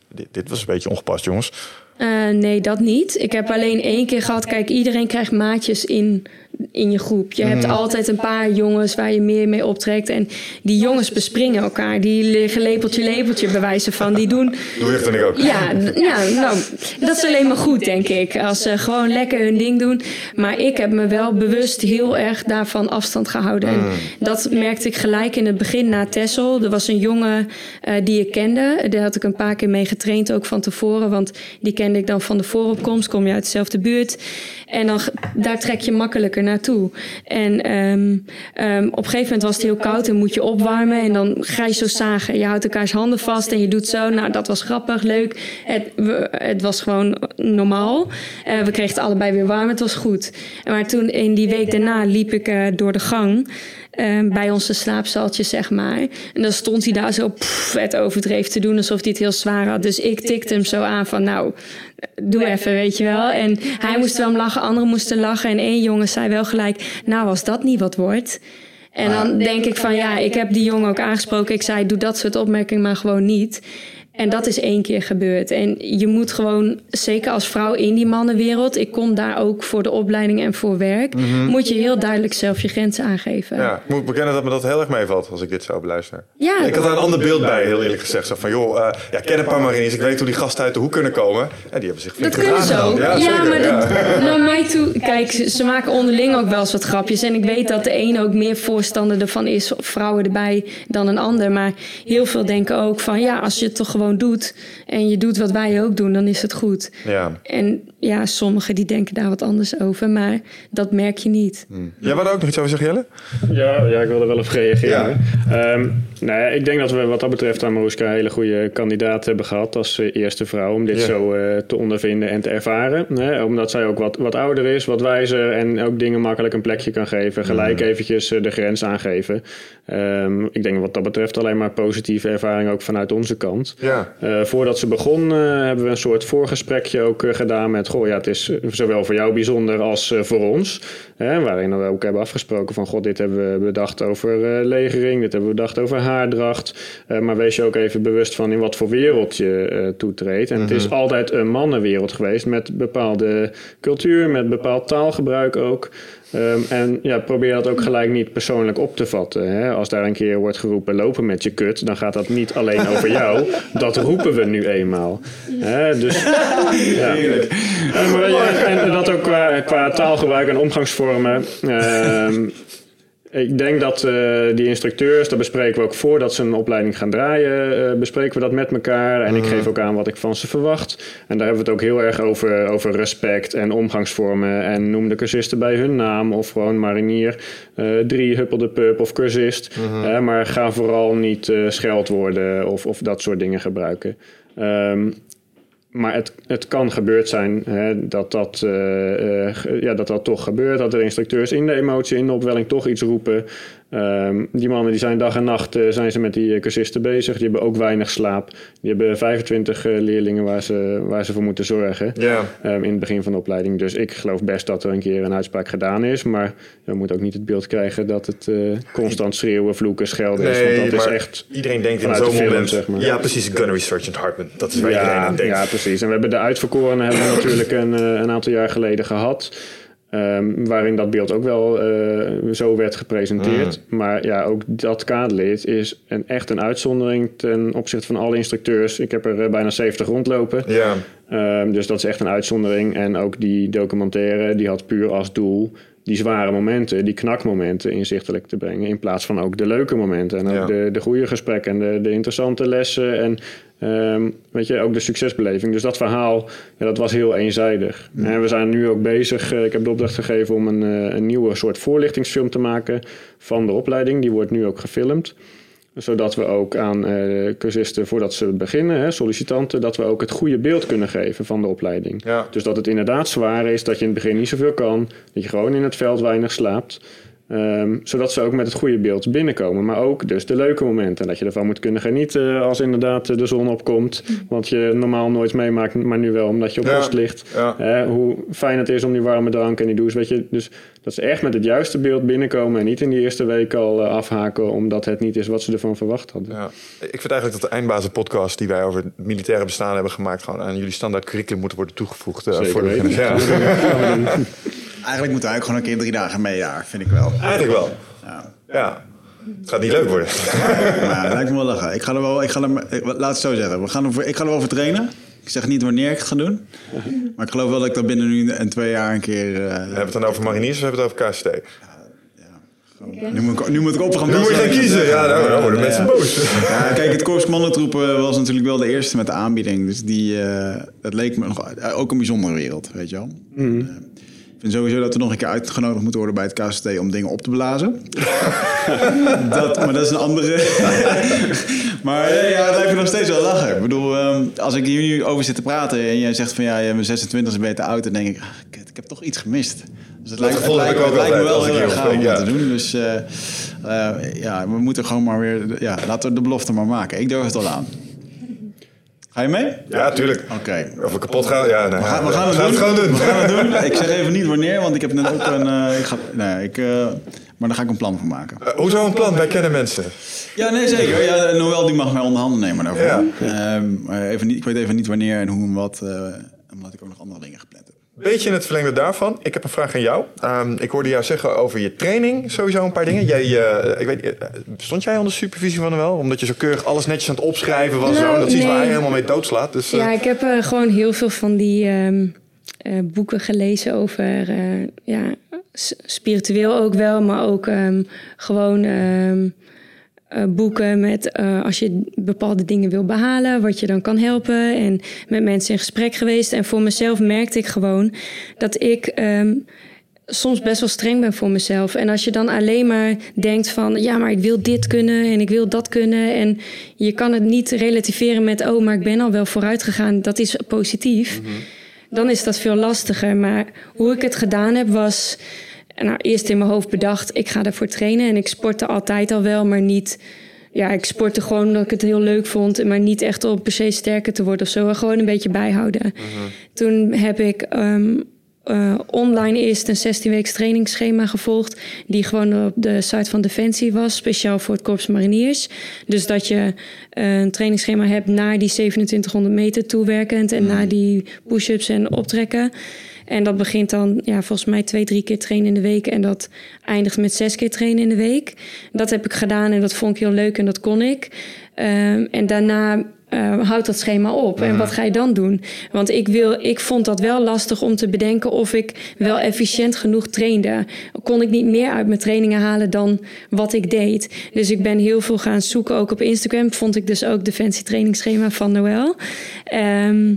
dit, dit was een beetje ongepast, jongens? Uh, nee, dat niet. Ik heb alleen één keer gehad. Kijk, iedereen krijgt maatjes in in je groep. Je hebt mhm. altijd een paar jongens waar je meer mee optrekt. En die jongens bespringen elkaar. Die liggen lepeltje, lepeltje bewijzen van. Die doen... Doe je dan ook? Ja, ja nou, dat is alleen maar goed, denk ik. Als ze gewoon lekker hun ding doen. Maar ik heb me wel bewust heel erg daarvan afstand gehouden. En mhm. dat merkte ik gelijk in het begin na Tessel. Er was een jongen uh, die ik kende. Daar had ik een paar keer mee getraind, ook van tevoren. Want die kende ik dan van de vooropkomst. Kom je uit dezelfde buurt. En dan, daar trek je makkelijker naartoe. En um, um, op een gegeven moment was het heel koud en moet je opwarmen. En dan ga je zo zagen. Je houdt elkaars handen vast en je doet zo. Nou, dat was grappig, leuk. Het, het was gewoon normaal. Uh, we kregen het allebei weer warm. Het was goed. Maar toen in die week daarna liep ik uh, door de gang. Um, bij onze slaapzaltje, zeg maar. En dan stond hij daar zo pff, het overdreef te doen, alsof hij het heel zwaar had. Dus ik tikte hem zo aan van, nou, doe even, weet je wel. En hij moest wel om lachen, anderen moesten lachen. En één jongen zei wel gelijk, nou, als dat niet wat wordt... En dan denk ik van ja, ik heb die jongen ook aangesproken. Ik zei, doe dat soort opmerkingen maar gewoon niet. En dat is één keer gebeurd. En je moet gewoon, zeker als vrouw in die mannenwereld, ik kom daar ook voor de opleiding en voor werk, mhm. moet je heel duidelijk zelf je grenzen aangeven. Ja, ik moet bekennen dat me dat heel erg meevalt als ik dit zo beluister. Ja, ik had daar een ander beeld bij, heel eerlijk gezegd. Zo van, joh, uh, ja, ken een paar marines, ik weet hoe die gasten uit de hoek kunnen komen. Ja, die hebben zich Dat kunnen ze ook. Ja, ja maar dat, naar mij toe, kijk, ze, maken onderling ook wel eens wat grapjes. En ik weet dat de een ook meer voorstander ervan is, vrouwen erbij, dan een ander. Maar heel veel denken ook van, ja, als je toch gewoon doet en je doet wat wij ook doen, dan is het goed. Ja. En ja, sommigen die denken daar wat anders over, maar dat merk je niet. Hmm. Jij wou ook nog iets over zeggen, Jelle? Ja, ja ik wilde wel even reageren. Ja. Um, nou ja, ik denk dat we wat dat betreft aan Maruska een hele goede kandidaat hebben gehad als eh, eerste vrouw om dit zo uh, te ondervinden en te ervaren. Hè? Omdat zij ook wat, wat ouder is, wat wijzer en ook dingen makkelijk een plekje kan geven. Gelijk hmm. eventjes uh, de grens aangeven. Um, ik denk wat dat betreft alleen maar positieve ervaring ook vanuit onze kant. Ja. voordat ze begon hebben we een soort voorgesprekje ook gedaan met goh, ja, het is zowel voor jou bijzonder als uh, voor ons. Hè, waarin we ook hebben afgesproken van, god, dit hebben we bedacht over uh, legering, dit hebben we bedacht over haardracht. Maar wees je ook even bewust van in wat voor wereld je toetreedt. En mm -hmm. het is mhm. altijd een mannenwereld geweest met bepaalde cultuur, met bepaald taalgebruik ook. Um, en ja, probeer dat ook gelijk niet persoonlijk op te vatten. Hè? Als daar een keer wordt geroepen lopen met je kut, dan gaat dat niet alleen over jou. Dat roepen we nu eenmaal. dus, ja. En, en dat ook qua, qua taalgebruik en omgangsvormen. Ehm, ik denk dat uh, die instructeurs, dat bespreken we ook voordat ze een opleiding gaan draaien, uh, bespreken we dat met elkaar. En ik geef ook aan wat ik van ze verwacht. En daar hebben we het ook heel erg over, over respect en omgangsvormen. En noem de cursisten bij hun naam of gewoon marinier, uh, drie huppelde pup of cursist. Mm maar ga vooral niet scheldwoorden of, of dat soort dingen gebruiken. Um, maar het, het kan gebeurd zijn hè, dat, dat, uh, ja, dat dat toch gebeurt. Dat er instructeurs in de emotie, in de opwelling toch iets roepen. Um, die mannen die zijn dag en nacht uh, zijn ze met die cursisten bezig. Die hebben ook weinig slaap. Die hebben 25 leerlingen waar ze, waar ze voor moeten zorgen. Yeah. Um, in het begin van de opleiding. Dus ik geloof best dat er een keer een uitspraak gedaan is. Maar we moeten ook niet het beeld krijgen dat het constant schreeuwen, vloeken, schelden nee, is. Want dat is echt iedereen denkt in zo'n moment. Zeg maar. Ja, precies. Gunnery Sergeant Hartman. Dat is waar ja, iedereen aan denkt. Ja, precies. En we hebben de uitverkorenen hebben we natuurlijk een, een aantal jaar geleden gehad. Um, waarin dat beeld ook wel uh, zo werd gepresenteerd. Mm. Maar ja, ook dat kaderlid is een, echt een uitzondering ten opzichte van alle instructeurs. Ik heb er uh, bijna 70 rondlopen. Yeah. Um, dus dat is echt een uitzondering. En ook die documentaire, die had puur als doel die zware momenten, die knakmomenten inzichtelijk te brengen. In plaats van ook de leuke momenten. En ook ja. de, de goede gesprekken en de, de interessante lessen. En um, weet je, ook de succesbeleving. Dus dat verhaal, ja, dat was heel eenzijdig. Ja. En we zijn nu ook bezig. Uh, ik heb de opdracht gegeven om een, uh, een nieuwe soort voorlichtingsfilm te maken van de opleiding. Die wordt nu ook gefilmd zodat we ook aan uh, cursisten, voordat ze beginnen, hè, sollicitanten, dat we ook het goede beeld kunnen geven van de opleiding. Ja. Dus dat het inderdaad zwaar is, dat je in het begin niet zoveel kan, dat je gewoon in het veld weinig slaapt. Um, zodat ze ook met het goede beeld binnenkomen. Maar ook dus de leuke momenten. Dat je ervan moet kunnen genieten als inderdaad de zon opkomt. Want je normaal nooit meemaakt, maar nu wel omdat je op Ja. post ligt. Ja. Hè, hoe fijn het is om die warme drank en die douche. Weet je, dus dat ze echt met het juiste beeld binnenkomen. En niet in die eerste week al eh, afhaken omdat het niet is wat ze ervan verwacht hadden. Ja. Ik vind eigenlijk dat de eindbazen podcast die wij over het militaire bestaan hebben gemaakt, gewoon aan jullie standaard curriculum moeten worden toegevoegd. eh, Zeker voor de weten. ja. Eigenlijk moeten we eigenlijk gewoon een keer drie dagen mee daar, vind ik wel. Eigenlijk wel. Ja. Ja. Het gaat niet leuk worden. Maar dat lijkt me wel lachen. Ik ga er wel, ik ga er, ik- laat het zo zeggen. We gaan er, voor- ik ga er wel voor trainen. Ik zeg niet wanneer ik het ga doen. Maar ik geloof wel dat ik dat binnen nu en twee jaar een keer... eh, We hebben het dan over mariniers of hebben we het over KST? nu, moet ik, nu moet ik op gaan Nu moet je gaan kiezen. Ja, nou, dan worden Ja, mensen ja. boos. Ja, kijk, het Korps Mannentroepen was natuurlijk wel de eerste met de aanbieding. Dus die, eh, dat leek me nog, eh, ook een bijzondere wereld, weet je wel. Eh, ik vind sowieso dat we nog een keer uitgenodigd moeten worden bij het KST om dingen op te blazen. dat, maar dat is een andere. maar ja, het lijkt me nog steeds wel lachen. Ik bedoel, ehm, als ik hier nu over zit te praten en jij zegt van ja, je bent 26 ben je te oud, dan denk ik, ah, kut, ik heb toch iets gemist. Dus het lijkt, het heb lijkt, het me wel heel erg gaaf om dat ja. te doen. Dus eh, eh, ja, we moeten gewoon maar weer, ja, laten we de belofte maar maken. Ik durf het al aan. Ga je mee? Ja, tuurlijk. Oké. Of we kapot gaan? Ja, nee, We gaan, we gaan het, het doen. gewoon doen. We gaan het doen. Ik zeg even niet wanneer, want ik heb net ook een. eh, ik ga, nee, ik, eh, maar daar ga ik een plan van maken. Eh, hoezo een plan? Wij kennen mensen. Ja, nee, zeker. Ja, Noël die mag mij onder handen nemen daarvoor. Ja. Ehm, even niet, ik weet even niet wanneer en hoe en wat, eh, omdat ik ook nog andere dingen gepland heb. Beetje in het verlengde daarvan. Ik heb een vraag aan jou. Ehm, ik hoorde jou zeggen over je training sowieso een paar dingen. Jij, eh, ik weet, eh, stond jij onder supervisie van wel? Omdat je zo keurig alles netjes aan het opschrijven was. Nou, zo. Dat is iets waar hij helemaal mee doodslaat. Dus, eh, Ja, ik heb eh, gewoon heel veel van die ehm, eh, boeken gelezen over, eh, ja, spiritueel ook wel, maar ook ehm, gewoon eh, boeken met eh, als je bepaalde dingen wil behalen, wat je dan kan helpen. En met mensen in gesprek geweest. En voor mezelf merkte ik gewoon dat ik. ehm, soms best wel streng ben voor mezelf. En als je dan alleen maar denkt van... ja, maar ik wil dit kunnen en ik wil dat kunnen... en je kan het niet relativeren met... oh, maar ik ben al wel vooruit gegaan, dat is positief... dan is dat veel lastiger. Maar hoe ik het gedaan heb was... Nou, eerst in mijn hoofd bedacht, ik ga ervoor trainen... en ik sportte altijd al wel, maar niet... Ja, ik sportte gewoon omdat ik het heel leuk vond... maar niet echt om per se sterker te worden of zo. Gewoon een beetje bijhouden. Toen heb ik... ehm, eh, online eerst een 16 weken trainingsschema gevolgd. Die gewoon op de site van Defensie was. Speciaal voor het Korps Mariniers. Dus dat je eh, een trainingsschema hebt naar die 2700 meter toewerkend. En naar die push-ups en optrekken. En dat begint dan ja, volgens mij twee, drie keer trainen in de week. En dat eindigt met zes keer trainen in de week. Dat heb ik gedaan en dat vond ik heel leuk en dat kon ik. Ehm, en daarna uh, houdt dat schema op? En Mhm. wat ga je dan doen? Want ik, wil, ik vond dat wel lastig om te bedenken of ik wel efficiënt genoeg trainde. Kon ik niet meer uit mijn trainingen halen dan wat ik deed. Dus ik ben heel veel gaan zoeken. Ook op Instagram vond ik dus ook de fancy trainingsschema van Noël. Ehm,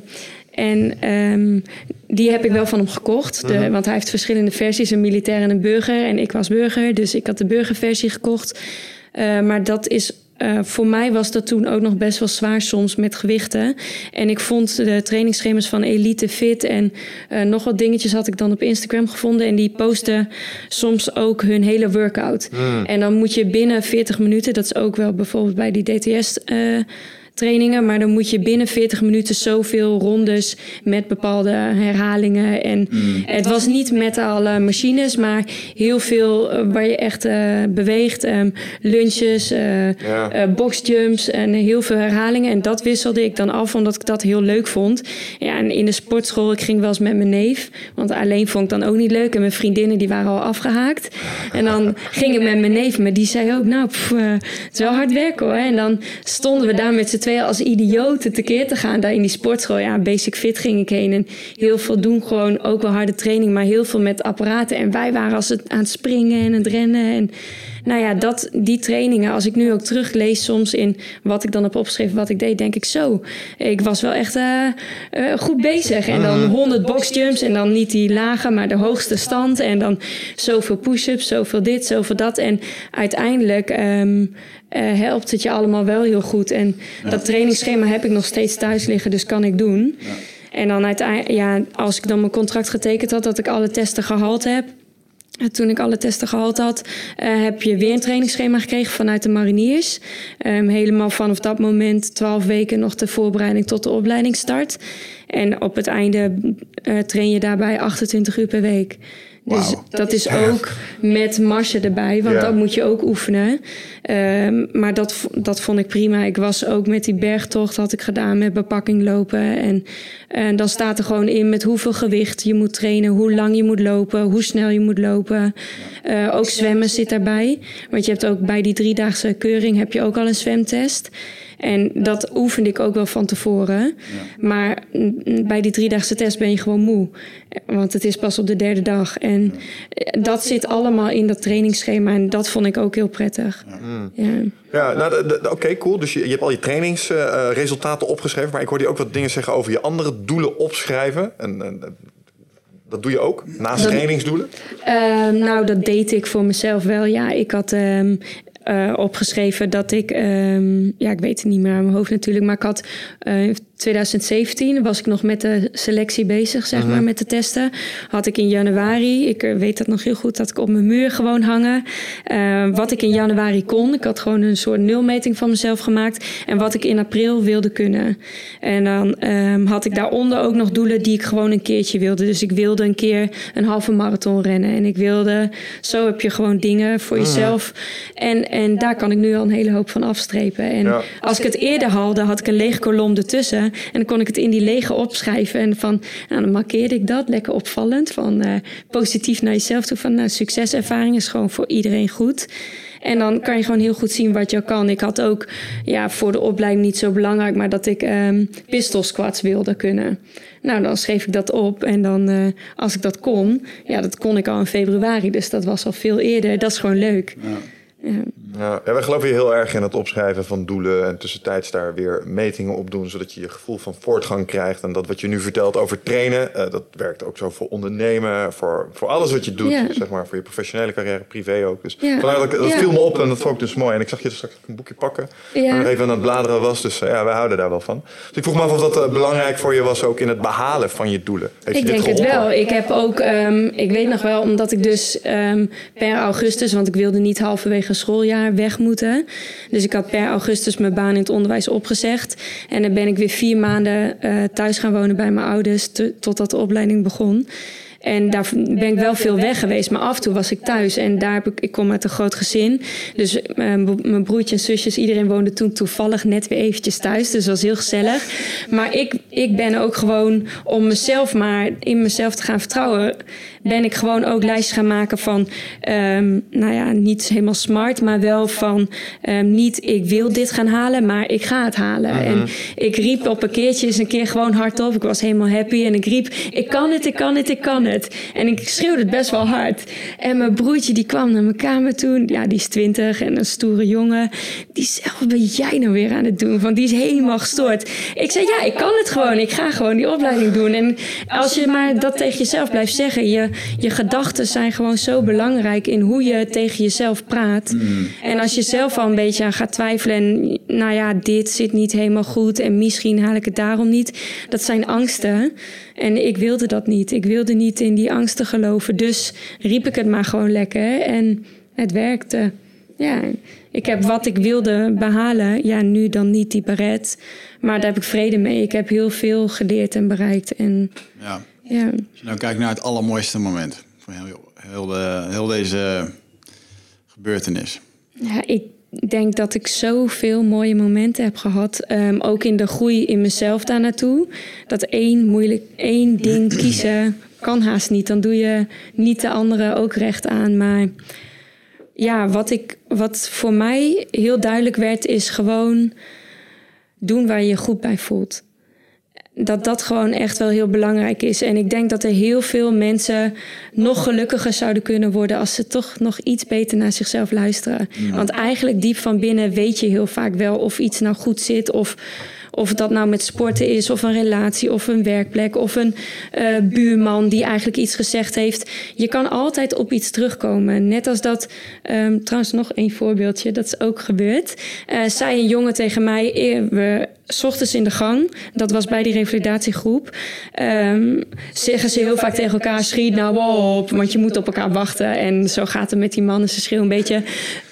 en ehm, die heb ik wel van hem gekocht. De, Want hij heeft verschillende versies, een militair en een burger. En ik was burger, dus ik had de burgerversie gekocht. Uh, maar dat is uh, voor mij was dat toen ook nog best wel zwaar soms met gewichten. En ik vond de trainingsschema's van Elite Fit en uh, nog wat dingetjes had ik dan op Instagram gevonden. En die posten soms ook hun hele workout. Mm. En dan moet je binnen 40 minuten, dat is ook wel bijvoorbeeld bij die DTS. Uh, trainingen, maar dan moet je binnen 40 minuten zoveel rondes met bepaalde herhalingen. En Mm. het was niet met alle machines, maar heel veel uh, waar je echt uh, beweegt. Um, lunches, uh, Ja. boxjumps en heel veel herhalingen. En dat wisselde ik dan af, omdat ik dat heel leuk vond. Ja, en in de sportschool, ik ging wel eens met mijn neef, want alleen vond ik dan ook niet leuk. En mijn vriendinnen die waren al afgehaakt. En dan ging ik met mijn neef, maar die zei ook, nou, pff, het is wel hard werken hoor. En dan stonden we daar met z'n tweeën als idioten tekeer te gaan daar in die sportschool. Ja, basic fit ging ik heen. En heel veel doen gewoon ook wel harde training, maar heel veel met apparaten. En wij waren als het aan het springen en het rennen. En nou ja, dat, die trainingen, als ik nu ook teruglees soms in wat ik dan heb opgeschreven, wat ik deed, denk ik zo. Ik was wel echt uh, uh, goed bezig. En dan 100 boxjumps en dan niet die lage, maar de hoogste stand. En dan zoveel push-ups, zoveel dit, zoveel dat. En uiteindelijk um, uh, helpt het je allemaal wel heel goed. En ja. dat trainingsschema heb ik nog steeds thuis liggen, dus kan ik doen. Ja. En dan uiteindelijk, ja, als ik dan mijn contract getekend had, dat ik alle testen gehaald heb. Toen ik alle testen gehaald had, uh, heb je weer een trainingsschema gekregen vanuit de mariniers. Um, helemaal vanaf dat moment 12 weken nog de voorbereiding tot de opleidingsstart. En op het einde uh, train je daarbij 28 uur per week. Dus wow. dat is ook met marsen erbij, want ja. dat moet je ook oefenen. Um, maar dat, dat vond ik prima. Ik was ook met die bergtocht, had ik gedaan met bepakking lopen. En, en dan staat er gewoon in met hoeveel gewicht je moet trainen, hoe lang je moet lopen, hoe snel je moet lopen. Uh, ook zwemmen zit daarbij. Want je hebt ook bij die driedaagse keuring heb je ook al een zwemtest. En dat oefende ik ook wel van tevoren. Ja. Maar bij die driedaagse test ben je gewoon moe. Want het is pas op de derde dag. En ja. dat zit allemaal in dat trainingsschema. En dat vond ik ook heel prettig. Ja, mm. ja. ja nou, oké, okay, cool. Dus je, je, hebt al je trainingsresultaten uh, opgeschreven. Maar ik hoorde je ook wat dingen zeggen over je andere doelen opschrijven. En, en dat doe je ook, naast dat, trainingsdoelen? Uh, nou, dat deed ik voor mezelf wel. Ja, ik had... Um, uh, opgeschreven dat ik, um, ja, ik weet het niet meer aan mijn hoofd natuurlijk, maar ik had in 2017 was ik nog met de selectie bezig, zeg uh -huh. maar, met de testen. Had ik in januari, ik weet dat nog heel goed, dat ik op mijn muur gewoon hangen. Uh, wat ik in januari kon, ik had gewoon een soort nulmeting van mezelf gemaakt en wat ik in april wilde kunnen. En dan um, had ik daaronder ook nog doelen die ik gewoon een keertje wilde. Dus ik wilde een keer een halve marathon rennen en ik wilde, zo heb je gewoon dingen voor Mhm. jezelf. En en daar kan ik nu al een hele hoop van afstrepen. En ja. als ik het eerder haalde, had ik een lege kolom ertussen. En dan kon ik het in die lege opschrijven. En van, nou, dan markeerde ik dat lekker opvallend. Van uh, positief naar jezelf toe. Van nou, succeservaring is gewoon voor iedereen goed. En dan kan je gewoon heel goed zien wat je kan. Ik had ook ja, voor de opleiding niet zo belangrijk, maar dat ik um, pistol squats wilde kunnen. Nou, dan schreef ik dat op. En dan, uh, als ik dat kon, ja, dat kon ik al in februari. Dus dat was al veel eerder. Dat is gewoon leuk. Ja. Ja. Ja, wij geloven hier heel erg in het opschrijven van doelen en tussentijds daar weer metingen op doen, zodat je je gevoel van voortgang krijgt. En dat wat je nu vertelt over trainen, uh, dat werkt ook zo voor ondernemen, voor, voor alles wat je doet, Ja. zeg maar, voor je professionele carrière, privé ook. Dus Ja. dat, viel me op en dat vond ik dus mooi. En ik zag je dus straks een boekje pakken, Ja. waar nog even aan het bladeren was, dus uh, ja, wij houden daar wel van. Dus ik vroeg me af of dat uh, belangrijk voor je was ook in het behalen van je doelen. Heeft Ik je dit denk het wel. Ik heb ook, ehm, ik weet nog wel, omdat ik dus ehm, per augustus, want ik wilde niet halverwege schooljaar weg moeten. Dus ik had per augustus mijn baan in het onderwijs opgezegd. En dan ben ik weer vier maanden eh, thuis gaan wonen bij mijn ouders, te- totdat de opleiding begon. En daar ben ik wel veel weg geweest. Maar af en toe was ik thuis. En daar heb ik, ik kom uit een groot gezin. Dus uh, mijn broertje en zusjes, iedereen woonde toen toevallig net weer eventjes thuis. Dus dat was heel gezellig. Maar ik, ik ben ook gewoon om mezelf maar in mezelf te gaan vertrouwen. Ben ik gewoon ook lijstjes gaan maken van, um, nou ja, niet helemaal smart, maar wel van um, niet ik wil dit gaan halen, maar ik ga het halen. Uh -huh. En ik riep op een keertje eens een keer gewoon hardop. Ik was helemaal happy en ik riep, ik kan het, ik kan het, ik kan het. En ik schreeuwde het best wel hard. En mijn broertje die kwam naar mijn kamer toen. Ja, die is twintig en een stoere jongen. Die zei, wat ben jij nou weer aan het doen? Want die is helemaal gestoord. Ik zei, ja, ik kan het gewoon. Ik ga gewoon die opleiding doen. En als je maar dat tegen jezelf blijft zeggen. Je, je gedachten zijn gewoon zo belangrijk in hoe je tegen jezelf praat. Mm. En als je zelf al een beetje aan gaat twijfelen. En nou ja, dit zit niet helemaal goed. En misschien haal ik het daarom niet. Dat zijn angsten. En ik wilde dat niet. Ik wilde niet in die angsten geloven. Dus riep ik het maar gewoon lekker. En het werkte. Ja, ik heb wat ik wilde behalen. Ja, nu dan niet die beret. Maar daar heb ik vrede mee. Ik heb heel veel geleerd en bereikt. En, ja. Ja. Als je nou kijkt naar het allermooiste moment van heel, heel, de, heel deze gebeurtenis. Ja, ik denk dat ik zoveel mooie momenten heb gehad. Um, ook in de groei in mezelf daar naartoe. Dat één moeilijk, één ding kiezen kan haast niet. Dan doe je niet de andere ook recht aan. Maar ja, wat, ik, wat voor mij heel duidelijk werd, is gewoon doen waar je je goed bij voelt dat dat gewoon echt wel heel belangrijk is. En ik denk dat er heel veel mensen nog gelukkiger zouden kunnen worden als ze toch nog iets beter naar zichzelf luisteren. Want eigenlijk diep van binnen weet je heel vaak wel of iets nou goed zit of of dat nou met sporten is, of een relatie, of een werkplek, of een uh, buurman die eigenlijk iets gezegd heeft. Je kan altijd op iets terugkomen. Net als dat, um, trouwens nog een voorbeeldje, dat is ook gebeurd. Uh, zei een jongen tegen mij, we s ochtends in de gang, dat was bij die revalidatiegroep, um, zeggen ze heel vaak tegen elkaar, schiet nou op, want je moet op elkaar wachten. En zo gaat het met die mannen, ze schreeuwen een beetje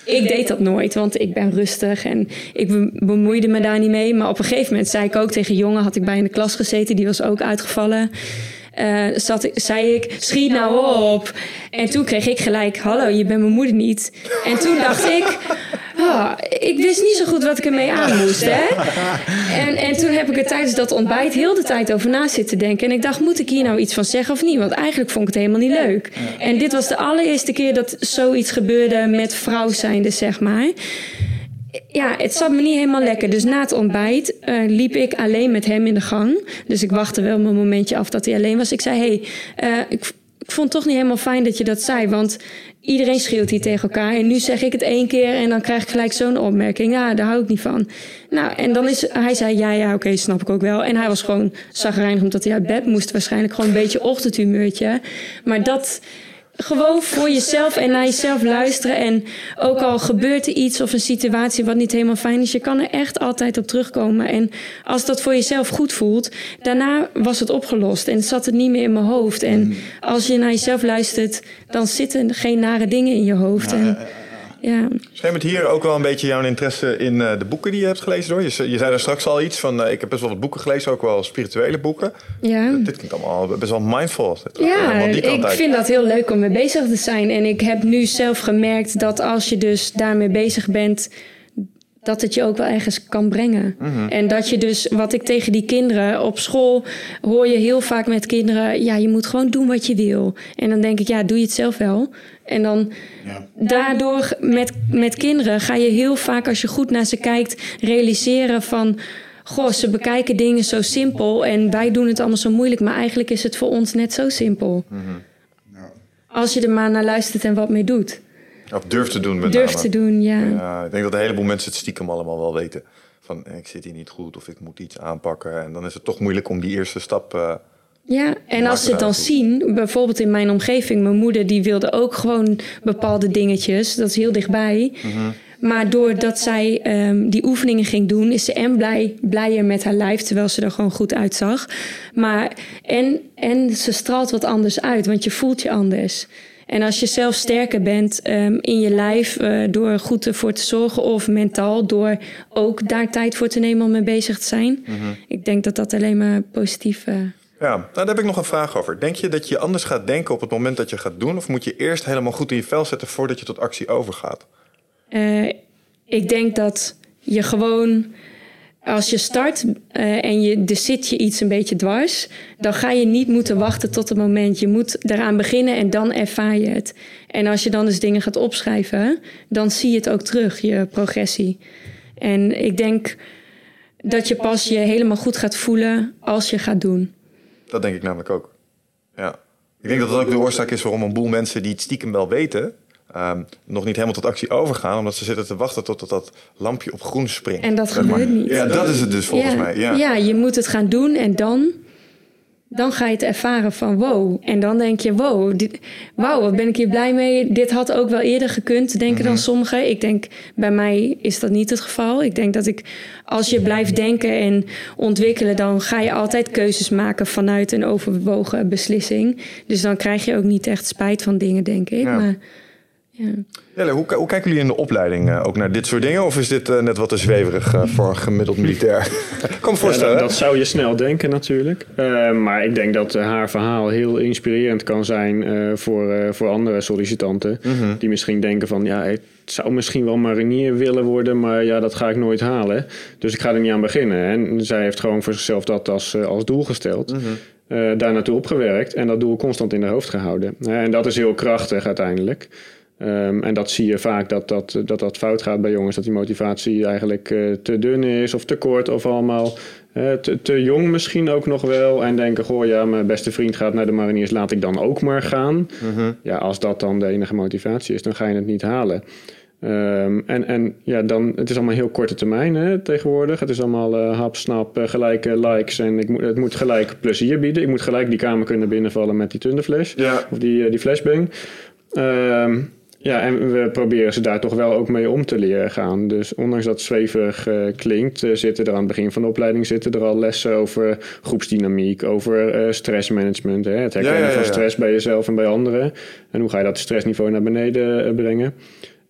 ik deed dat nooit, want ik ben rustig en ik bemoeide me daar niet mee. Maar op een gegeven moment zei ik ook tegen jongen, had ik bij in de klas gezeten, die was ook uitgevallen. Uh, zat, zei ik, schiet nou op. En toen kreeg ik gelijk, hallo, je bent mijn moeder niet. En toen dacht ik, oh, ik wist niet zo goed wat ik ermee aan moest. Hè? En, en toen heb ik er tijdens dat ontbijt heel de tijd over na zitten denken. En ik dacht, moet ik hier nou iets van zeggen of niet? Want eigenlijk vond ik het helemaal niet leuk. En dit was de allereerste keer dat zoiets gebeurde met vrouw zijnde, zeg maar ja, het zat me niet helemaal lekker. Dus na het ontbijt uh, liep ik alleen met hem in de gang. Dus ik wachtte wel mijn momentje af dat hij alleen was. Ik zei, hey, uh, ik, ik vond het toch niet helemaal fijn dat je dat zei. Want iedereen schreeuwt hier tegen elkaar. En nu zeg ik het één keer en dan krijg ik gelijk zo'n opmerking. Ja, daar hou ik niet van. Nou, en dan is hij zei, ja, ja, oké, snap ik ook wel. En hij was gewoon zagrijnig omdat hij uit bed moest. Waarschijnlijk gewoon een beetje ochtendhumeurtje. Maar dat gewoon voor jezelf en naar jezelf luisteren. En ook al gebeurt er iets of een situatie wat niet helemaal fijn is, je kan er echt altijd op terugkomen. En als dat voor jezelf goed voelt, daarna was het opgelost en zat het niet meer in mijn hoofd. En als je naar jezelf luistert, dan zitten geen nare dingen in je hoofd. En, ja. Schemert hier ook wel een beetje jouw interesse in uh, de boeken die je hebt gelezen? Hoor. Je, je zei daar straks al iets van, uh, ik heb best wel wat boeken gelezen, ook wel spirituele boeken. Ja. Dit klinkt allemaal best wel mindful. Ja, ik vind dat heel leuk om mee bezig te zijn. En ik heb nu zelf gemerkt dat als je dus daarmee bezig bent dat het je ook wel ergens kan brengen. Mm-hmm. En dat je dus, wat ik tegen die kinderen op school hoor je heel vaak met kinderen, ja, je moet gewoon doen wat je wil. En dan denk ik, ja, doe je het zelf wel. En dan ja. daardoor met, met kinderen ga je heel vaak, als je goed naar ze kijkt, realiseren van. Goh, ze bekijken dingen zo simpel en wij doen het allemaal zo moeilijk, maar eigenlijk is het voor ons net zo simpel. Ja. Als je er maar naar luistert en wat mee doet. Of durf te doen met Durf te doen, ja. ja. Ik denk dat een heleboel mensen het stiekem allemaal wel weten. Van, ik zit hier niet goed of ik moet iets aanpakken. En dan is het toch moeilijk om die eerste stap... Uh, ja, en als ze het dan zien, bijvoorbeeld in mijn omgeving, mijn moeder die wilde ook gewoon bepaalde dingetjes, dat is heel dichtbij. Mm Maar doordat zij um, die oefeningen ging doen, is ze en blij, blijer met haar lijf, terwijl ze er gewoon goed uitzag. Maar en, en ze straalt wat anders uit, want je voelt je anders. En als je zelf sterker bent um, in je lijf uh, door goed ervoor te zorgen of mentaal door ook daar tijd voor te nemen om mee bezig te zijn. Mm -hmm. Ik denk dat dat alleen maar positief uh, Ja, nou, daar heb ik nog een vraag over. Denk je dat je anders gaat denken op het moment dat je gaat doen? Of moet je eerst helemaal goed in je vel zetten voordat je tot actie overgaat? Uh, ik denk dat je gewoon, als je start uh, en je, er zit je iets een beetje dwars, dan ga je niet moeten wachten tot het moment. Je moet eraan beginnen en dan ervaar je het. En als je dan dus dingen gaat opschrijven, dan zie je het ook terug, je progressie. En ik denk dat je pas je helemaal goed gaat voelen als je gaat doen. Dat denk ik namelijk ook. Ja. Ik denk dat dat ook de oorzaak is waarom een boel mensen die het stiekem wel weten, um, nog niet helemaal tot actie overgaan, omdat ze zitten te wachten tot dat lampje op groen springt. En dat gebeurt niet. Ja, dat is het dus volgens ja, mij. Ja. ja, je moet het gaan doen en dan, dan ga je het ervaren van wow. En dan denk je wow, dit, wauw, wat ben ik hier blij mee. Dit had ook wel eerder gekund, denken mm -hmm. dan sommigen. Ik denk, bij mij is dat niet het geval. Ik denk dat ik, als je blijft denken en ontwikkelen, dan ga je altijd keuzes maken vanuit een overwogen beslissing. Dus dan krijg je ook niet echt spijt van dingen, denk ik. Ja. Maar, ja. Jelle, hoe, hoe, kijken jullie in de opleiding uh, ook naar dit soort dingen? Of is dit uh, net wat te zweverig uh, voor een gemiddeld militair? Kom voorstellen. Ja, dat, dat, zou je snel denken natuurlijk. maar ik denk dat haar verhaal heel inspirerend kan zijn voor, voor andere sollicitanten. Mm -hmm. Die misschien denken van, ja, ik zou misschien wel marinier willen worden, maar ja, dat ga ik nooit halen. Dus ik ga er niet aan beginnen. En zij heeft gewoon voor zichzelf dat als, als doel gesteld. Mm -hmm. uh, daar naartoe opgewerkt en dat doel constant in de hoofd gehouden. Uh, en dat is heel krachtig uiteindelijk. Um, en dat zie je vaak dat dat, dat dat fout gaat bij jongens. Dat die motivatie eigenlijk uh, te dun is of te kort of allemaal uh, te, te, jong misschien ook nog wel. En denken, goh ja, mijn beste vriend gaat naar de mariniers, laat ik dan ook maar gaan. -hmm. Ja, als dat dan de enige motivatie is, dan ga je het niet halen. Um, en, en ja, dan, het is allemaal heel korte termijn hè, tegenwoordig. Het is allemaal uh, hap, snap, uh, gelijke likes en ik moet, het moet gelijk plezier bieden. Ik moet gelijk die kamer kunnen binnenvallen met die thunderflash ja. of die, uh, die flashbang. Um, ja, en we proberen ze daar toch wel ook mee om te leren gaan. Dus ondanks dat het zweverig uh, klinkt, uh, zitten er aan het begin van de opleiding zitten er al lessen over groepsdynamiek, over uh, stressmanagement. Hè? Het herkennen ja, ja, ja, van stress bij jezelf en bij anderen. En hoe ga je dat stressniveau naar beneden brengen.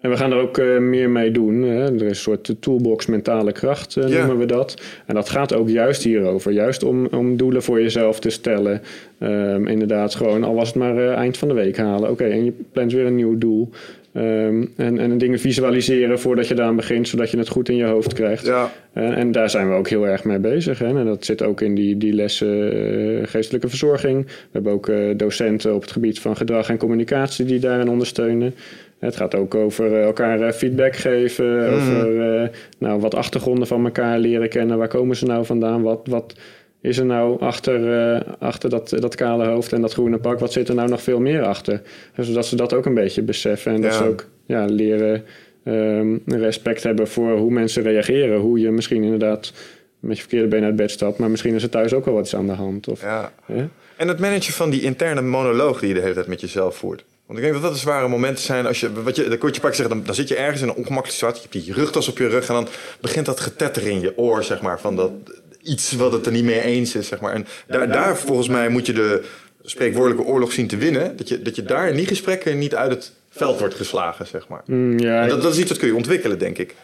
En we gaan er ook uh, meer mee doen. Hè. Er is een soort toolbox mentale kracht, uh, noemen we dat. En dat gaat ook juist hierover. Juist om, om doelen voor jezelf te stellen. Um, inderdaad, gewoon al was het maar uh, eind van de week halen. Oké, okay, en je plant weer een nieuw doel. Um, en, en dingen visualiseren voordat je daaraan begint, zodat je het goed in je hoofd krijgt. Ja. En, en daar zijn we ook heel erg mee bezig. Hè. En dat zit ook in die, die lessen geestelijke verzorging. We hebben ook docenten op het gebied van gedrag en communicatie die daarin ondersteunen. Het gaat ook over elkaar feedback geven, mm. over uh, nou, wat achtergronden van elkaar leren kennen. Waar komen ze nou vandaan? Wat, wat is er nou achter, uh, achter dat, dat kale hoofd en dat groene pak? Wat zit er nou nog veel meer achter? Zodat ze dat ook een beetje beseffen en ja. dat ze ook ja, leren um, respect hebben voor hoe mensen reageren. Hoe je misschien inderdaad met je verkeerde been uit bed stapt, maar misschien is er thuis ook wel wat aan de hand. Of, ja. ja. En het managen van die interne monoloog die je de hele tijd met jezelf voert. Want ik denk dat dat de zware momenten zijn als je, wat je, de kortje pak zeggen, dan, dan zit je ergens in een ongemakkelijke situatie. Je hebt die rugtas op je rug en dan begint dat getetter in je oor, zeg maar, van dat iets wat het er niet mee eens is, zeg maar. En daar, daar volgens mij moet je de spreekwoordelijke oorlog zien te winnen. Dat je, dat je daar in die gesprekken niet uit het veld wordt geslagen, zeg maar. Mm, ja, dat, dat is iets wat kun je ontwikkelen, denk ik.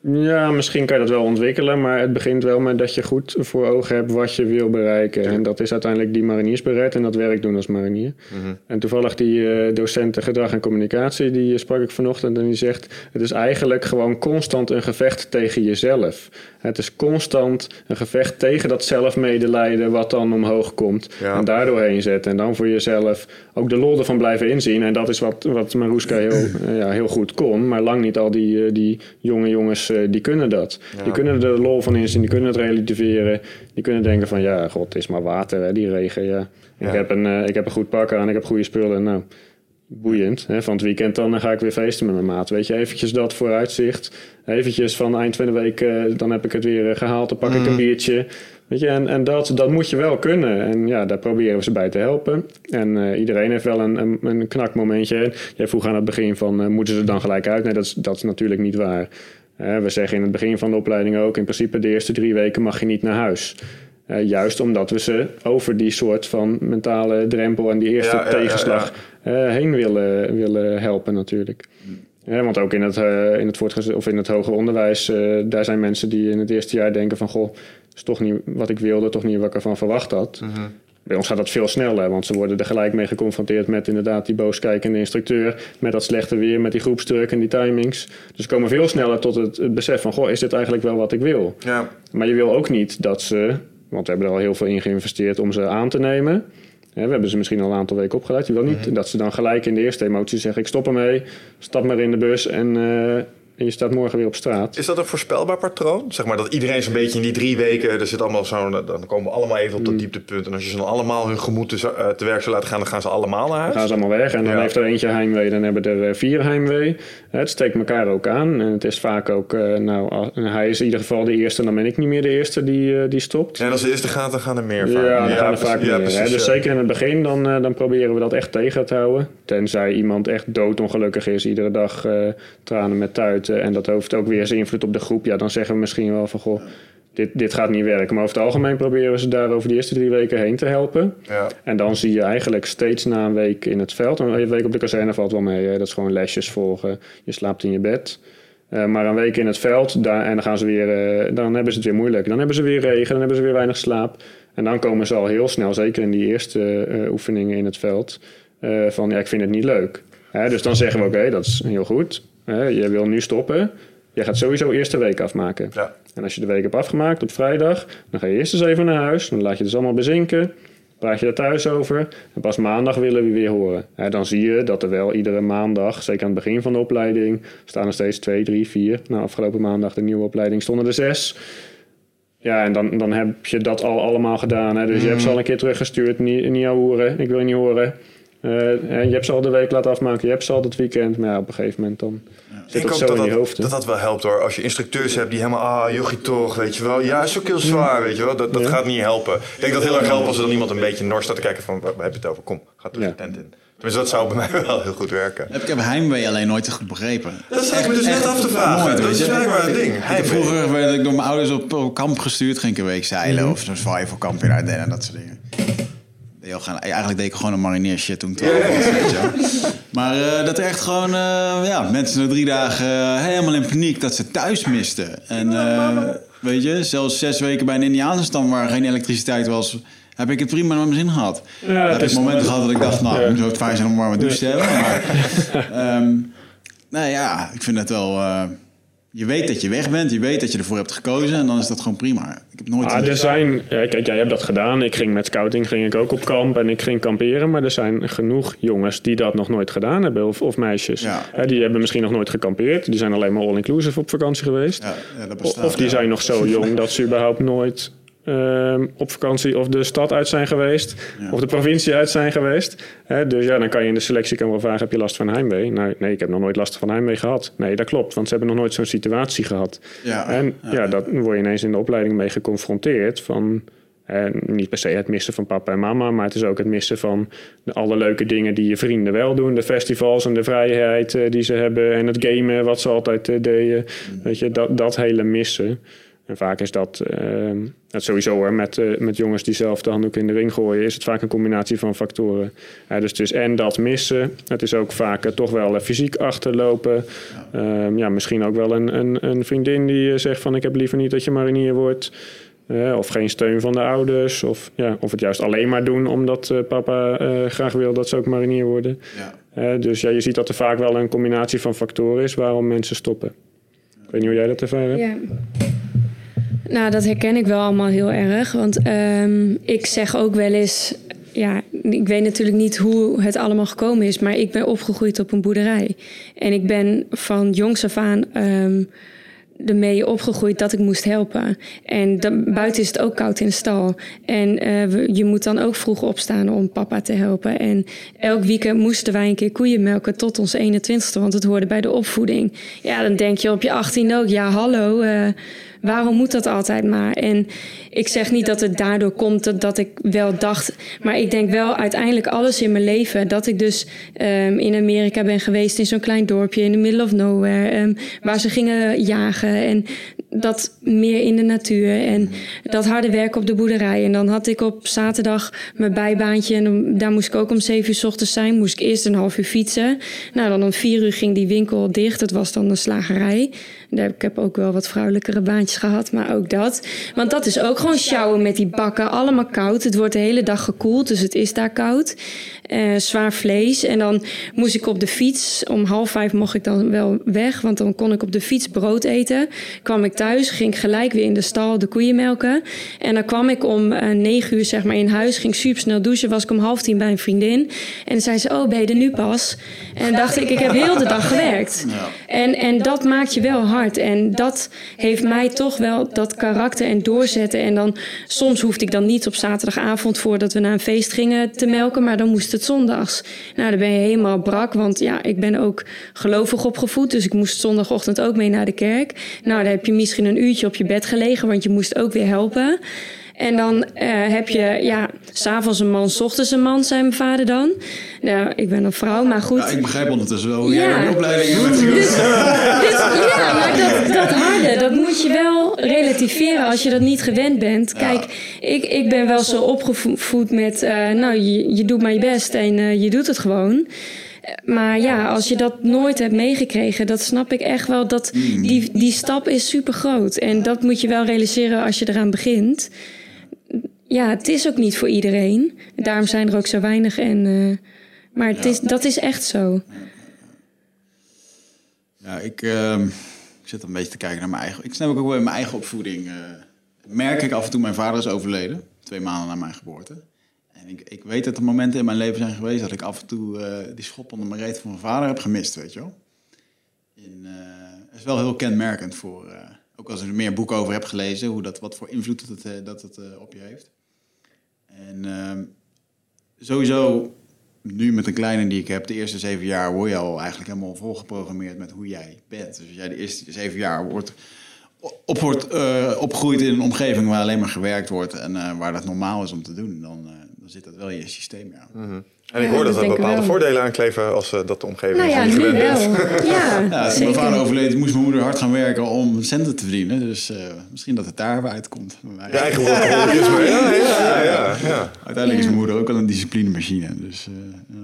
Ja, misschien kan je dat wel ontwikkelen, maar het begint wel met dat je goed voor ogen hebt wat je wil bereiken. En dat is uiteindelijk die mariniersbereid en dat werk doen als marinier. Mm -hmm. En toevallig die uh, docent gedrag en communicatie, die uh, sprak ik vanochtend en die zegt... het is eigenlijk gewoon constant een gevecht tegen jezelf. Het is constant een gevecht tegen dat zelfmedelijden wat dan omhoog komt. Ja. En daardoor heen zetten. En dan voor jezelf ook de lol ervan blijven inzien. En dat is wat, wat Maruska heel, uh, ja, heel goed kon. Maar lang niet al die, uh, die jonge jongens, uh, die kunnen dat. Ja. Die kunnen er de lol van inzien. Die kunnen het relativeren. Die kunnen denken van ja, god, het is maar water, hè, die regen. Ja. Ja. Ik, heb een, ik heb een goed pak aan, ik heb goede spullen. Nou, boeiend. Hè? Van het weekend dan ga ik weer feesten met mijn maat. Weet je, eventjes dat vooruitzicht. Eventjes van eind van de week, uh, dan heb ik het weer gehaald. Dan pak ik een biertje. Weet je, en, en dat, dat moet je wel kunnen. En ja, daar proberen we ze bij te helpen. En uh, iedereen heeft wel een, een, een knakmomentje. En jij vroeg aan het begin van, moeten ze er dan gelijk uit? Nee, dat is, dat is natuurlijk niet waar. We zeggen in het begin van de opleiding ook... in principe de eerste drie weken mag je niet naar huis. Uh, juist omdat we ze over die soort van mentale drempel en die eerste Ja, ja, tegenslag ja, uh, heen willen, willen helpen natuurlijk. Ja, want ook in het, uh, in het voortgezet of in het hoger onderwijs, daar zijn mensen die in het eerste jaar denken van goh, is toch niet wat ik wilde, toch niet wat ik ervan verwacht had. Mhm. Bij ons gaat dat veel sneller, want ze worden er gelijk mee geconfronteerd met inderdaad die booskijkende instructeur, met dat slechte weer, met die groepsdruk en die timings. Dus ze komen veel sneller tot het, het besef van, goh, is dit eigenlijk wel wat ik wil? Ja. Maar je wil ook niet dat ze, want we hebben er al heel veel in geïnvesteerd om ze aan te nemen. We hebben ze misschien al een aantal weken opgeleid. Je wil niet dat ze dan gelijk in de eerste emotie zeggen, ik stop ermee, stap maar in de bus en... eh, en je staat morgen weer op straat. Is dat een voorspelbaar patroon? Zeg maar dat iedereen zo'n beetje in die drie weken, er zit allemaal zo'n, dan komen we allemaal even op dat dieptepunt. En als je ze dan allemaal hun gemoed te, eh, te werk zou laten gaan, dan gaan ze allemaal naar Dan huis. gaan ze allemaal weg en dan Ja. heeft er eentje heimwee, dan hebben er eh, vier heimwee. Het steekt elkaar ook aan en het is vaak ook, eh, nou, hij is in ieder geval de eerste, dan ben ik niet meer de eerste die, die stopt. En als de eerste gaat, dan gaan er meer Ja, dan gaan er vaak Ja, meer. precies. Dus zeker in het begin, dan, dan proberen we dat echt tegen te houden. Tenzij iemand echt doodongelukkig is, iedere dag eh, tranen met tuiten. En dat heeft ook weer zijn invloed op de groep. Ja, dan zeggen we misschien wel van, goh, dit, dit gaat niet werken. Maar over het algemeen proberen we ze daar over de eerste drie weken heen te helpen. Ja. En dan zie je eigenlijk steeds na een week in het veld. Een week op de kazerne valt wel mee. Hè? Dat is gewoon lesjes volgen. Je slaapt in je bed. Eh, maar een week in het veld, daar, en dan, gaan ze weer, eh, dan hebben ze het weer moeilijk. Dan hebben ze weer regen, dan hebben ze weer weinig slaap. En dan komen ze al heel snel, zeker in die eerste oefeningen in het veld, eh, van ja, ik vind het niet leuk. Hè, dus dan zeggen we, oké, dat is heel goed. Hè, je wil nu stoppen. Je gaat sowieso eerst de week afmaken. Ja. En als je de week hebt afgemaakt op vrijdag, dan ga je eerst eens even naar huis. Dan laat je het dus allemaal bezinken. Praat je er thuis over. En pas maandag willen we weer horen. Hè, dan zie je dat er wel iedere maandag, zeker aan het begin van de opleiding, staan er steeds twee, drie, vier. Nou, afgelopen maandag de nieuwe opleiding stonden er zes. Ja, en dan, dan heb je dat al allemaal gedaan. Hè? Dus je hebt ze al een keer teruggestuurd. Niet, niet jou horen, ik wil je niet horen. Eh, en je hebt ze al de week laten afmaken. Je hebt ze al het weekend. Maar ja, op een gegeven moment dan zit Ik dat zo dat in je dat, hoofd. dat dat wel helpt hoor. Als je instructeurs hebt die helemaal, ah, jochie toch, weet je wel. Ja, is ook heel zwaar, weet je wel. Dat, dat Ja. gaat niet helpen. Ik denk dat het heel erg helpt als er dan iemand een beetje nors staat te kijken van, waar heb je het over? Kom, ga terug Ja. de tent in. Tenminste, dat zou bij mij wel heel goed werken. Ik heb heimwee alleen nooit te goed begrepen. Dat zat ik me dus net af te vragen. Nooit, dat weet is je. blijkbaar een ding. Ik heb Heimwee. vroeger werd ik door mijn ouders op, op kamp gestuurd. Ging ik een week zeilen of zo'n survival kamp in Ardennen en dat soort dingen. Eigenlijk deed ik gewoon een marineer shit toen ik 12 was. Maar eh, dat echt gewoon eh, ja, mensen na drie dagen eh, helemaal in paniek dat ze thuis misten. En weet je, zelfs zes weken bij een Indiaanse stam waar geen elektriciteit was, heb ik het prima naar mijn zin gehad. Ja, heb ik momenten gehad dat ik dacht, nou, Ja. het fijn zijn om een warme douche te hebben. Maar, nou ja, ik vind het wel... je weet dat je weg bent, je weet dat je ervoor hebt gekozen en dan is dat gewoon prima. Ik heb nooit... Ah, er zijn, ja, kijk, jij hebt dat gedaan. Ik ging met scouting ging ik ook op kamp en ik ging kamperen. Maar er zijn genoeg jongens die dat nog nooit gedaan hebben, of, of meisjes. Ja. Hè, die hebben misschien nog nooit gekampeerd. Die zijn alleen maar all-inclusive op vakantie geweest. ja, dat bestaat, of die zijn nog zo jong dat ze überhaupt nooit ehm, op vakantie of de stad uit zijn geweest. Ja. Of de provincie uit zijn geweest. Dus ja, dan kan je in de selectie kan wel vragen, heb je last van heimwee? Nou, nee, ik heb nog nooit last van heimwee gehad. Nee, dat klopt, want ze hebben nog nooit zo'n situatie gehad. Ja, En ja. ja, dat word je ineens in de opleiding mee geconfronteerd van... eh, niet per se het missen van papa en mama, maar het is ook het missen van alle leuke dingen die je vrienden wel doen. De festivals en de vrijheid eh, die ze hebben en het gamen wat ze altijd eh, deden. Weet je, dat, dat hele missen. En vaak is dat, ehm, het sowieso hoor, met, eh, met jongens die zelf de handdoek in de ring gooien, is het vaak een combinatie van factoren. Ja, dus het is en dat missen, het is ook vaak eh, toch wel fysiek achterlopen. Ja. ja, misschien ook wel een, een, een vriendin die zegt van ik heb liever niet dat je marinier wordt. Of geen steun van de ouders. Of, ja, of het juist alleen maar doen omdat eh, papa eh, graag wil dat ze ook marinier worden. Ja. Dus ja, je ziet dat er vaak wel een combinatie van factoren is waarom mensen stoppen. Ik weet niet hoe jij dat ervaren hebt. Ja. Nou, dat herken ik wel allemaal heel erg. Want ehm, ik zeg ook wel eens... Ja, ik weet natuurlijk niet hoe het allemaal gekomen is... maar ik ben opgegroeid op een boerderij. En ik ben van jongs af aan... ehm, ermee opgegroeid dat ik moest helpen. En dan, buiten is het ook koud in de stal. En eh, je moet dan ook vroeg opstaan om papa te helpen. En elk weekend moesten wij een keer koeien melken tot ons 21ste, want het hoorde bij de opvoeding. Ja, dan denk je op je 18 ook, ja hallo, eh, waarom moet dat altijd maar? En ik zeg niet dat het daardoor komt dat, dat ik wel dacht, maar ik denk wel uiteindelijk alles in mijn leven dat ik dus ehm, in Amerika ben geweest in zo'n klein dorpje in the middle of nowhere, ehm, waar ze gingen jagen en dat meer in de natuur en dat harde werk op de boerderij. En dan had ik op zaterdag mijn bijbaantje en daar moest ik ook om zeven uur s ochtends zijn. Moest ik eerst een half uur fietsen. Nou, dan om vier uur ging die winkel dicht. Het was dan een slagerij. Ik heb ook wel wat vrouwelijkere baantjes gehad, maar ook dat. Want dat is ook gewoon sjouwen met die bakken. Allemaal koud. Het wordt de hele dag gekoeld, dus het is daar koud. Uh, zwaar vlees. En dan moest ik op de fiets. Om half vijf mocht ik dan wel weg, want dan kon ik op de fiets brood eten. Kwam ik thuis, ging gelijk weer in de stal de koeien melken. En dan kwam ik om uh, negen uur zeg maar in huis, ging super snel douchen. Was ik om half tien bij een vriendin. En zei ze, oh ben je er nu pas? En dacht ik, ik heb heel de dag gewerkt. En, en dat maakt je wel hard. En dat heeft mij toch wel dat karakter en doorzetten. En dan soms hoefde ik dan niet op zaterdagavond voordat we naar een feest gingen te melken, maar dan moest het zondags. Nou, dan ben je helemaal brak, want ja, ik ben ook gelovig opgevoed, dus ik moest zondagochtend ook mee naar de kerk. Nou, dan heb je misschien een uurtje op je bed gelegen, want je moest ook weer helpen. En dan uh, heb je, ja, s'avonds een man, s ochtends een man, zei mijn vader dan. Nou, ik ben een vrouw, maar goed. Ja, ik begrijp ondertussen wel hoe ja. jij een opleiding hebt. Dus, dus, ja, maar dat, dat harde, dat moet je wel relativeren als je dat niet gewend bent. Kijk, ik, ik ben wel zo opgevoed met, uh, nou, je, je doet maar je best en uh, je doet het gewoon. Maar ja, als je dat nooit hebt meegekregen, dat snap ik echt wel. Dat die, die stap is super groot. En dat moet je wel realiseren als je eraan begint ja, het is ook niet voor iedereen. Daarom zijn er ook zo weinig. En, uh, maar het is, dat is echt zo. Ja, ik, uh, ik zit een beetje te kijken naar mijn eigen... Ik snap ook wel in mijn eigen opvoeding... Uh, merk ik af en toe, mijn vader is overleden. Twee maanden na mijn geboorte. En ik, ik weet dat er momenten in mijn leven zijn geweest... dat ik af en toe uh, die schop onder mijn reet van mijn vader heb gemist, weet je wel. En, is wel heel kenmerkend voor... ook als ik er meer boeken over heb gelezen... Hoe dat, wat voor invloed het, dat het op je heeft. En uh, sowieso, nu met de kleine die ik heb, de eerste zeven jaar word je al eigenlijk helemaal volgeprogrammeerd met hoe jij bent. Dus als jij de eerste zeven jaar wordt, op wordt, uh, opgegroeid in een omgeving waar alleen maar gewerkt wordt en uh, waar dat normaal is om te doen, dan, uh, dan zit dat wel in je systeem. Ja. Mm. En ik hoor dat, er bepaalde voordelen aankleven als uh, dat de omgeving nou ja, niet gewend wel. Ja, ja mijn vader overleden, moest mijn moeder hard gaan werken om centen te verdienen. Dus uh, misschien dat het daar uitkomt. Je eigen. Ja, ja, ja, ja, Uiteindelijk is mijn moeder ook al een disciplinemachine. Dus, uh,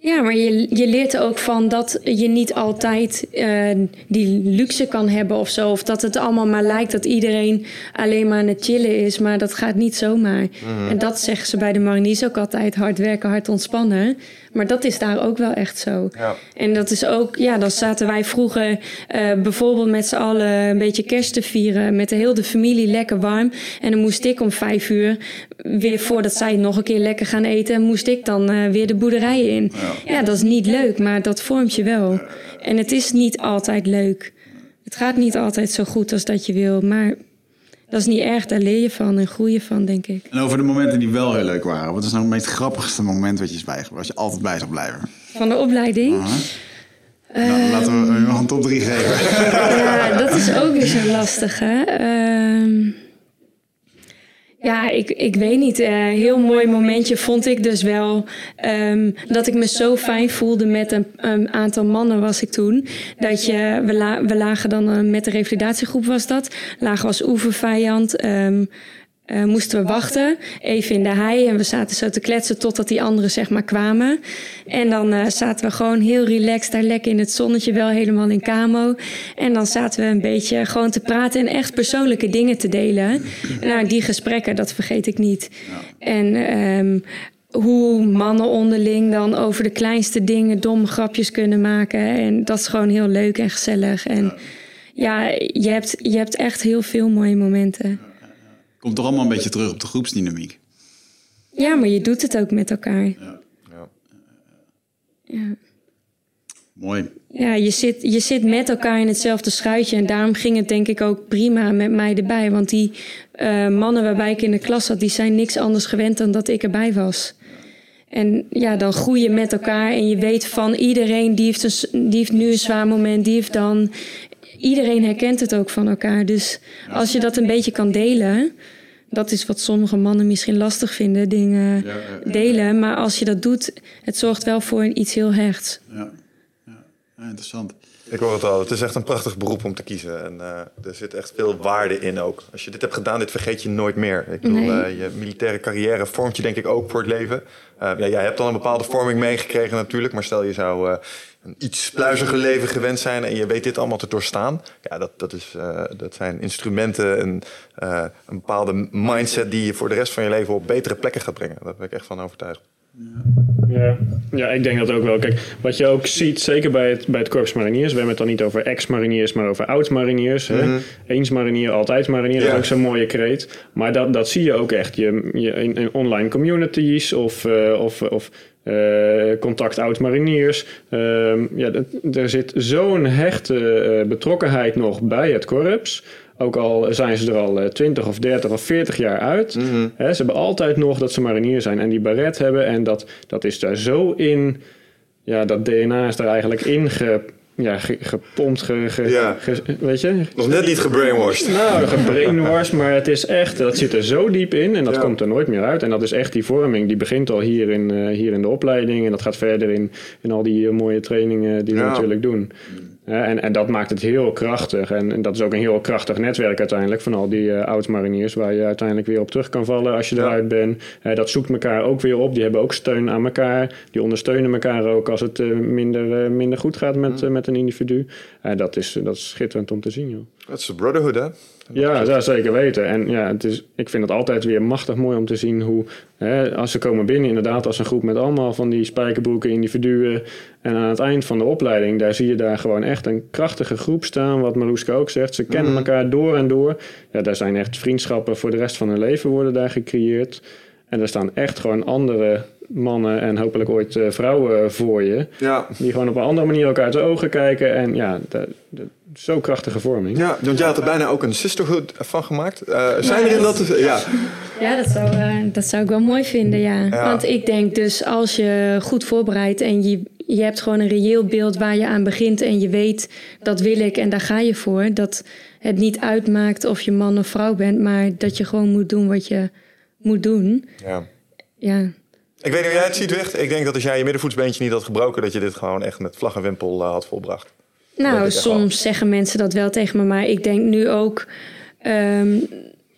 ja. Maar je, je leert er ook van dat je niet altijd uh, die luxe kan hebben of zo. Of dat het allemaal maar lijkt dat iedereen alleen maar aan het chillen is. Maar dat gaat niet zomaar. Mhm. En dat zeggen ze bij de mariniers ook altijd. Hard werken, hard ontspannen. Maar dat is daar ook wel echt zo. Ja. En dat is ook, ja, dan zaten wij vroeger uh, bijvoorbeeld met z'n allen een beetje kerst te vieren. Met de hele familie lekker warm. En dan moest ik om vijf uur, weer voordat zij nog een keer lekker gaan eten, moest ik dan uh, weer de boerderij in. Ja. ja, dat is niet leuk, maar dat vormt je wel. En het is niet altijd leuk. Het gaat niet altijd zo goed als dat je wil, maar dat is niet erg, daar leer je van en groei je van, denk ik. En over de momenten die wel heel leuk waren. Wat is nou het meest grappigste moment wat je is bijgebleven? Waar je altijd bij zou blijven? Van de opleiding? Uh -huh. nou, laten we een top 3 geven. ja, dat is ook weer zo lastig, hè? Uh, ja, ik, ik weet niet. Uh, heel mooi momentje vond ik dus wel. Um, dat ik me zo fijn voelde met een, een, aantal mannen was ik toen. Dat je, we, la, we lagen dan uh, met de revalidatiegroep was dat. Lagen als oefenvijand. Um, uh, moesten we wachten, even in de hei. En we zaten zo te kletsen totdat die anderen zeg maar kwamen. En dan uh, zaten we gewoon heel relaxed daar lekker in het zonnetje, wel helemaal in camo. En dan zaten we een beetje gewoon te praten en echt persoonlijke dingen te delen. Nou, die gesprekken, dat vergeet ik niet. En um, hoe mannen onderling dan over de kleinste dingen domme grapjes kunnen maken. En dat is gewoon heel leuk en gezellig. En ja, je hebt, je hebt echt heel veel mooie momenten. Komt toch allemaal een beetje terug op de groepsdynamiek. Ja, maar je doet het ook met elkaar. Ja. ja. ja. Mooi. Ja, je zit, je zit met elkaar in hetzelfde schuitje. En daarom ging het denk ik ook prima met mij erbij. Want die uh, mannen waarbij ik in de klas zat, die zijn niks anders gewend dan dat ik erbij was. En ja, dan groei je met elkaar en je weet van iedereen, die heeft, een, die heeft nu een zwaar moment, die heeft dan iedereen herkent het ook van elkaar. Dus als je dat een beetje kan delen, dat is wat sommige mannen misschien lastig vinden, dingen delen. Maar als je dat doet, het zorgt wel voor iets heel hechts. Ja. interessant. Ik hoor het al. Het is echt een prachtig beroep om te kiezen. En uh, er zit echt veel waarde in ook. Als je dit hebt gedaan, dit vergeet je nooit meer. Ik bedoel, nee. uh, je militaire carrière vormt je denk ik ook voor het leven. Uh, ja, jij hebt al een bepaalde vorming meegekregen natuurlijk. Maar stel je zou een iets pluiziger leven gewend zijn en je weet dit allemaal te doorstaan. Ja, dat, dat, is, dat zijn instrumenten en een bepaalde mindset die je voor de rest van je leven op betere plekken gaat brengen. Daar ben ik echt van overtuigd. Ja. Ja, ik denk dat ook wel. Kijk, wat je ook ziet, zeker bij het, bij het Korps Mariniers, we hebben het dan niet over ex-mariniers, maar over oud-mariniers. Mm -hmm. Eens marinier, altijd marinier, ja. dat is ook zo'n mooie kreet. Maar dat, dat zie je ook echt je, je, in, in online communities of, uh, of, of uh, contact oud-mariniers. Uh, ja, er zit zo'n hechte uh, betrokkenheid nog bij het korps. Ook al zijn ze er al 20 of 30 of 40 jaar uit. Mm -hmm. Hè, ze hebben altijd nog dat ze marinier zijn en die baret hebben. En dat, dat is daar zo in. Ja, dat DNA is er eigenlijk in ge, ja, ge, gepompt. Ge, ge, ja. weet je? Nog net niet gebrainwashed. Nou, gebrainwashed, maar het is echt, dat zit er zo diep in en dat ja. komt er nooit meer uit. En dat is echt die vorming, die begint al hier in, uh, hier in de opleiding en dat gaat verder in, in al die uh, mooie trainingen die we natuurlijk doen. En, en dat maakt het heel krachtig. En, en, dat is ook een heel krachtig netwerk uiteindelijk van al die uh, oud-mariniers, waar je uiteindelijk weer op terug kan vallen als je ja. eruit bent. Uh, dat zoekt elkaar ook weer op. Die hebben ook steun aan elkaar. Die ondersteunen elkaar ook als het uh, minder, minder goed gaat met, met een individu. dat, is, dat is schitterend om te zien. Joh. Dat is de brotherhood, hè? Ja, ja, zeker weten. En ja, het is, ik vind het altijd weer machtig mooi om te zien hoe, hè, als ze komen binnen, inderdaad, als een groep met allemaal van die spijkerbroeken individuen. En aan het eind van de opleiding, daar zie je daar gewoon echt een krachtige groep staan. Wat Maroeska ook zegt, ze kennen Mhm. elkaar door en door. Ja, daar zijn echt vriendschappen voor de rest van hun leven worden daar gecreëerd. En er staan echt gewoon andere mannen en hopelijk ooit uh, vrouwen voor je. Ja. Die gewoon op een andere manier ook uit de ogen kijken. En ja, de, de, zo krachtige vorming. Ja, want jij had er bijna ook een sisterhood van gemaakt. Uh, zijn er in dat... Ja, ja dat, zou, uh, dat zou ik wel mooi vinden, ja. ja. Want ik denk dus als je goed voorbereidt en je, je hebt gewoon een reëel beeld waar je aan begint en je weet dat wil ik en daar ga je voor. Dat het niet uitmaakt of je man of vrouw bent, maar dat je gewoon moet doen wat je moet doen. Ja. Ja. Ik weet niet hoe jij het ziet, Wicht. Ik denk dat als jij je middenvoetsbeentje niet had gebroken... dat je dit gewoon echt met vlag en wimpel uh, had volbracht. Nou, soms zeggen mensen dat wel tegen me. Maar ik denk nu ook um,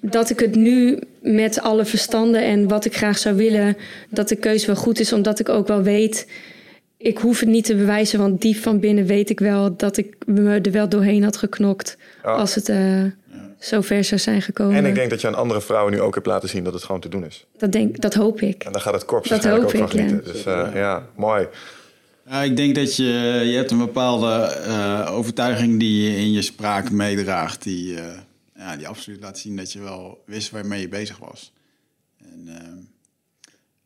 dat ik het nu met alle verstanden... en wat ik graag zou willen, dat de keuze wel goed is. Omdat ik ook wel weet... Ik hoef het niet te bewijzen, want diep van binnen weet ik wel... dat ik me er wel doorheen had geknokt Ja. als het uh, zo ver zou zijn gekomen. En ik denk dat je aan andere vrouwen nu ook hebt laten zien dat het gewoon te doen is. Dat, denk, dat hoop ik. En daar gaat het korps Dat ook hoop van ik, ja. genieten. Dus uh, ja, mooi. Ik denk dat je, je hebt een bepaalde uh, overtuiging die je in je spraak meedraagt. Die, uh, ja, die absoluut laat zien dat je wel wist waarmee je bezig was. En, uh,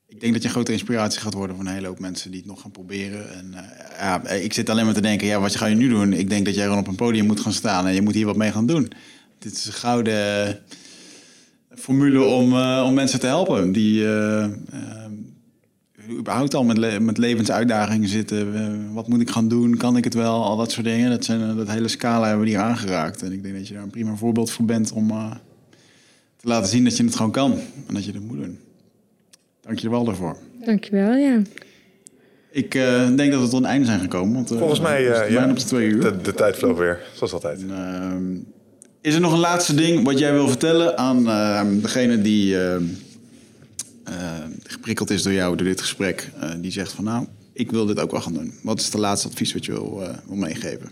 ik denk dat je een grote inspiratie gaat worden voor een hele hoop mensen die het nog gaan proberen. En ja, ik zit alleen maar te denken, ja, wat ga je nu doen? Ik denk dat jij gewoon op een podium moet gaan staan en je moet hier wat mee gaan doen. Dit is een gouden formule om, om mensen te helpen die überhaupt al met, le met levensuitdagingen zitten. Uh, wat moet ik gaan doen? Kan ik het wel? Al dat soort dingen. Dat, zijn, uh, dat hele scala hebben we hier aangeraakt. En ik denk dat je daar een prima voorbeeld voor bent om uh, te laten zien dat je het gewoon kan. En dat je het moet doen. Dank je wel daarvoor. Dank je wel, ja. Ik uh, denk dat we tot een einde zijn gekomen. Want, uh, Volgens mij uh, ja, op de twee uur. De, de tijd vloog weer, zoals altijd. En, ehm, is er nog een laatste ding wat jij wil vertellen aan ehm, degene die ehm, uh, geprikkeld is door jou, door dit gesprek, uh, die zegt van nou, ik wil dit ook wel gaan doen. Wat is het laatste advies wat je wil, uh, wil meegeven?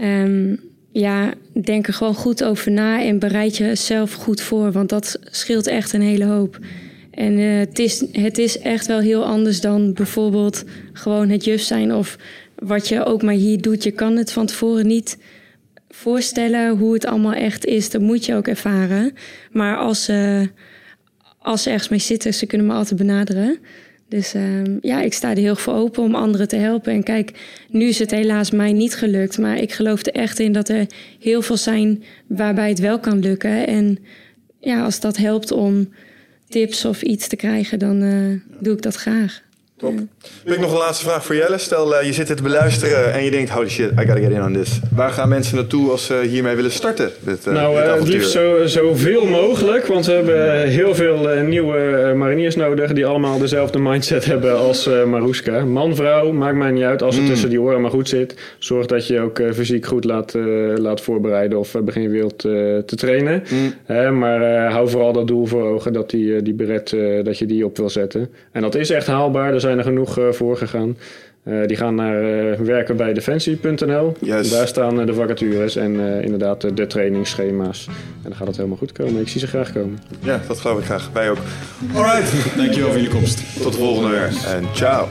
Um, ja, denk er gewoon goed over na en bereid jezelf goed voor, want dat scheelt echt een hele hoop. En het, is, het is echt wel heel anders dan bijvoorbeeld gewoon het juf zijn of wat je ook maar hier doet. Je kan het van tevoren niet voorstellen hoe het allemaal echt is. Dat moet je ook ervaren. Maar als als ze ergens mee zitten, ze kunnen me altijd benaderen. Dus uh, ja, ik sta er heel veel open om anderen te helpen. En kijk, nu is het helaas mij niet gelukt. Maar ik geloof er echt in dat er heel veel zijn waarbij het wel kan lukken. En ja, als dat helpt om tips of iets te krijgen, dan uh, doe ik dat graag. Top. Heb ik nog een laatste vraag voor Jelle. Stel, uh, je zit het te beluisteren en je denkt, holy shit, I gotta get in on this. Waar gaan mensen naartoe als ze hiermee willen starten? Dit, uh, nou, uh, het liefst zo, zoveel mogelijk, want we hebben heel veel nieuwe mariniers nodig die allemaal dezelfde mindset hebben als Maruska. Man, vrouw, maakt mij niet uit als het mm. tussen die oren maar goed zit. Zorg dat je ook fysiek goed laat, laat voorbereiden of begin je wilt te trainen. Mm. maar hou vooral dat doel voor ogen dat die, die beret, dat je die op wil zetten. En dat is echt haalbaar. Er zijn er genoeg uh, voor gegaan. Uh, die gaan naar uh, werken bij defensie.nl. Yes. Daar staan de vacatures en inderdaad de trainingsschema's. En dan gaat het helemaal goed komen. Ik zie ze graag komen. Ja, dat geloof ik graag. Wij ook. Alright. Dankjewel voor jullie komst. Tot de volgende weer. En ciao.